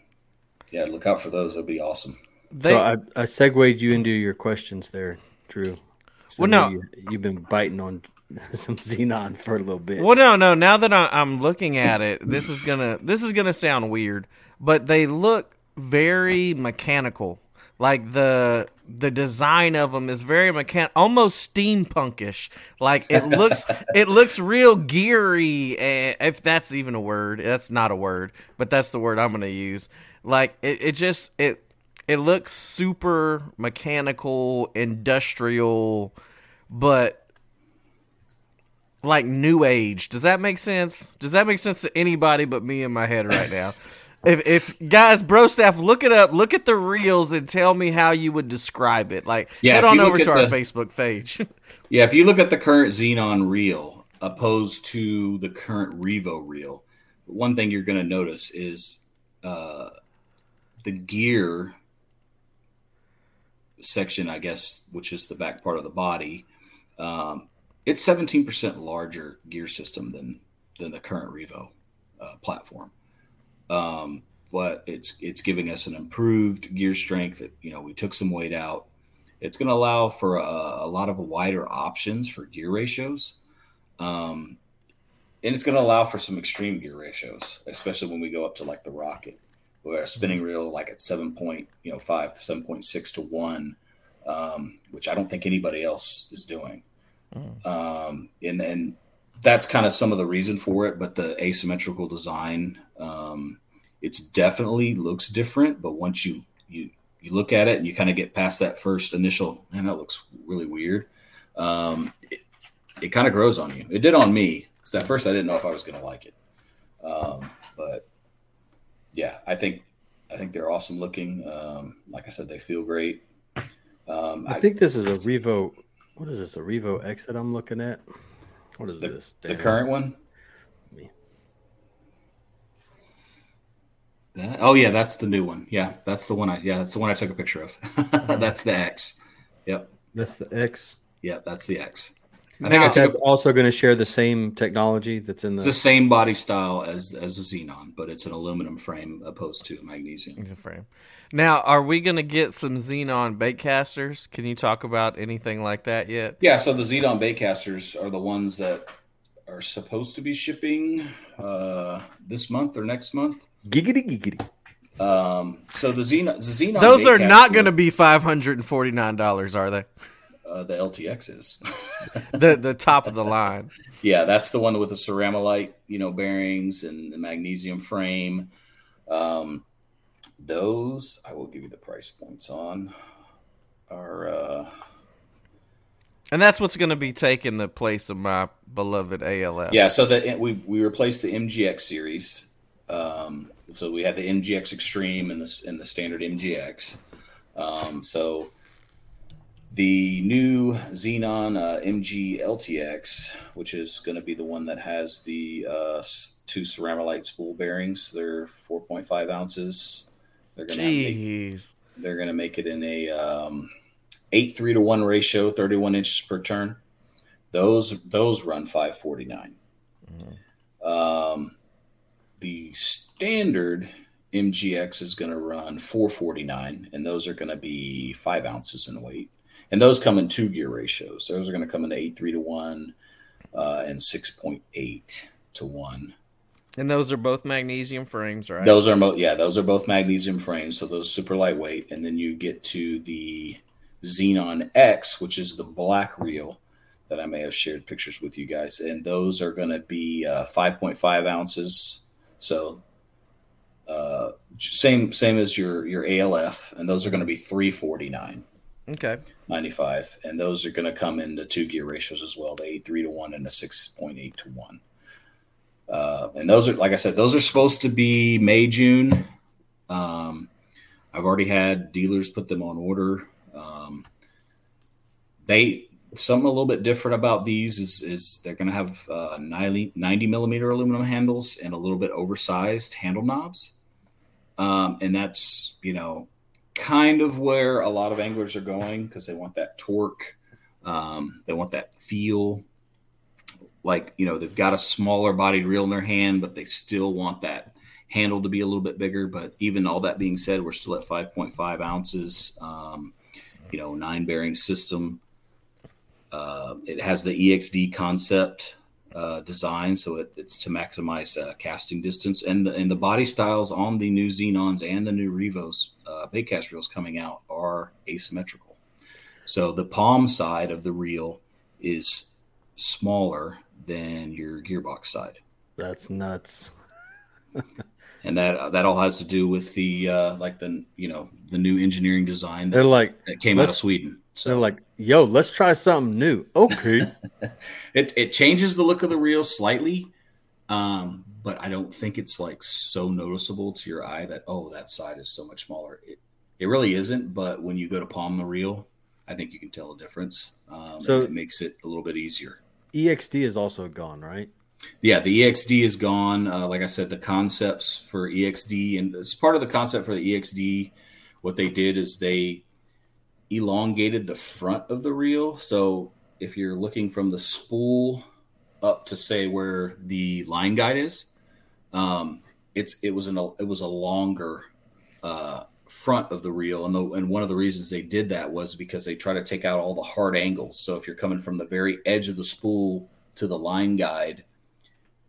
yeah, look out for those. That'd be awesome.
They,
so I, I segued you into your questions there, Drew.
Well, no.
you, you've been biting on some Zenon for a little bit.
Well, no, no. Now that I, I'm looking at it, this is gonna this is gonna sound weird, but they look very mechanical. Like the the design of them is very mechan, almost steampunkish. Like it looks it looks real geary. eh, If that's even a word, that's not a word, but that's the word I'm gonna use. Like it, it just it it looks super mechanical, industrial, but like new age. Does that make sense? Does that make sense to anybody but me in my head right now? if if guys, bro staff, look it up, look at the reels and tell me how you would describe it. Like
Yeah,
head on over to our
the-
Facebook page.
Yeah, if you look at the current Zenon reel opposed to the current Revo reel, one thing you're going to notice is uh, the gear section, I guess, which is the back part of the body. Um, it's 17% larger gear system than than the current Revo uh, platform. Um, but it's it's giving us an improved gear strength. You know, we took some weight out. It's going to allow for a, a lot of wider options for gear ratios, um, and it's going to allow for some extreme gear ratios, especially when we go up to like the rocket, where a spinning reel like at seven point you know five seven point six to one, um, which I don't think anybody else is doing, um, and and that's kind of some of the reason for it. But the asymmetrical design, um, it's definitely looks different. But once you you you look at it and you kind of get past that first initial, man, that looks really weird. Um, it, it kind of grows on you. It did on me because at first I didn't know if I was going to like it. Um, but yeah, I think I think they're awesome looking. Um, like I said, they feel great. Um,
I think this is a Revo. What is this? A Revo X that I'm looking at? What is
the,
this?
the current one. That- oh yeah, that's the new one. Yeah, that's the one. I yeah, that's the one I took a picture of. that's the X. Yep.
That's the X.
Yep, that's the X. I think I
Now-
took
That's also going to share the same technology that's in
It's the
the.
same body style as as a Zenon, but it's an aluminum frame opposed to a magnesium.
Frame. Now, are we gonna get some Zenon bait casters? Can you talk about anything like that yet?
Yeah, so the Zenon baitcasters are the ones that are supposed to be shipping uh, this month or next month.
Giggity giggity.
Um, so the Zenon, the Zenon
Those are not going to be five hundred and forty nine dollars, are they?
Uh, the LTX is.
The the top of the line.
Yeah, that's the one with the ceramolite, you know, bearings and the magnesium frame. Um, those I will give you the price points on. Are uh,
And that's what's going to be taking the place of my beloved ALF.
yeah, so that we we replaced the MGX series. Um, so we had the MGX Extreme and the and the standard MGX. Um, so the new Zenon uh, MG LTX, which is going to be the one that has the uh, two ceramolite spool bearings, they're 4.5 ounces. They're going to make, they're going to make it in a um, eight three to one ratio, 31 inches per turn. Those those run 549. Um, the standard MGX is going to run 449, and those are going to be five ounces in weight. And those come in two gear ratios. Those are going to come in eight three to one uh, and 6.8 to one.
And those are both magnesium frames, right?
Those are both, yeah, those are both magnesium frames, so those super lightweight. And then you get to the Zenon X, which is the black reel that I may have shared pictures with you guys, and those are going to be uh, 5.5 ounces. So uh, same same as your your ALF, and those are going to be 349.
Okay.
95 and those are going to come into two gear ratios as well the 8 3 to 1 and the 6.8 to 1 uh, and those are like i said those are supposed to be may june. Um, i've already had dealers put them on order. Um, they something a little bit different about these is, is they're going to have uh, 90, 90 millimeter aluminum handles and a little bit oversized handle knobs. Um, and that's you know kind of where a lot of anglers are going because they want that torque, um, they want that feel. Like you know, they've got a smaller bodied reel in their hand, but they still want that handle to be a little bit bigger. But even all that being said, we're still at 5.5 ounces. Um, you know, nine bearing system. Uh, it has the EXD concept uh, design, so it, it's to maximize uh, casting distance, and the and the body styles on the new Zenons and the new Revos uh, bait cast reels coming out are asymmetrical. So the palm side of the reel is smaller than your gearbox side,
That's nuts.
and that that all has to do with the uh, like the you know the new engineering design
They're like,
that came out of Sweden. So
like, yo, let's try something new. Okay.
It it changes the look of the reel slightly, um, but I don't think it's like so noticeable to your eye that oh that side is so much smaller. It it really isn't, but when you go to palm the reel, I think you can tell a difference. Um,
So-
it makes it a little bit easier.
EXD is also gone, right?
Yeah, the EXD is gone. Uh, like I said, the concepts for EXD and as part of the concept for the EXD, what they did is they elongated the front of the reel. So if you're looking from the spool up to say where the line guide is, um, it's it was an it was a longer uh, front of the reel, and the, and one of the reasons they did that was because they try to take out all the hard angles. So if you're coming from the very edge of the spool to the line guide,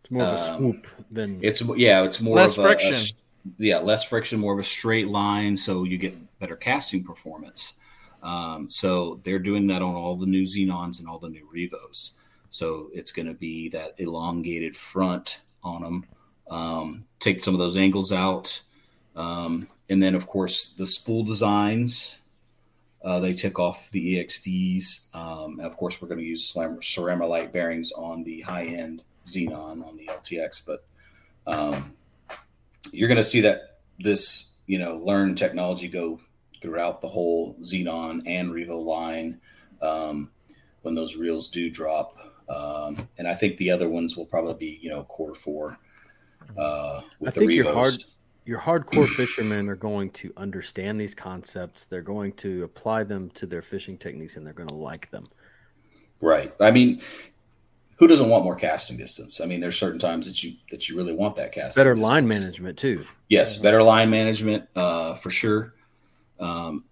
It's more of a
Um,
swoop than
it's yeah, it's more
Less
of a- a
friction.
yeah, less friction, more of a straight line, so you get better casting performance. Um, so they're doing that on all the new Zenons and all the new Revos. So it's going to be that elongated front on them. Um, take some of those angles out, um, and then of course the spool designs. Uh, they took off the EXDs. Um, of course, we're going to use ceram- ceramolite bearings on the high end Zenon on the LTX, but um, you're going to see that this you know learn technology go throughout the whole Zenon and Revo line um, when those reels do drop. Um, and I think the other ones will probably be you know quarter four uh, with
I
the
think
Revos.
your hard your hardcore fishermen are going to understand these concepts. They're going to apply them to their fishing techniques, and they're going to like them.
Right. I mean, who doesn't want more casting distance? I mean, there's certain times that you that you really want that casting.
Better line management too.
Yes, better line management uh, for sure, um,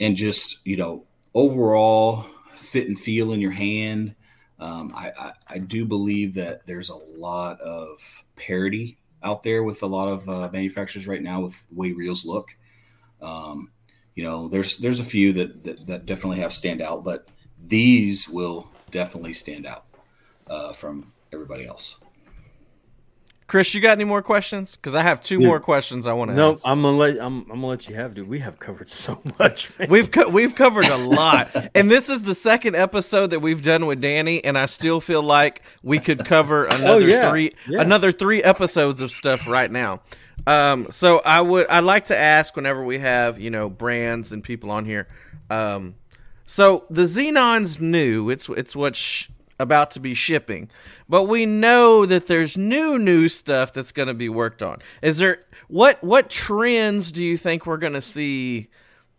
and just you know overall fit and feel in your hand. Um, I, I, I do believe that there's a lot of parity out there with a lot of uh, manufacturers right now with the way reels look. Um, you know, there's there's a few that, that that definitely have stand out, but these will definitely stand out uh, from everybody else.
Chris, you got any more questions? Because I have two
Yeah.
more questions I want to
No,
ask.
I'm gonna let I'm, I'm gonna let you have, dude. We have covered so much. Man.
We've co- we've covered a lot, and this is the second episode that we've done with Danny, and I still feel like we could cover another
yeah,
three
yeah.
another three episodes of stuff right now. Um, so I would I like to ask whenever we have you know brands and people on here. Um, so the Zenon's new. It's it's what sh- about to be shipping, but we know that there's new new stuff that's going to be worked on. Is there what what trends do you think we're going to see?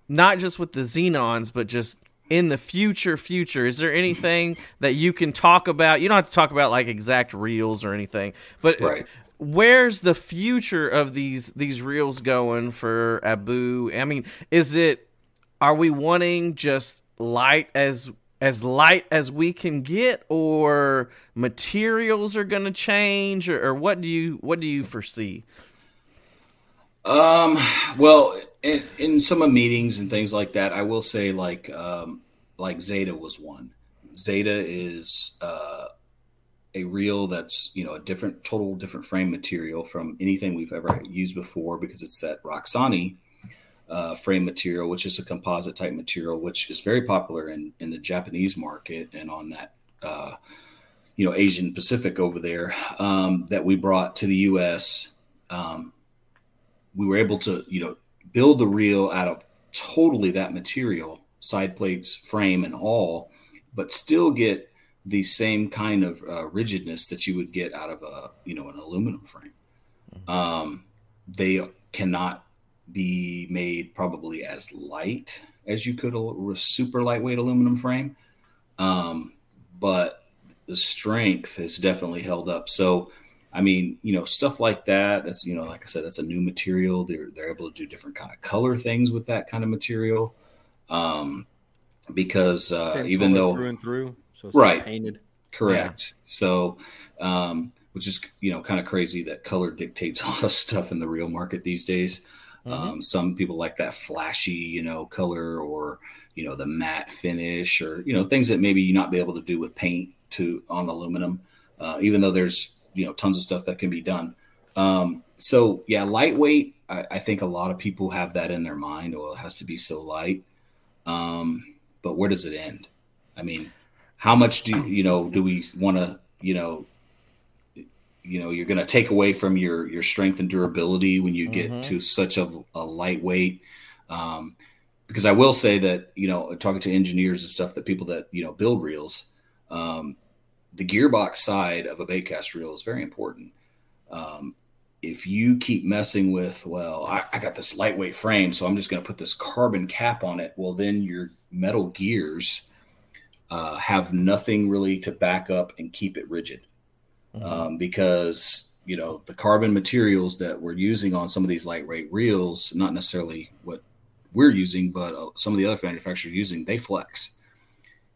Not just with the Zenons, but just in the future. Future, is there anything that you can talk about? You don't have to talk about like exact reels or anything, but
Right.
where's the future of these these reels going for Abu? I mean, is it are we wanting just light as as light as we can get or materials are going to change or, or what do you what do you foresee
Um, well, in, in some of meetings and things like that, I will say like um, like Zata was one. Zata is uh, a reel that's you know a different, total different frame material from anything we've ever used before because it's that Roxani uh, frame material, which is a composite type material, which is very popular in in the Japanese market and on that. Uh, you know, Asian Pacific over there um, that we brought to the U.S. Um, we were able to you know build the reel out of totally that material side plates frame and all but still get the same kind of uh, rigidness that you would get out of a you know an aluminum frame um, they cannot be made probably as light as you could a, super lightweight aluminum frame. Um, but the strength has definitely held up. So, I mean, you know, stuff like that. That's you know, like I said, that's a new material. They're they're able to do different kind of color things with that kind of material. Um, because uh, even though
through and through, so
Right.
painted.
Correct. So, um, which is you know kind of crazy that color dictates a lot of stuff in the real market these days. Um, some people like that flashy, you know, color or you know the matte finish or you know things that maybe you not be able to do with paint to on aluminum. Uh, even though there's you know tons of stuff that can be done. Um, so yeah, lightweight. I, I think a lot of people have that in their mind. Well, it has to be so light. Um, but where does it end? I mean, how much do you know do we want to you know you know you're going to take away from your your strength and durability when you get
Mhm.
to such a, a lightweight um, because i will say that you know talking to engineers and stuff that people that you know build reels um, the gearbox side of a baitcast reel is very important um, if you keep messing with well I, I got this lightweight frame so i'm just going to put this carbon cap on it well then your metal gears uh, have nothing really to back up and keep it rigid um, because you know the carbon materials that we're using on some of these lightweight reels not necessarily what we're using but uh, some of the other manufacturers are using they flex.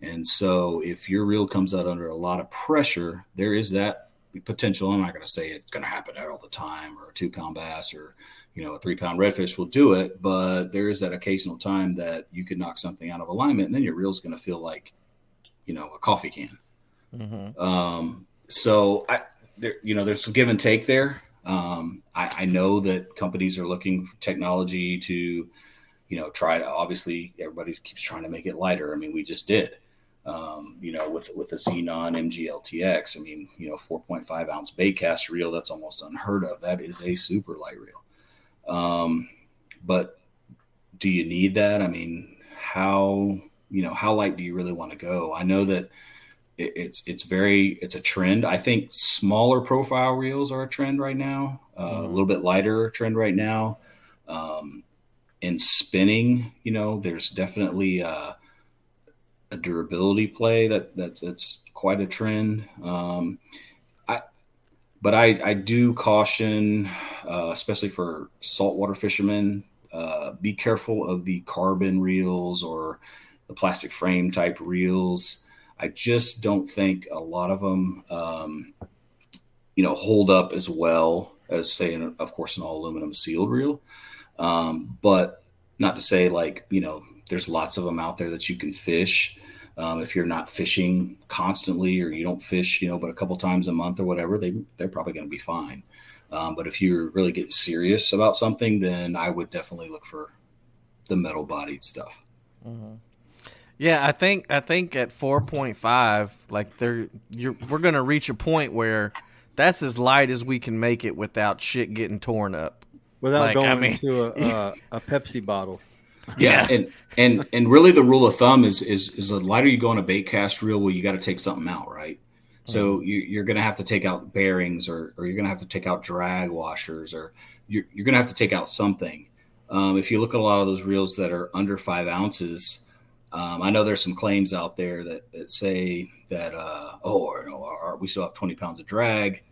And so if your reel comes out under a lot of pressure there is that potential i'm not going to say it's going to happen all the time or a two pound bass or you know a three pound redfish will do it but there is that occasional time that you could knock something out of alignment and then your reel's going to feel like you know a coffee can.
Mhm.
um, so I, there, you know, there's some give and take there. Um, I, I know that companies are looking for technology to, you know, try to. Obviously, everybody keeps trying to make it lighter. I mean, we just did. Um, you know, with with the Zenon MGLTX. I mean, you know, 4.5 ounce bait cast reel. That's almost unheard of. That is a super light reel. Um, but do you need that? I mean, how you know how light do you really want to go? I know that it, it's it's very it's a trend. I think smaller profile reels are a trend right now. Uh, A little bit lighter trend right now. Um, in spinning, you know, there's definitely uh, a durability play that that's that's quite a trend. Um, I but I I do caution, uh, especially for saltwater fishermen, uh, be careful of the carbon reels or the plastic frame type reels. I just don't think a lot of them, um, you know, hold up as well as say, an, of course, an all aluminum sealed reel. Um, but not to say like you know, there's lots of them out there that you can fish. Um, if you're not fishing constantly or you don't fish, you know, but a couple times a month or whatever, they they're probably going to be fine. Um, but if you're really getting serious about something, then I would definitely look for the metal bodied stuff.
Yeah, I think I think at four point five, like there, you're we're gonna reach a point where that's as light as we can make it without shit getting torn up.
Without
Like,
going
I mean-
into a, a, a Pepsi bottle.
Yeah, and and and really the rule of thumb is is is the lighter you go on a bait cast reel, well, you got to take something out, right? So you, you're going to have to take out bearings, or or you're going to have to take out drag washers, or you're you're going to have to take out something. Um, if you look at a lot of those reels that are under five ounces, um, I know there's some claims out there that, that say that uh, oh, or, know, our- we still have 20 pounds of drag.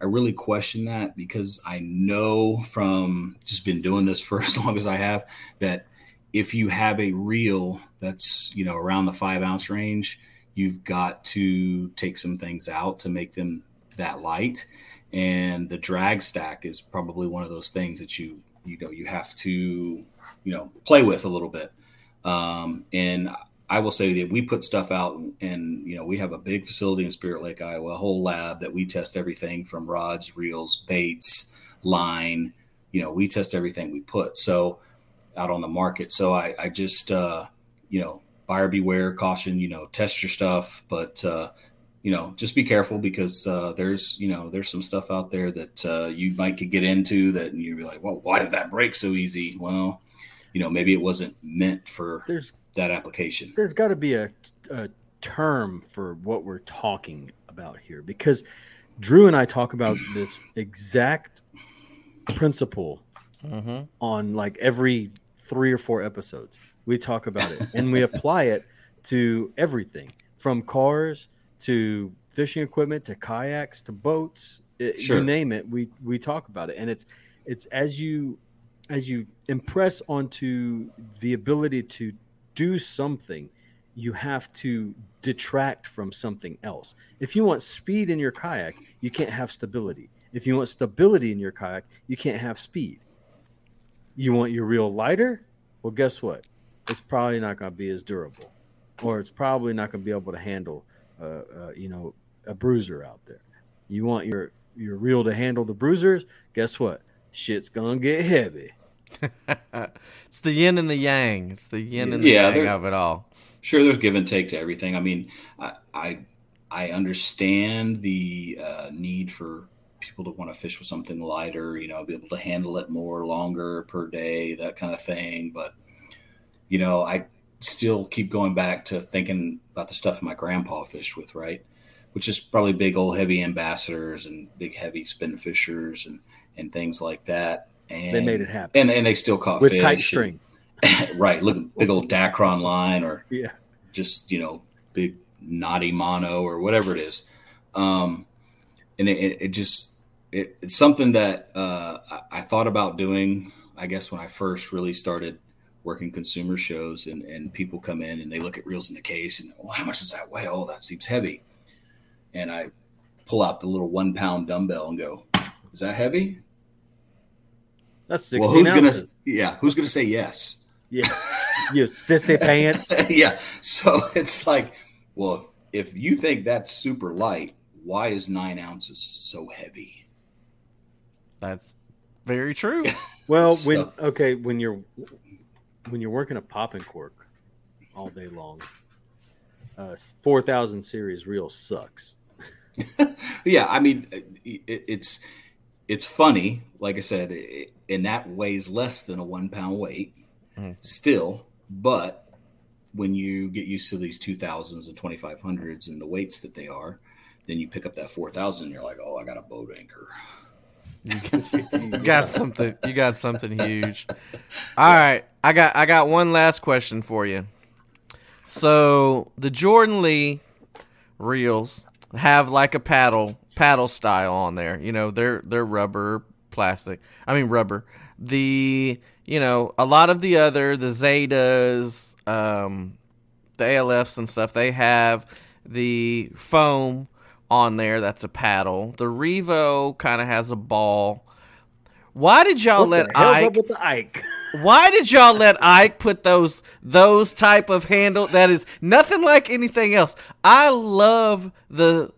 I really question that because I know from just been doing this for as long as I have that if you have a reel that's you know around the five ounce range, you've got to take some things out to make them that light. And the drag stack is probably one of those things that you you know you have to you know play with a little bit. Um, and I will say that we put stuff out, and, you know we have a big facility in Spirit Lake, Iowa, a whole lab that we test everything from rods, reels, baits, line. You know, we test everything we put. So out on the market. So I, I just, uh, you know, buyer beware, caution. You know, test your stuff, but uh, you know, just be careful because uh, there's, you know, there's some stuff out there that uh, you might could get into that, and you'd be like, well, why did that break so easy? Well, you know, maybe it wasn't meant for
There's
that application.
there's got to be a, a term for what we're talking about here because Drew and I talk about this exact principle mm-hmm. on like every three or four episodes. We talk about it and we apply it to everything from cars to fishing equipment to kayaks to boats. Eh, it-
Sure.
You name it, we we talk about it, and it's it's as you as you impress onto the ability to do something, you have to detract from something else. If you want speed in your kayak, you can't have stability. If you want stability in your kayak, you can't have speed. You want your reel lighter? Well, guess what? It's probably not going to be as durable, or it's probably not going to be able to handle, uh, uh, you know, a bruiser out there. You want your your reel to handle the bruisers? Guess what? Shit's gonna get heavy.
It's the yin and the yang. It's the yin and the
Yeah,
yang
they're-
of it all.
sure there's give and take to everything i mean i i, I understand the uh, need for people to want to fish with something lighter you know be able to handle it more longer per day that kind of thing but you know i still keep going back to thinking about the stuff my grandpa fished with right which is probably big old heavy Ambassadeurs and big heavy Spinfishers and and things like that. And
They made it happen.
And, and they still caught
with
fish
kite
and-
string.
right look at big old dacron line or
Yeah,
just you know big knotty mono or whatever it is. Um and it, it, it just it, it's something that uh I, I thought about doing i guess when i first really started working consumer shows and and people come in and they look at reels in the case and well how much does that weigh? Oh that seems heavy. And i pull out the little one pound dumbbell and go is that heavy
that's
well
sixteen
who's gonna
ounces.
yeah who's gonna say yes
Yeah, you sissy pants.
yeah. So it's like, well, if you think that's super light, why is nine ounces so heavy?
That's very true.
Well,
So-
when okay, when you're when you're working a popping cork all day long, uh, four thousand series reel sucks.
Yeah, I mean, it, it's it's funny. Like I said, it, and that weighs less than a one pound weight
Mhm.
still, but when you get used to these two thousands and twenty five hundreds and the weights that they are, then you pick up that four thousand. and You're like, oh, I got a boat anchor.
You got something. You got something huge. All right, I got I got one last question for you. So the Jordan Lee reels have like a paddle paddle style on there. You know, they're they're rubber plastic. I mean rubber. The you know a lot of the other the Zatas, um, the ALFs and stuff. They have the foam on there. That's a paddle. The Revo kind of has a ball. Why did y'all
What
let Ike?
up with the Ike?
Why did y'all let Ike put those those type of handle that is nothing like anything else? I love the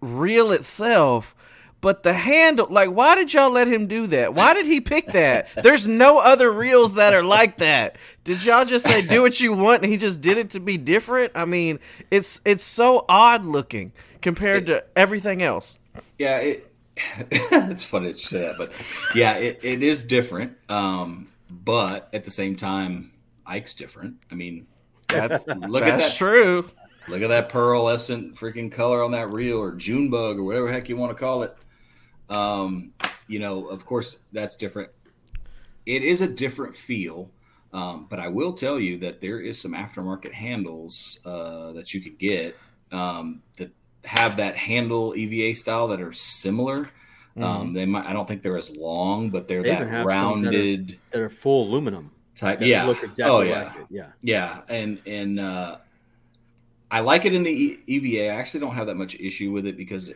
reel itself, but the handle like why did y'all let him do that? Why did he pick that? There's no other reels that are like that. Did y'all just say do what you want and he just did it to be different? I mean, it's it's so odd looking compared to everything else.
Yeah, it, it's funny that you say that, but yeah, it, it is different. Um, but at the same time, Ike's different. I mean,
That's
look at
that's
that.
true.
Look at that pearlescent freaking color on that reel, or June bug, or whatever the heck you want to call it. Um, you know, of course, that's different. It is a different feel, um, but I will tell you that there is some aftermarket handles uh, that you could get um, that have that handle EVA style that are similar. Um, they might. I don't think they're as long, but they're
They
that
some that are-
rounded
That are full aluminum.
type. Yeah.
look exactly
oh yeah.
like it. Yeah.
Yeah, and and uh, I like it in the EVA. I actually don't have that much issue with it because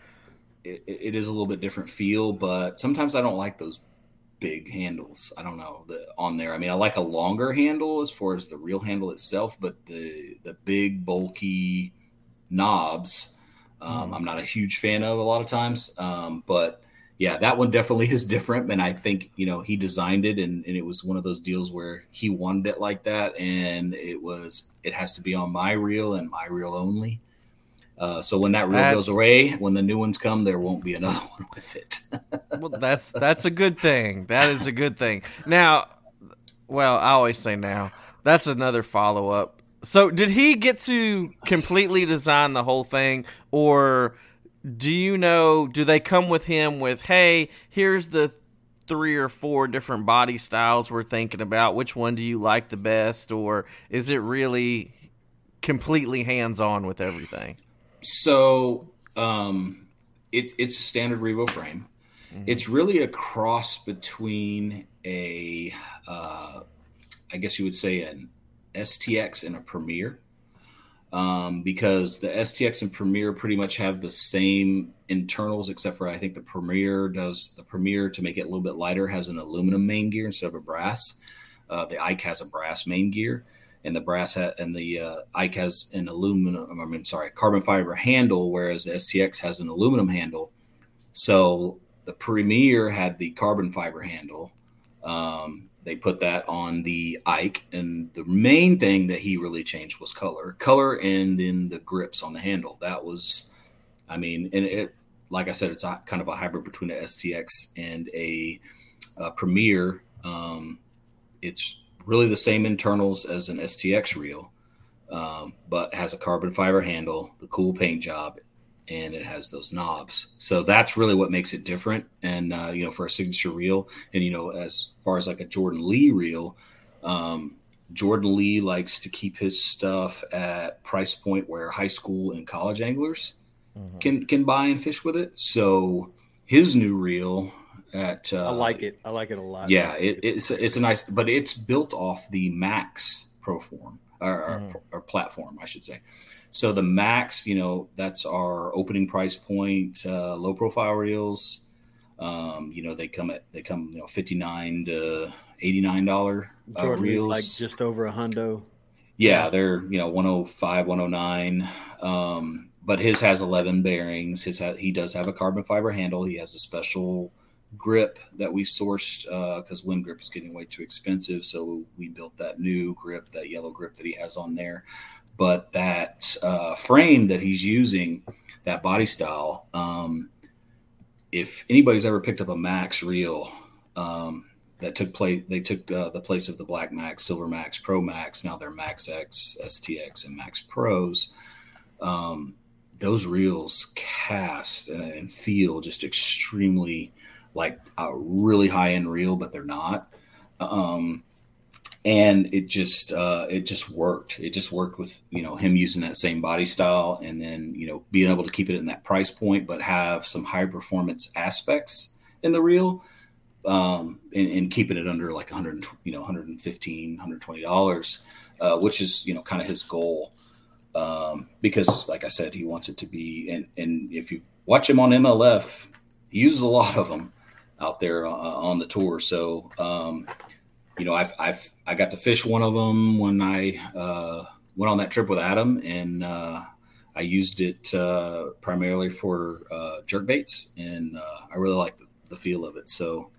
it, it, is a little bit different feel. But sometimes I don't like those big handles. I don't know the on there. I mean, I like a longer handle as far as the real handle itself, but the the big bulky knobs, um, I'm not a huge fan of a lot of times. Um, but yeah, that one definitely is different. And I think, you know, he designed it and, and it was one of those deals where he wanted it like that. And it was, it has to be on my reel and my reel only. Uh, so when that
That-
goes away, when the new ones come, there won't be another one with it.
well, that's that's a good thing. That is a good thing. Now, well, I always say now. That's another follow up. So, did he get to completely design the whole thing, or do you know? Do they come with him with, "Hey, here's the three or four different body styles we're thinking about, which one do you like the best, or is it really completely hands on with everything?
So um, it, it's a standard Revo frame. It's really a cross between a, uh, I guess you would say, an STX and a Premier. Um, because the STX and Premier pretty much have the same internals, except for I think the Premier does the Premier to make it a little bit lighter has an aluminum main gear instead of a brass. Uh, the Ike has a brass main gear, and the brass ha- and the uh, Ike has an aluminum. I mean, sorry, carbon fiber handle, whereas the STX has an aluminum handle. So the Premier had the carbon fiber handle. Um, they put that on the Ike, and the main thing that he really changed was color, color, and then the grips on the handle. That was, I mean, and it, like I said, it's a, kind of a hybrid between a STX and a, a Premier. Um, it's really the same internals as an STX reel, um, but has a carbon fiber handle, the cool paint job, and it has those knobs. So that's really what makes it different. And uh, you know, for a signature reel, and you know, as far as like a Jordan Lee reel, um, Jordan Lee likes to keep his stuff at price point where high school and college anglers can can buy and fish with it. So his new reel at uh,
I like it. I like it a lot.
yeah, it, it's it's a nice, but it's built off the Max Proform or, or, or platform, I should say. So the Max, you know, that's our opening price point, uh, low profile reels. Um, you know, they come at they come you know fifty nine to eighty nine dollar uh, reels.
like just over a hundo.
Yeah, they're you know 105, 109. Um, but his has 11 bearings. His ha- he does have a carbon fiber handle. He has a special grip that we sourced because Winn Grip is getting way too expensive. So we built that new grip, that yellow grip that he has on there. But that uh, frame that he's using, that body style, um, if anybody's ever picked up a Max reel, um, that took place. They took uh, the place of the Black Max, Silver Max, Pro Max. Now they're Max X, STX, and Max Pros. Um, those reels cast and feel just extremely like a really high end reel, but they're not. Um, and it just uh, it just worked. It just worked with you know him using that same body style, and then you know being able to keep it in that price point, but have some high performance aspects in the reel um, and, and keeping it under like 100, you know, 115, 120 dollars, uh, which is you know kind of his goal. Um, because like I said, he wants it to be, and and if you watch him on MLF, he uses a lot of them out there uh, on the tour. So um, you know, I've I've I got to fish one of them when I uh, went on that trip with Adam, and uh, I used it uh, primarily for uh, jerk baits, and uh, I really like the, the feel of it. So,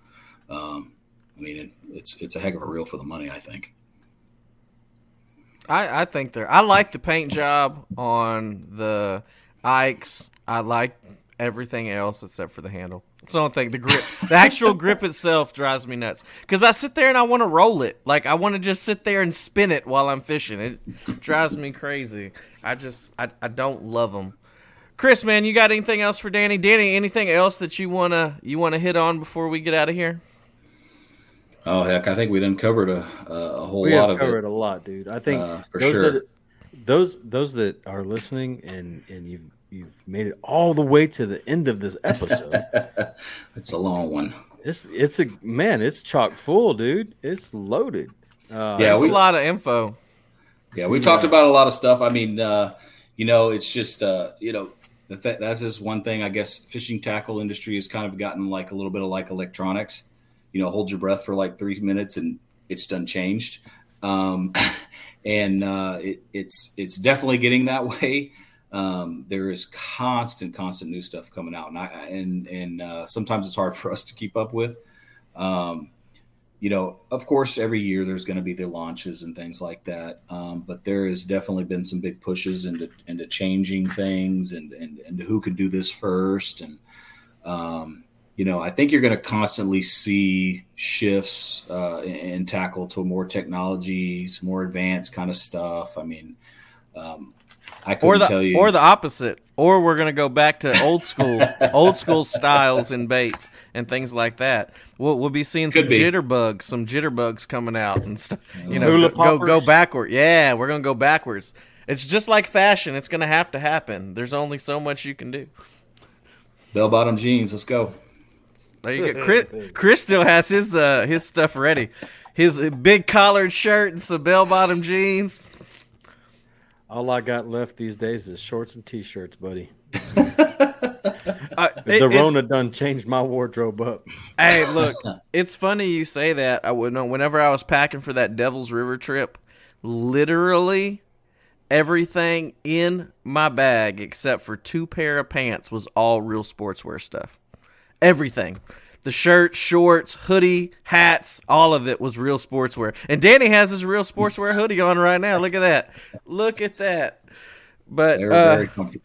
um, I mean, it's it's a heck of a reel for the money, I think.
I, I think they're. I like the paint job on the Ikes. I like everything else except for the handle. That's the only thing. The grip, the actual grip itself, drives me nuts. Because I sit there and I want to roll it. Like I want to just sit there and spin it while I'm fishing. It drives me crazy. I just I, I don't love them. Chris, man, you got anything else for Danny? Danny, anything else that you wanna you wanna hit on before we get out of here?
Oh heck, I think we done covered a a, a whole
We
lot
have
of
covered
it.
a lot, dude. I think
Uh, for
those
sure.
that those those that are listening and and you've you've made it all the way to the end of this episode.
it's a long one.
it's it's a man. It's chock full, dude. It's loaded. Uh,
Yeah, we-
a lot of info.
Yeah, we talked about a lot of stuff. I mean, uh, you know, it's just uh, you know, the th- that's just one thing. I guess fishing tackle industry has kind of gotten like a little bit of like electronics. You know, hold your breath for like three minutes and it's done changed. Um, and uh, it, it's it's definitely getting that way. Um, there is constant, constant new stuff coming out, and I, and and uh, sometimes it's hard for us to keep up with. Um, you know, of course, every year there's going to be the launches and things like that. Um, but there has definitely been some big pushes into into changing things and and, and who could do this first. And um, you know, I think you're going to constantly see shifts uh, in, tackle to more technology, some more advanced kind of stuff. I mean, um, I couldn't
or the
tell you.
or the opposite, or we're gonna go back to old school, old school styles and baits and things like that. We'll we'll be seeing some
Could be.
jitterbugs, some jitterbugs coming out and stuff. You know,
Hula
go, go go backward. Yeah, we're gonna go backwards. It's just like fashion. It's gonna have to happen. There's only so much you can do.
Bell bottom jeans. Let's go.
There you go. Chris, Chris still has his uh his stuff ready. His big collared shirt and some bell bottom jeans.
All I got left these days is shorts and t-shirts, buddy.
Uh, it-
the Rona done changed my wardrobe up.
Hey, look, it's funny you say that. I would know whenever I was packing for that Devil's River trip, literally everything in my bag except for two pair of pants was all real sportswear stuff. Everything. The shirt, shorts, hoodie, hats, all of it was real sportswear. And Danny has his real sportswear hoodie on right now. Look at that. Look at that. But
They're
uh,
very comfortable.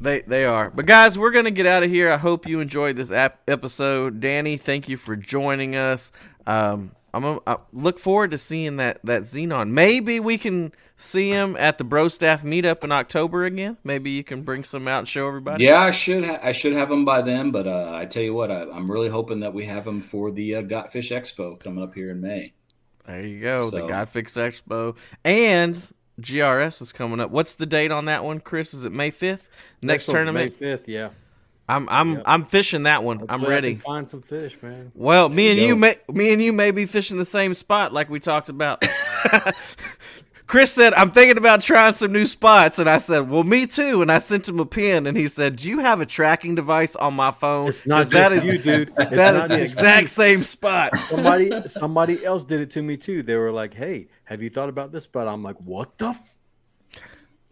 they they are. But guys, we're gonna get out of here. I hope you enjoyed this ap- episode. Danny, thank you for joining us. Um, I'm a, I look forward to seeing that that Zenon. Maybe we can see him at the Bro Staff meetup in October again. Maybe you can bring some out and show everybody.
Yeah, I should ha- I should have them by then, but uh, I tell you what, I, I'm really hoping that we have them for the uh, Got Fish Expo coming up here in May.
There you go. the
So-
Got Fish Expo and GRS is coming up. What's the date on that one, Chris? Is it May 5th? Next,
one's
tournament.
May fifth. Yeah,
I'm I'm
Yep.
I'm fishing that one. I'm
Hopefully I
ready.
find some fish, man.
Well, me and
you
you may me and you may be fishing the same spot like we talked about. Chris said, "I'm thinking about trying some new spots," and I said, "Well, me too." And I sent him a pin, and he said, "Do you have a tracking device on my phone?"
It's not
that is
you, dude. It's
that is the exact
you.
same spot.
Somebody, somebody else did it to me too. They were like, "Hey, have you thought about this spot?" I'm like, "What the?"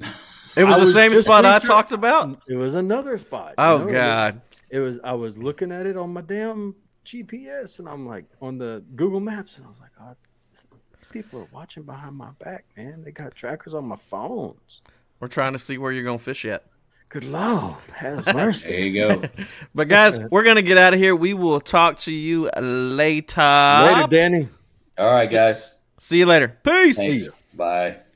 F-?
It was
I
the
was
same
just
spot I talked about.
It was another spot. you
Oh
know?
God!
It was. I was looking at it on my damn GPS, and I'm like on the Google Maps, and I was like, "Oh, these people are watching behind my back, man. They got trackers on my phones.
We're trying to see where you're gonna fish at.
Good lord, has
There
mercy."
you go.
But guys, we're gonna get out of here. We will talk to you later.
Later, Danny.
All right, guys.
See you later. Peace.
Thanks. Bye.